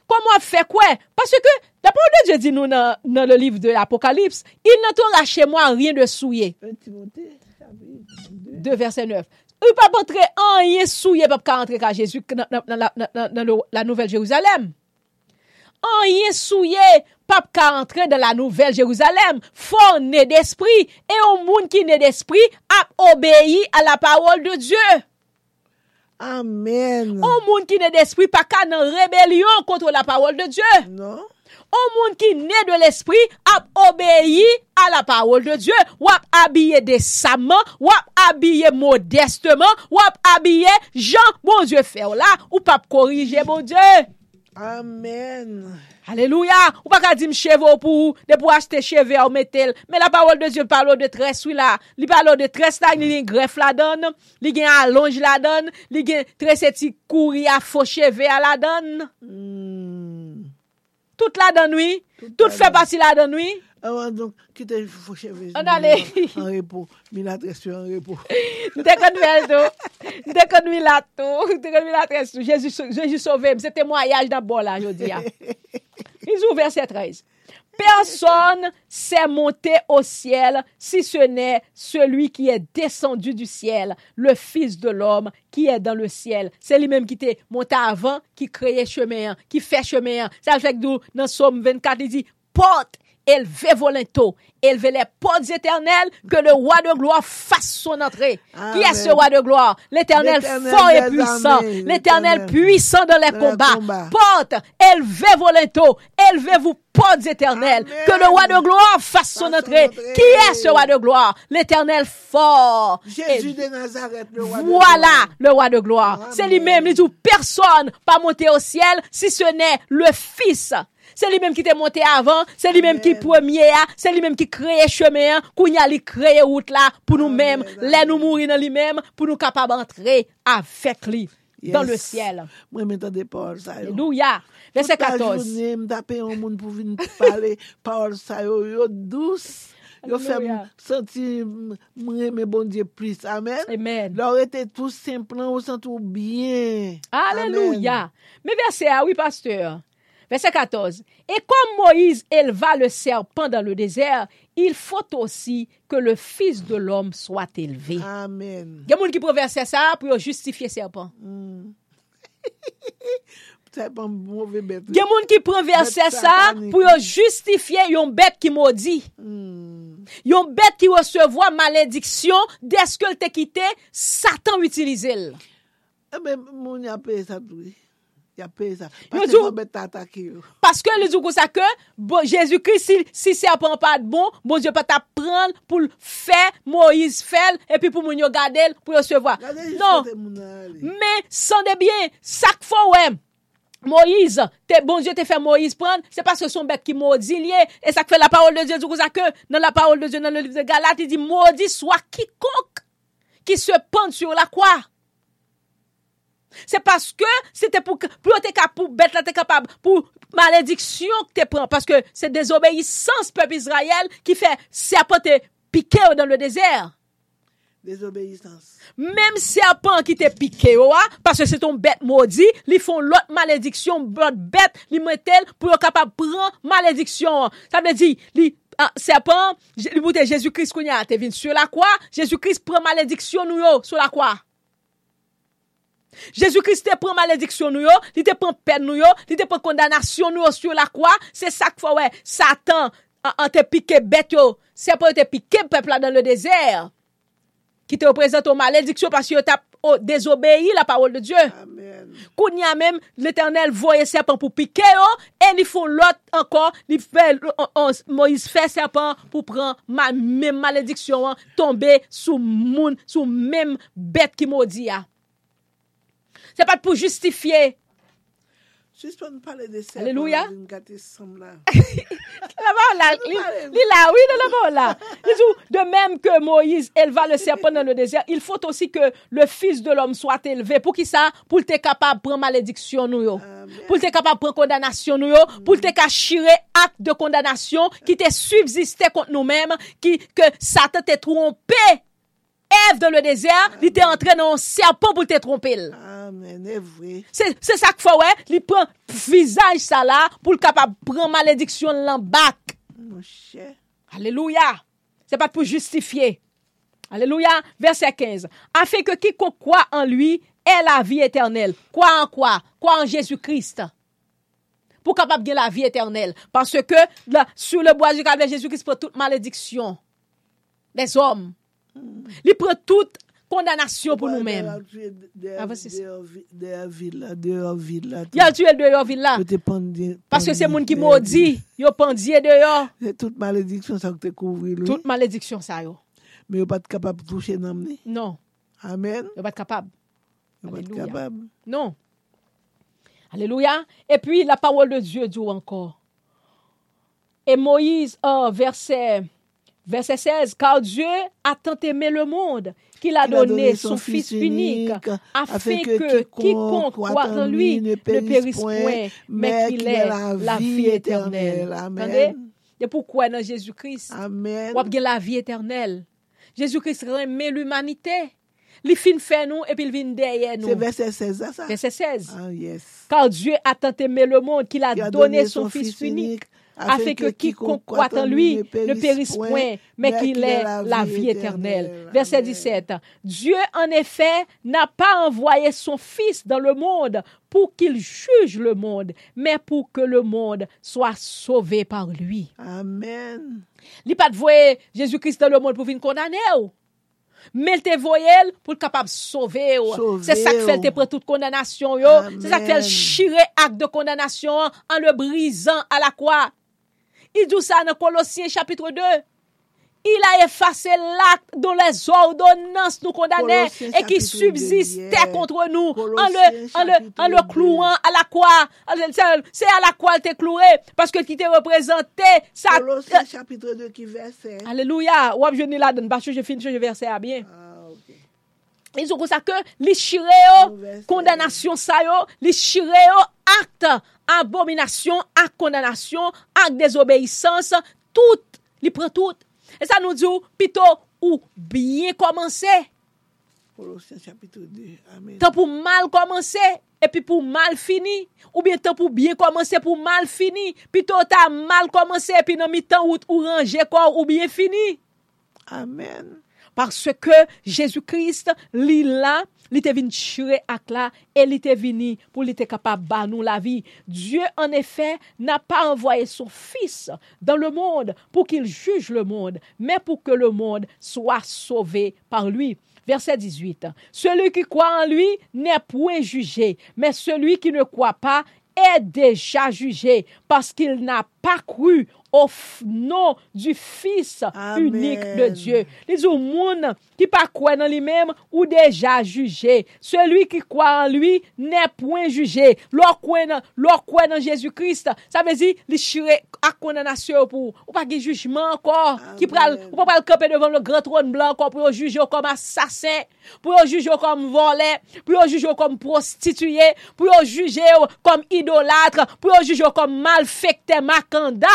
Comment faire quoi? Parce que, d'après de Dieu dit nous dans, dans le livre de l'Apocalypse, il n'entendra chez moi rien de souillé. 2 verset 9. Il ne peut pas entrer en rien souillé, pas entrer quand Jésus dans la Nouvelle-Jérusalem. Anye souye, pap ka rentre de la nouvel Jeruzalem. Fon ne d'esprit, e ou moun ki ne d'esprit ap obeyi a la parol de Diyo. Amen. Ou moun ki ne d'esprit pa ka nan rebelyon kontre la parol de Diyo. Non. Ou moun ki ne de l'esprit ap obeyi a la parol de Diyo. Wap abye desaman, wap abye modesteman, wap abye jan, bon Diyo fè ou la, ou pap korije bon Diyo. Amen. Alléluia. Ou pas qu'à dire cheveux pour de pour acheter cheveux ou mettre Mais la parole de Dieu parle de tresse oui là. Il parle de tresse là, il y a une greffe la donne, il y a allonge la donne, il y a tresse qui courir à faux cheveux à la donne. Mm. Tout la donne oui. Tout, Tout fait partie la donne oui. Awa, donk, kite foshe vej. An ale. An repo. Milat restu an repo. Nte kon vel do. Nte kon milat do. Nte kon milat restu. Jeji sovem. Se temoyaj da bol la, jodi ya. Izou verset 13. Personne s'est monté au ciel si ce n'est celui qui est descendu du ciel, le Fils de l'homme qui est dans le ciel. C'est lui-même qui était monté avant, qui créait chemin, qui fait chemin. Ça fait que nous, dans Somme 24, il dit, porte élevez vos linteaux, élevez les portes éternelles, que le roi de gloire fasse son entrée. Qui est ce roi de gloire? L'éternel fort et puissant, l'éternel puissant dans les dans combats. combats. Porte, élevez vos linteaux, élevez-vous portes éternelles, Amen. que le roi de gloire fasse son entrée. entrée. Qui est ce roi de gloire? L'éternel fort. Jésus Et de Nazareth, le roi de voilà gloire. le roi de gloire. C'est lui-même, il dit, personne pas monté au ciel si ce n'est le Fils. Se li menm ki te monte avan, se li menm ki premier a, se li menm ki kreye cheme a, kounya li kreye out la pou nou menm, le nou mouri nan li menm, pou nou kapab antre avek li. Yes. Dans le ciel. Mwen men tan de paol sayo. Edou ya. Verset 14. Touta jounen mdape yon moun pou vin pale paol sayo yo dous. Yo fèm senti mwen mè bon diye plis. Amen. Amen. Lor ete tout simplan ou sentou bien. Aleluya. Mè verset a, ah oui pasteur. Verset 14. Et comme Moïse éleva le serpent dans le désert, il faut aussi que le fils de l'homme soit élevé. Amen. Il y a moun qui peut verser ça pour justifier serpent. Mm. Gen moun ki pren verse sa pou yo justifiye yon bet ki modi. Mm. Yon bet ki resevo malediksyon deske l te kite, satan utilize l. Eh Ebe, moun apè sa toui. ya pe sa. Paske yo bet ta atake yo. Paske le zou kon sa ke, bon, Jezu Kris, si, si se apon pa de bon, bon Diyo pa ta pran pou fè, Moïse fèl, epi pou moun yo gade l, pou yo se vwa. Non, men, san de bien, sak fò wèm. Moïse, te, bon Dieu te fè Moïse pran, se pa se son bet ki maudit liye, e sak fè la parol de Dieu, zou kon sa ke, nan la parol de Dieu, nan le liv de Galat, di maudit swa kikok, ki se pante sur la kwa. se paske se te pou, pou te kap pou bet la te kapab pou malediksyon ke te pran, paske se dezobeysans pep Israel ki fe serpent te pike ou dan le dezer. Dezobeysans. Mem serpent ki te pike ou oh, a, ah, paske se ton bet modi, li fon lot malediksyon, lot bet, li metel pou yo kapab pran malediksyon. Sa mwen di, li... Ah, serpent, li moutè Jésus-Christ koun ya, te vin sur la kwa, Jésus-Christ pran malediksyon nou yo, sur la kwa. Jésus-Christ te pren malédiction nous yo, il te prend peine nous yo, il te prend condamnation nous sur la croix. C'est ça que faut ouais, Satan an te piqué bête yo. C'est pour te piquer peuple dans le désert. Qui te représente aux malédiction parce que t'a oh, désobéi la parole de Dieu. Amen. Kounya même l'Éternel voyait serpent pour piquer yo et ils font l'autre encore, il fait Moïse fait serpent pour prendre ma même malédiction tomber sous moun sous même bête qui maudit. Ah. C'est pas pour justifier. Suspend pale de li, oui, de même que Moïse éleva le serpent dans le désert, il faut aussi que le Fils de l'homme soit élevé. Pour qui ça? Pour te capable de prendre malédiction, nous, yo. Pour te capable de prendre condamnation, nous, yo. Pour te cachirer acte de condamnation qui te subsistait contre nous-mêmes, qui, que Satan t'a trompé. Ève dans le désert, il t'est entré dans un serpent pour te tromper. Amen. C'est vrai? C'est ça qu'il faut, ouais. Il prend visage ça là pour le capable de prendre malédiction l'en bac. Alléluia. C'est pas pour justifier. Alléluia. Verset 15. Afin que quiconque croit en lui ait la vie éternelle. Quoi en quoi? Quoi en Jésus-Christ. Pour capable de la vie éternelle. Parce que là, sur le bois du calvaire, Jésus-Christ prend toute malédiction des hommes. Il prend toute condamnation pour nous-mêmes. Dehors dehors. Il a tué dehors ville là? Parce que c'est moun qui dehors maudit. Yo pendie dehors. C'est toute malédiction ça te. Toute malédiction ça yo. Mais yo pas capable de toucher ni? Non. Amen. Pas capable. Yo pas capable. Non. Alléluia. Et puis la parole de Dieu dit encore. Et Moïse, euh, verset, Verset 16, car Dieu a tant aimé le monde qu'il a, qu a, donné son, son Fils unique, afin que quiconque croit en lui ne périsse point, mais qu'il ait la, la vie éternelle. Amen. Et pourquoi dans Jésus-Christ? Amen. Ou la vie éternelle. Jésus-Christ remet l'humanité. Li fin fè nou, epil vin deye nou. Se verset 16, a sa? Verset 16. Ah, yes. Car Dieu a tant aimé le monde qu'il a, qu a donné, donné son, son Fils unique, unique afin que quiconque croit en lui ne périsse point, mais qu'il ait la vie éternelle. Verset Amen. 17. Dieu, en effet, n'a pas envoyé son Fils dans le monde pour qu'il juge le monde, mais pour que le monde soit sauvé par lui. Amen. Li pas de voyer Jésus-Christ dans le monde pour venir condamner ou? Mais il te pour être capable de sauver C'est ça qui fait te toute condamnation. C'est ça qui fait le chirer acte de condamnation en le brisant à la croix. Il dit ça dans Colossiens chapitre 2. Il a effacé l'acte dont les ordonnances nous condamnaient Colossiens et qui subsistaient yeah. contre nous Colossiens en le, en, le, en le clouant à la croix. C'est à la croix qu'il était cloué parce que qui t'est représenté. Ça... Colossiens chapitre 2 qui verset. Alléluia. Ou je là parce que je finis ce verset à bien. Ah, okay. Ils ont comme ça que les chiréo, condamnation ça yo, les chiréo acte abominasyon, ak kondanasyon, ak dezobeysans, tout, li pren tout. E sa nou diyo, pito ou bien komanse. Tan pou mal komanse, epi pou mal fini. Ou bien tan pou bien komanse, pou mal fini. Pito ta mal komanse, epi nan mi tan ou, ou ranger kor, ou bien fini. Amen. Parce que Jésus-Christ li la, li te venu chire ak la, et li te venu pour li la vie. Dieu, en effet, n'a pas envoyé son Fils dans le monde pour qu'il juge le monde, mais pour que le monde soit sauvé par lui. Verset 18. Celui qui croit en lui n'est point jugé, mais celui qui ne croit pas est déjà jugé parce qu'il n'a pas cru au nom du Fils Amen. unique de Dieu. Les monde qui pas croit dans lui-même ou déjà jugé. Celui qui croit en lui n'est point jugé. L'or croit dans Jésus-Christ, ça veut dire les chire à condamnation pour ou pas de jugement encore qui pral ou pas le camper devant le grand trône blanc encore pour juger comme assassin, pour juger comme voleur, pour juger comme prostitué, pour juger comme idolâtre, pour juger comme malfecté macanda.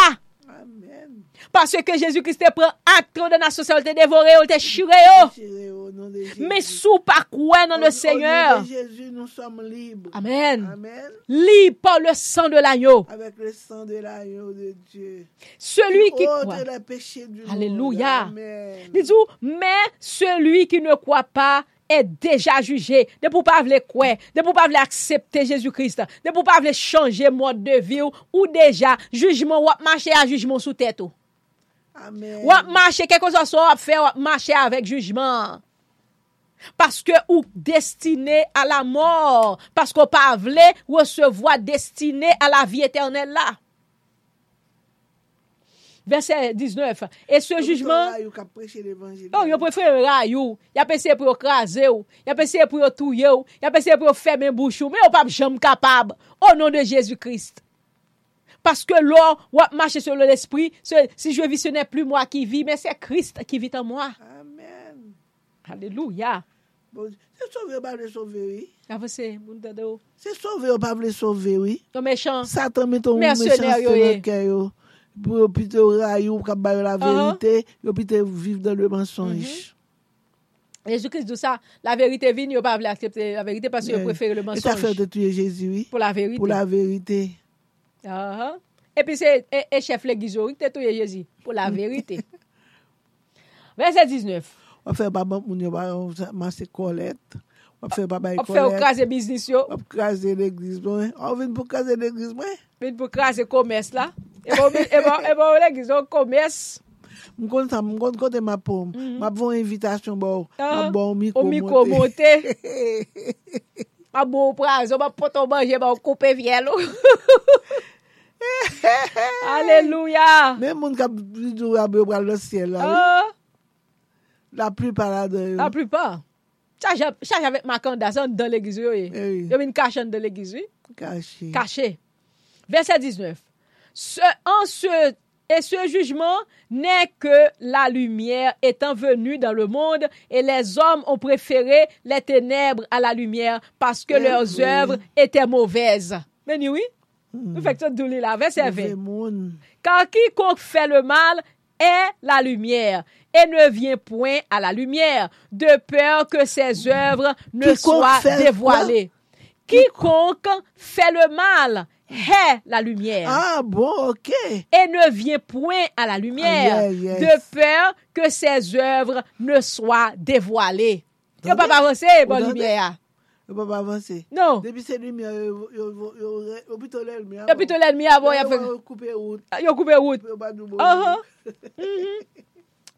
Parce que Jésus-Christ te prend acte de la société dévoré, il te chiré. de Jésus. Mais sous par quoi dans le Seigneur. nom de Jésus, nous sommes libres. Amen. Amen. Libre par le sang de l'agneau. Avec le sang de l'agneau de Dieu. Celui qui croit. du. Alléluia. Dis mais celui qui ne croit pas est déjà jugé. De pour pas vle quoi, de pour pas vle accepter Jésus-Christ, de pour pas vle changer mode de vie ou, déjà jugement ou marcher à jugement sous tête ou. Wap mache, keko sa so wap fe, wap mache avèk jujman. Paske ou destine a la mor. Paske ou pa vle, ou se vwa destine a la vi eternel la. Verset 19. E se jujman... Oh, yo prefe ray ou. Ya pese pou yo kraze ou. Ya pese pou yo touye ou. Ya pese pou yo feme bouchou. Men yo pap jom kapab. O non de Jezu Christ. parce que l'or, wap marcher sur l'esprit, si je vis, ce n'est plus moi qui vis, mais c'est Christ qui vit en moi. Amen. Alléluia. Se sove ou pa vle sove ou? Avose, moun dade ou. Se sove ou pa vle sove ou? Yon mechans. Satan meton moun mechans te lakè yo. Pou mm-hmm. yo pite ray ou kap bayo la verite, yo pite vive dan le mensonj. Jezou kris dou sa, la verite vin, yo pa vle aksepte la verite, parce yo prefere le mensonj. E ta fè te tuye Jezou ou? Pou la verite. Pou la verite. Aha. Epi se e, e chef le gizorik te touye Jezi. Po la verite. Verset 19. Wap fe baba moun yo ba mase kolet. Wap fe baba kolet. Wap fe okraze biznis yo. Wap kraze l'eglis mwen. Wap vin pou kraze l'eglis mwen. Vin pou kraze komes la. E bon l'eglis yo komes. M kon sa, m kon kote ma pom. Mm-hmm. Ma bon invitasyon bo. Oh, ma ah, bon miko monte. O miko monte. Ma bon prazo. Ma poton manje. Ma koupe vyelo. Alléluia. Même moun kap vidou abe pral le ciel. Ah, La plupart la de la plupart. Charge avec ma candidature dans l'église. Yo vient cacher dans l'église. Caché. caché. Verset 19. Ce, en ce, et ce jugement n'est que la lumière étant venue dans le monde et les hommes ont préféré les ténèbres à la lumière parce que Eh leurs oui. œuvres étaient mauvaises. Mais oui, nous faisons ça d'où là, verset 20. Mauvais moun. Car quiconque fait le mal est la lumière et ne vient point à la lumière de peur que ses œuvres ne Quiconque soient dévoilées. Quiconque fait le mal est la lumière Ah bon, ok. et ne vient point à la lumière Ah, yeah, yes. de peur que ses œuvres ne soient dévoilées. Yo bon lumière. Yo pa pa avancer. Non. Depuis c'est lumière, yo yo yo yo plutôt la lumière. Yo l'ennemi avant, il a Yo couper route. yo coupé route. Yo bon. Uh-huh.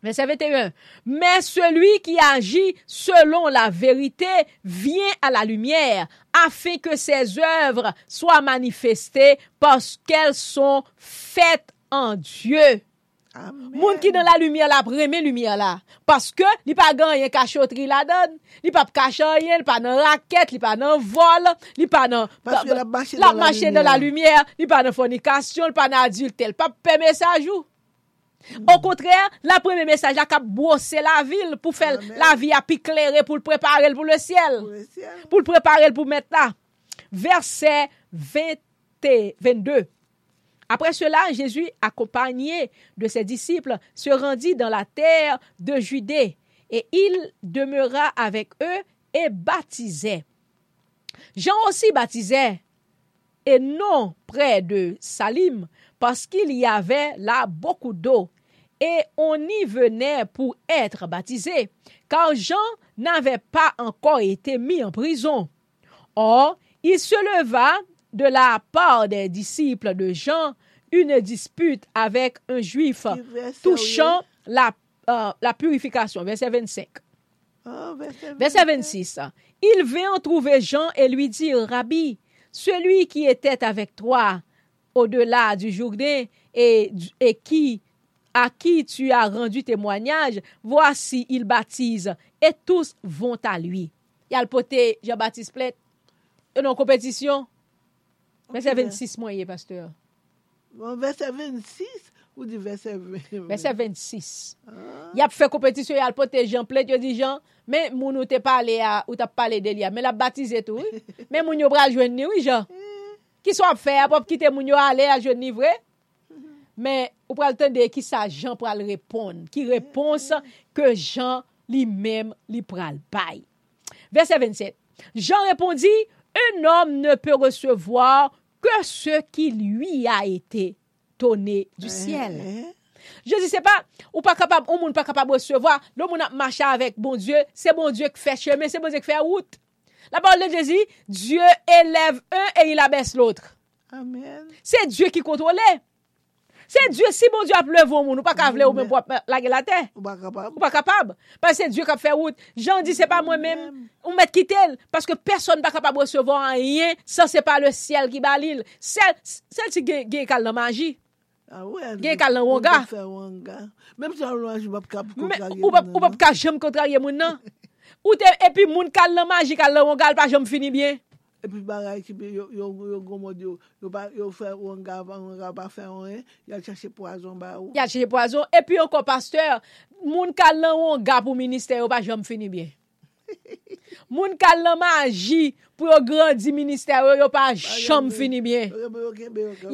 Verset 21. Mais celui qui agit selon la vérité vient à la lumière afin que ses œuvres soient manifestées parce qu'elles sont faites en Dieu. Moun ki nan la lumiye la premen lumiye la. Paske li pa ganyen kachotri la don, li pa kachoyen, li pa nan raket, li pa nan vol, li pa nan... Paske la mache nan la, la, la, la lumiye, li pa nan fonikasyon, li pa nan adultel, pa pe mesajou. Au contraire, la première message a brossé la ville pour faire Amen. la vie à éclairée pour le préparer pour le ciel. Pour le, ciel. Pour le préparer pour mettre là. Verset 20, 22. Après cela, Jésus, accompagné de ses disciples, se rendit dans la terre de Judée et il demeura avec eux et baptisait. Jean aussi baptisait et non près de Salim parce qu'il y avait là beaucoup d'eau et on y venait pour être baptisé car Jean n'avait pas encore été mis en prison. Or, il se leva de la part des disciples de Jean une dispute avec un juif touchant la, euh, la purification. Verset 25. Ah, verset Verset 26. Il vint trouver Jean et lui dit, Rabbi, celui qui était avec toi au-delà du Jourdain et, et qui, à qui tu as rendu témoignage, voici, il baptise et tous vont à lui. Il y a le poté Jean-Baptiste Plette, une compétition? Verset 26 mwenye, pasteur. Bon, verset 26 ou di verset 20? Verset 26. Ah. Yap fe kompetisyon yal pote jan, plet yo di jan, men moun ou te pale ya, ou ta pale del ya, men la batize tou, men moun yo bral jwen ni, oui jan. Eh. Ki so ap fe, ap ap kite moun yo ale a jwen ni vre? Men, ou pral tende ki sa jan pral repon, ki eh, repons eh, ke jan li mem li pral bay. Verset 27. Jan repondi, un homme ne peut recevoir que ce qui lui a été donné du eh, ciel. Eh. Je dis, c'est pas, ou pas capable, ou moun pas capable de recevoir, l'homme on a marché avec bon Dieu, c'est bon Dieu qui fait chemin, c'est bon Dieu qui fait route. La parole de Jésus, Dieu élève un et il abaisse l'autre. Amen. C'est Dieu qui contrôlait. Se Diyo, si bon Diyo ap levon moun, ou pa ka vle ou men pou ap lage la te. Ou pa kapab. Ou pa kapab. Pas se Diyo kap fe wout. Jan di se pa mwen men, ou met kitel. Paske person pa kapab resevo an yen, san se pa le siel ki balil. Sel, sel si gen kal nan manji. Ah, ouais, gen kal nan wonga. Mem sa wonga, ou pa ka jem kontrarye moun nan. Ou te, epi moun kal nan manji, kal nan wonga, al pa jem fini bien. epi bagay ki bi yo gomod yo, yo fè ou an gava, an gava fè ou an, yal chache poazon ba ou. Yal chache poazon, epi yo ko pasteur, moun kal nan ou an gava pou minister yo pa jom fini bien. Moun kal nan manji pou yo grandi minister yo, yo pa chanm fini bien.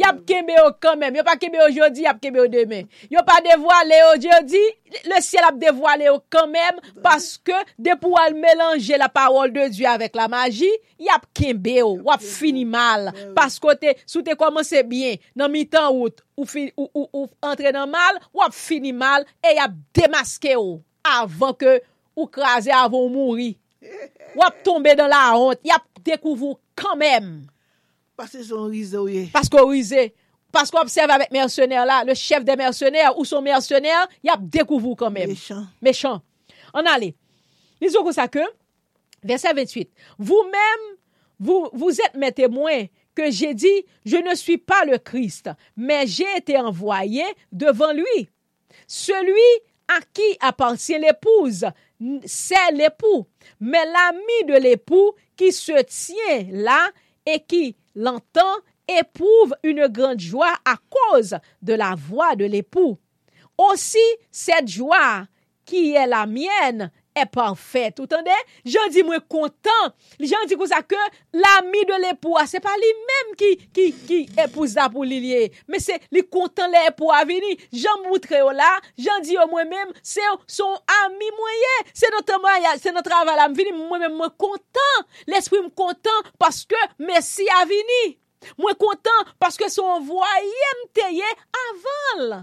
Yap kembe yo kanmem, yo pa kembe yo jodi, yap kembe yo demen. Yo pa devwale yo jodi, le siel ap devwale yo kanmem, paske de pou al melange la parol de Diyo avèk la magi, yap kembe yo, wap fini mal. Paske te, sou te komanse bien, nan mi tan wout, ou, ou, ou, ou entre nan mal, wap fini mal, e yap demaske yo, avan ke... ou kraze avon mouri. Wap tombe dan la honte, yap dekouvou kanmem. Pase son rize ou ye. Parce qu'on risé. Parce qu'on observe avec mercenaires là, le chef des mercenaires ou son mercenaire, il a découvert quand même. Méchant. Méchant. On allait. Lisons comme ça que, verset 28. Vous-même, vous, vous êtes mes témoins que j'ai dit, je ne suis pas le Christ, mais j'ai été envoyé devant lui. Celui à qui appartient l'épouse, c'est l'époux. Mais l'ami de l'époux qui se tient là et qui l'entend éprouve une grande joie à cause de la voix de l'époux. Aussi, cette joie qui est la mienne e parfèt. Ou tande, jan di mwen kontan, jan di kousa ke l'ami de l'epoua, se pa li mèm ki, ki, ki epouza pou li liye, me se li kontan l'epoua vini, jan moutre yo la, jan di yo mwen mèm, se son ami mwen ye, se notre mwen, se notre avalam vini, mwen mèm mwen kontan, l'esprit mwen kontan, paske Messi a vini, mwen kontan, paske son voye mteye aval.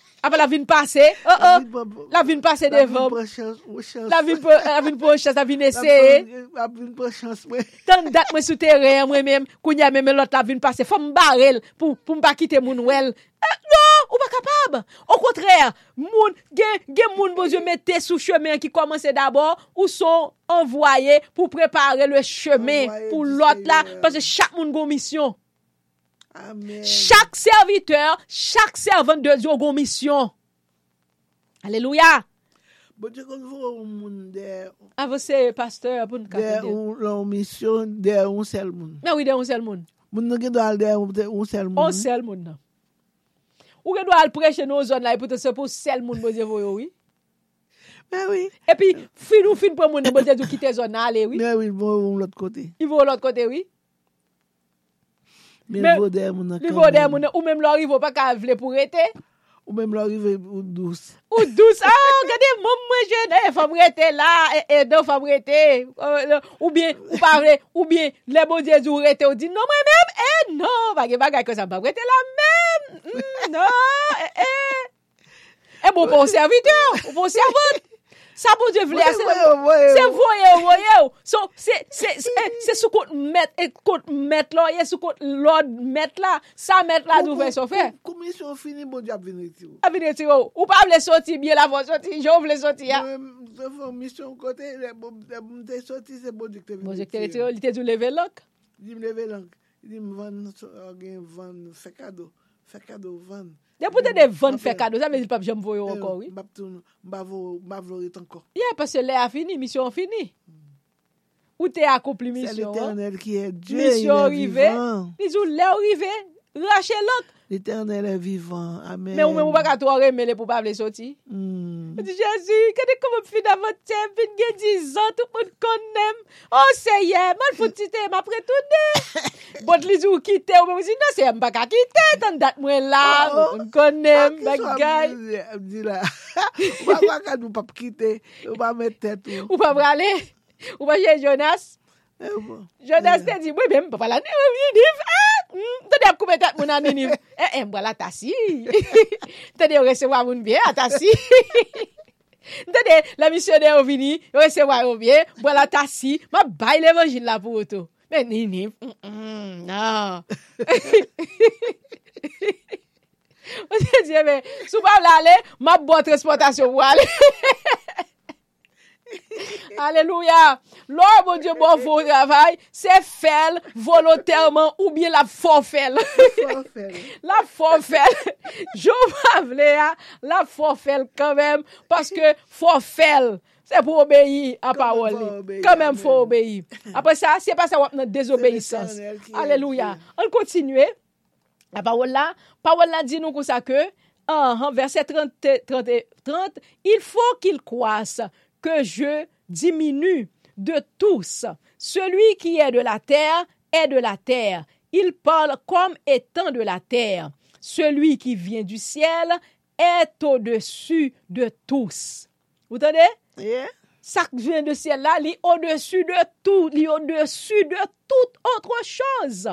Ape la vin pase, oh oh, la vin pase devan. La vin pou chans, la vin eseye. La vin pou chans mwen. Tan dat mwen sou teren mwen men, kounya men men lot la vin pase, fom barel pou mba kite moun wel. Non, ou pa kapab. Ou kontrèr, moun, gen, gen moun bozo mette sou chemen ki komanse d'abord, ou son envoye pou prepare le chemen pou lot la, parce chak moun goun misyon. Amen. Chak serviteur, chak servant de Diyo goun misyon. Aleluya. Bote kon vou ou moun de... Ah, a vose, pasteur, pou nou kapide. De ou lor misyon, de ou sel moun. Men oui, de ou sel moun. Moun nou gen do al de ou sel moun. Ou sel moun nan. Ou gen do al preche nou zon la, epote se pou sel moun bote voyo, oui. Men oui. E pi, fin ou fin pou moun, bote zou kite zon la, ale, oui. Men oui, moun l'ot kote. I vou l'ot kote, oui. Men vode moun an. Li vode moun nan, Ou menm lor ivo pa ka vle pou rete. Ou menm lor ivo ou dous. Ou dous. A, ah, gade moun mwen jene. E fam rete la. E, e do fam rete. Ou bien, ou pa vle, Ou bien, le bon diez ou rete. Ou di, non mwen menm. E, non. bagay bagay kon sa pa rete la menm. mm, Non. E, e. E bon, pou bon serviteur. pou servante. Sa bon diye vle, se voye voye ou. So, se sou kote met, kote met la, ye sou kote lod met la, sa met la nou vwe so fe. Koumi sou fini bon diye avineti ou. Avineti ou. Ou pa vle soti, biye la vwe soti, jou vle soti ya. Misyon kote, mte soti se bon diye avineti ou. Bon diye avineti ou, li te djou leve lank? Di m leve lank. Di m van, gen van, fekado, fekado van. Depoute de van fè kado, sa mè di pap jom voyo ankon, oui. Mbap tou, mbap voret ankon. Ya, pasè lè a fini, misyon fini. Mm. Ou te akompli misyon. Se l'Eternel ki e Dje, il est vivant. Misyon rive, nizou lè rive, Rache lot. L'Eternel est vivant. Amen. Men ou men mou baka tou ore mele pou pa vle soti. Mm. Di Jezu, kade kou moun fin avantem, fin gen dizan, tout moun konem. Oh seye, man foutite, m apre toune. Bot li zou kite, ou men mou zi, nan seye m baka kite, tan dat mwen la, m konem, bagay. M di la, ou pa baka nou pap kite, ou pa metet ou. Ou pa brale, ou pa jen Jonas. Jonas te di, mwen men m pa pala ni, m vini, ah! Hmm, Tade ap koube tat moun anini. E, eh, e, eh, mbwa la tasi. Tade yo resewa moun biye, a tasi. Tade, la misyonè yo vini, yo resewa yo biye, mbwa la tasi. Ma bay l'evangil la pou oto. Men nini, nan. Mm, mm, Mwen se diye, men, sou pa wale ale, ma bon transportasyon wale. Aleluya. Lor bon diyo bon vò travay, se fèl volotèrman ou bie la fò fèl. La fò fèl. Jou pavle ya, la fò fèl kanmèm, paske fò fèl. Se pou obeyi a parol li. Kanmèm fò obeyi. Apre sa, se pa sa wap nan désobeyisans. Aleluya. An kontinue. La parol la, parol la di nou kon sa ke, an, an verset 30, 30, 30, il fò kil kouas. Que je diminue de tous. Celui qui est de la terre est de la terre. Il parle comme étant de la terre. Celui qui vient du ciel est au-dessus de tous. Vous entendez? Yeah. Ça qui vient du ciel là, il est au-dessus de tout, il est au-dessus de toute autre chose.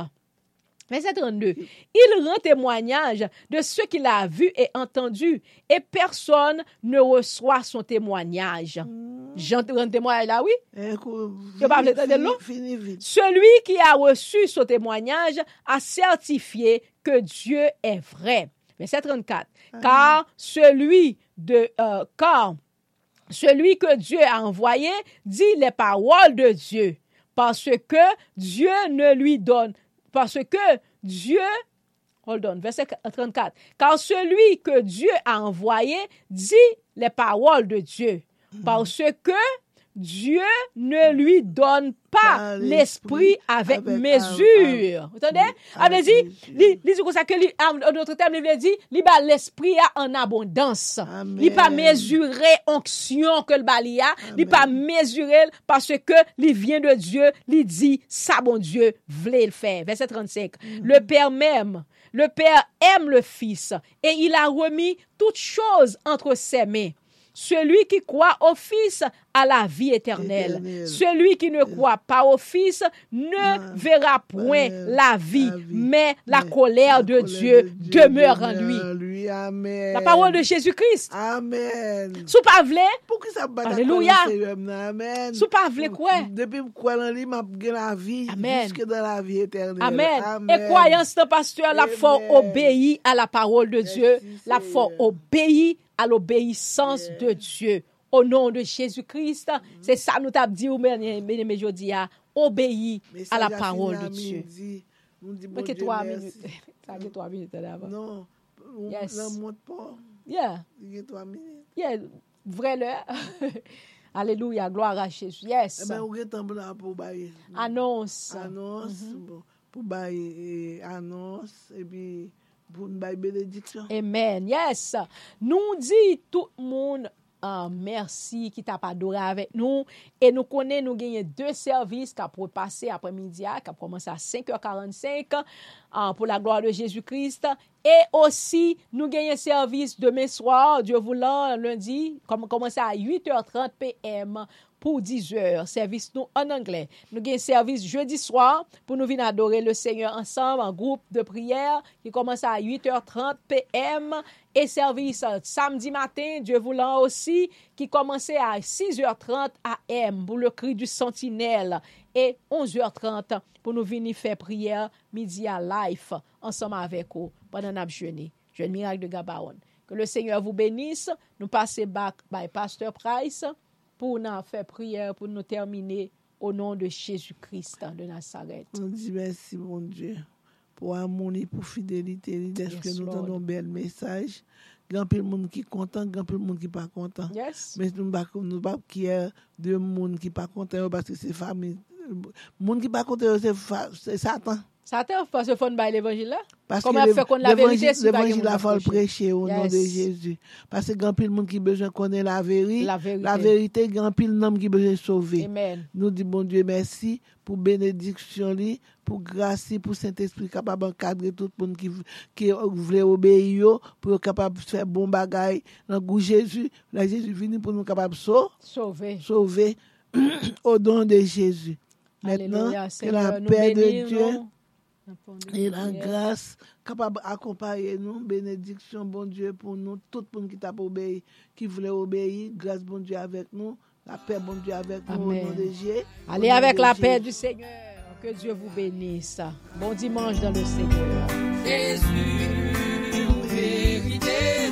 Verset 32. Il rend témoignage de ce qu'il a vu et entendu, et personne ne reçoit son témoignage. Jean rend témoignage là, oui? Celui qui a reçu son témoignage a certifié que Dieu est vrai. Verset 34. Car celui de euh, car celui que Dieu a envoyé dit les paroles de Dieu parce que Dieu ne lui donne parce que Dieu Hold on, verset 34. Car celui que Dieu a envoyé dit les paroles de Dieu parce que Dieu ne lui donne pas l'esprit avec, avec- mesure. Vous entendez? Elle dit, dit comme ça que en d'autres termes, il veut dire, li ba l'esprit a en abondance. Li pas mesurer onction que le bali a, Amen. pas mesurer parce que li vient de Dieu, li dit, ça bon Dieu voulait le faire. Verset 35. Le Père même, le Père aime le Fils et il a remis toutes choses entre ses mains. Celui qui croit au Fils a la vie éternelle. Éternelle. Celui qui ne croit pas au Fils ne verra point la vie, la vie. mais la colère la de Dieu de Dieu demeure en lui. La parole de Jésus-Christ. Amen. Sou pa vle, Pou ki sa bat Alléluia. Amen. sou pa vle kwe. Depi m kwen lan li, m ap gen la vi. Amen. Juske la vie éternelle. Amen. Et croyance d'un pasteur, la foi Amen. obéit à la parole de Dieu. La foi Seigneur. obéit à l'obéissance de Dieu. Au nom de Jésus-Christ, mm -hmm. c'est ça nous t'a dit, bien-aimé, aujourd'hui, obéis à la parole de Dieu. Nous dit, bon Dieu, trois minutes. Ça fait trois minutes d'avant. Non, on yes. ne monte pas. Yeah. Il y a trois minutes. Yeah, vrai l'heure. Alléluia, gloire à Jésus. Yes. Eh ben, on est en blanc pour bailler. Annonce. Annonce. Mm -hmm. Pour bailler annonce. Et puis, pour bailler bénédiction. Amen. Yes. Nous dit tout le monde ah, merci ki tap adore avèk nou. E nou konen nou genye deux servis ka pou pase apre midia, ka pou komanse a 5h45 ah, pou la gloire de Jésus-Christ. E osi nou genye servis demen soir, Dieu voulant, lundi, kom komanse a 8h30 PM pou 10 eur, servis nou an anglè. Nou gen servis jeudi swar pou nou vin adore le seigneur ansam an groupe de priyer ki komanse a 8h30 pm e servis euh, samdi matin, dieu voulant osi, ki komanse a 6h30 am pou le kri du sentinel e 11h30 pou nou vin fè priyer midi a life ansam avèk ou panan apjweni. Jwen mirak de Gabaon. Que le seigneur vous bénisse. Nou passe bak by Pastor Price. Pour nous faire prière, pour nous terminer au nom de Jésus-Christ de Nazareth. On di mersi, mon Dieu, pou amoun li, pou fidelite li, deske Yes, nou Lord. tanon bel mesaj. Gan pil moun ki kontan, gan pil moun ki pa kontan. Yes. Men nou bak nou bak kier de moun ki pa kontan yo, paske se fami. moun ki pa kote yo se satan. Satan ou pas se fon bay l'Evangile la? Koman ap fè kon la verite si pa gen moun ap fòche? L'Evangile la fòl preche ou nan de Jésus. Pase gampil moun ki bejen konen la veri, la verite gampil nanm ki bejen sove. Nou di bon Dieu mersi pou benediksyon li, pou grasi, pou Saint-Esprit kapab ankadre tout moun ki vle obeye yo, pou yo kapab fè bon bagay nan gou Jésus. La Jésus vini pou nou kapab so? Sove. Sove. O don de Jésus. Maintenant, que la paix de Dieu et la grâce capable d'accompagner nous, bénédiction, bon Dieu, pour nous, tout le monde qui t'a obéi, qui voulait obéir, grâce, bon Dieu, avec nous, la paix, bon Dieu, avec nous, au nom de Dieu. Allez avec la paix du Seigneur, que Dieu vous bénisse. Bon dimanche dans le Seigneur. Jésus, vérité.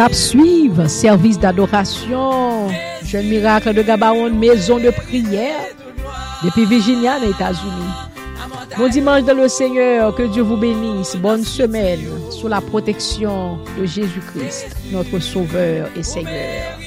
cap suivre, service d'adoration, jeune miracle de Gabaron, maison de prière, depuis Virginia, les États-Unis. Bon dimanche dans le Seigneur, que Dieu vous bénisse. Bonne semaine sous la protection de Jésus-Christ, notre Sauveur et Seigneur.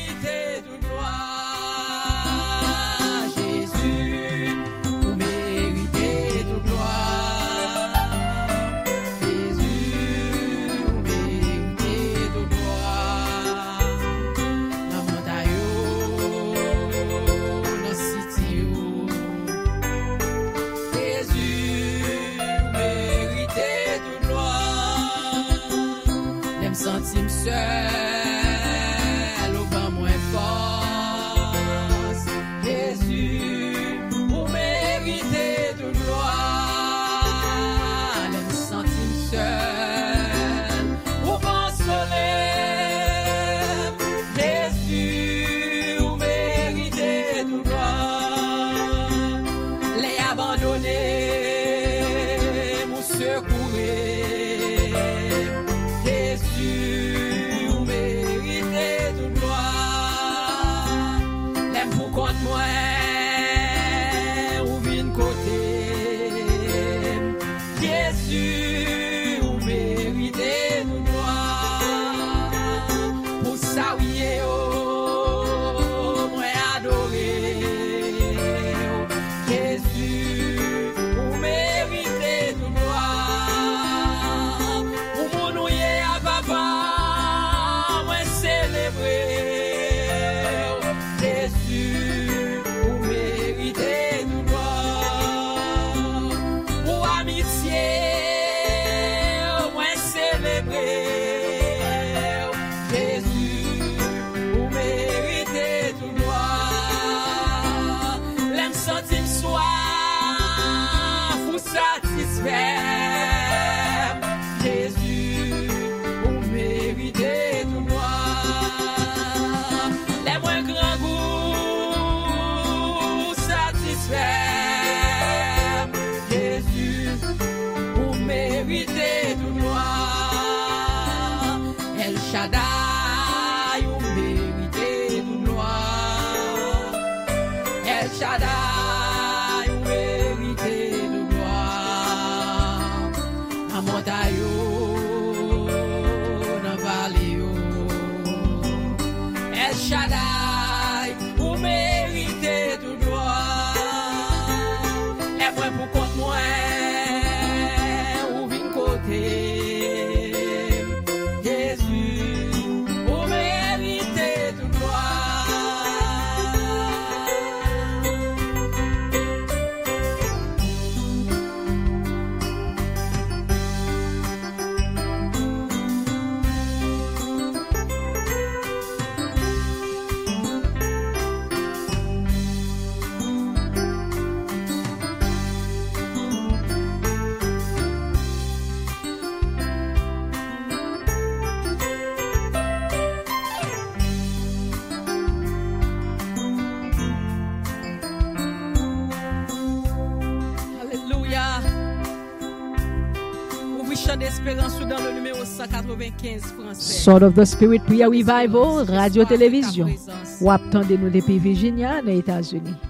Sword of the Spirit Prayer Revival, radio-televizyon. Wap tande nou depi Virginia, nan Etats-Unis.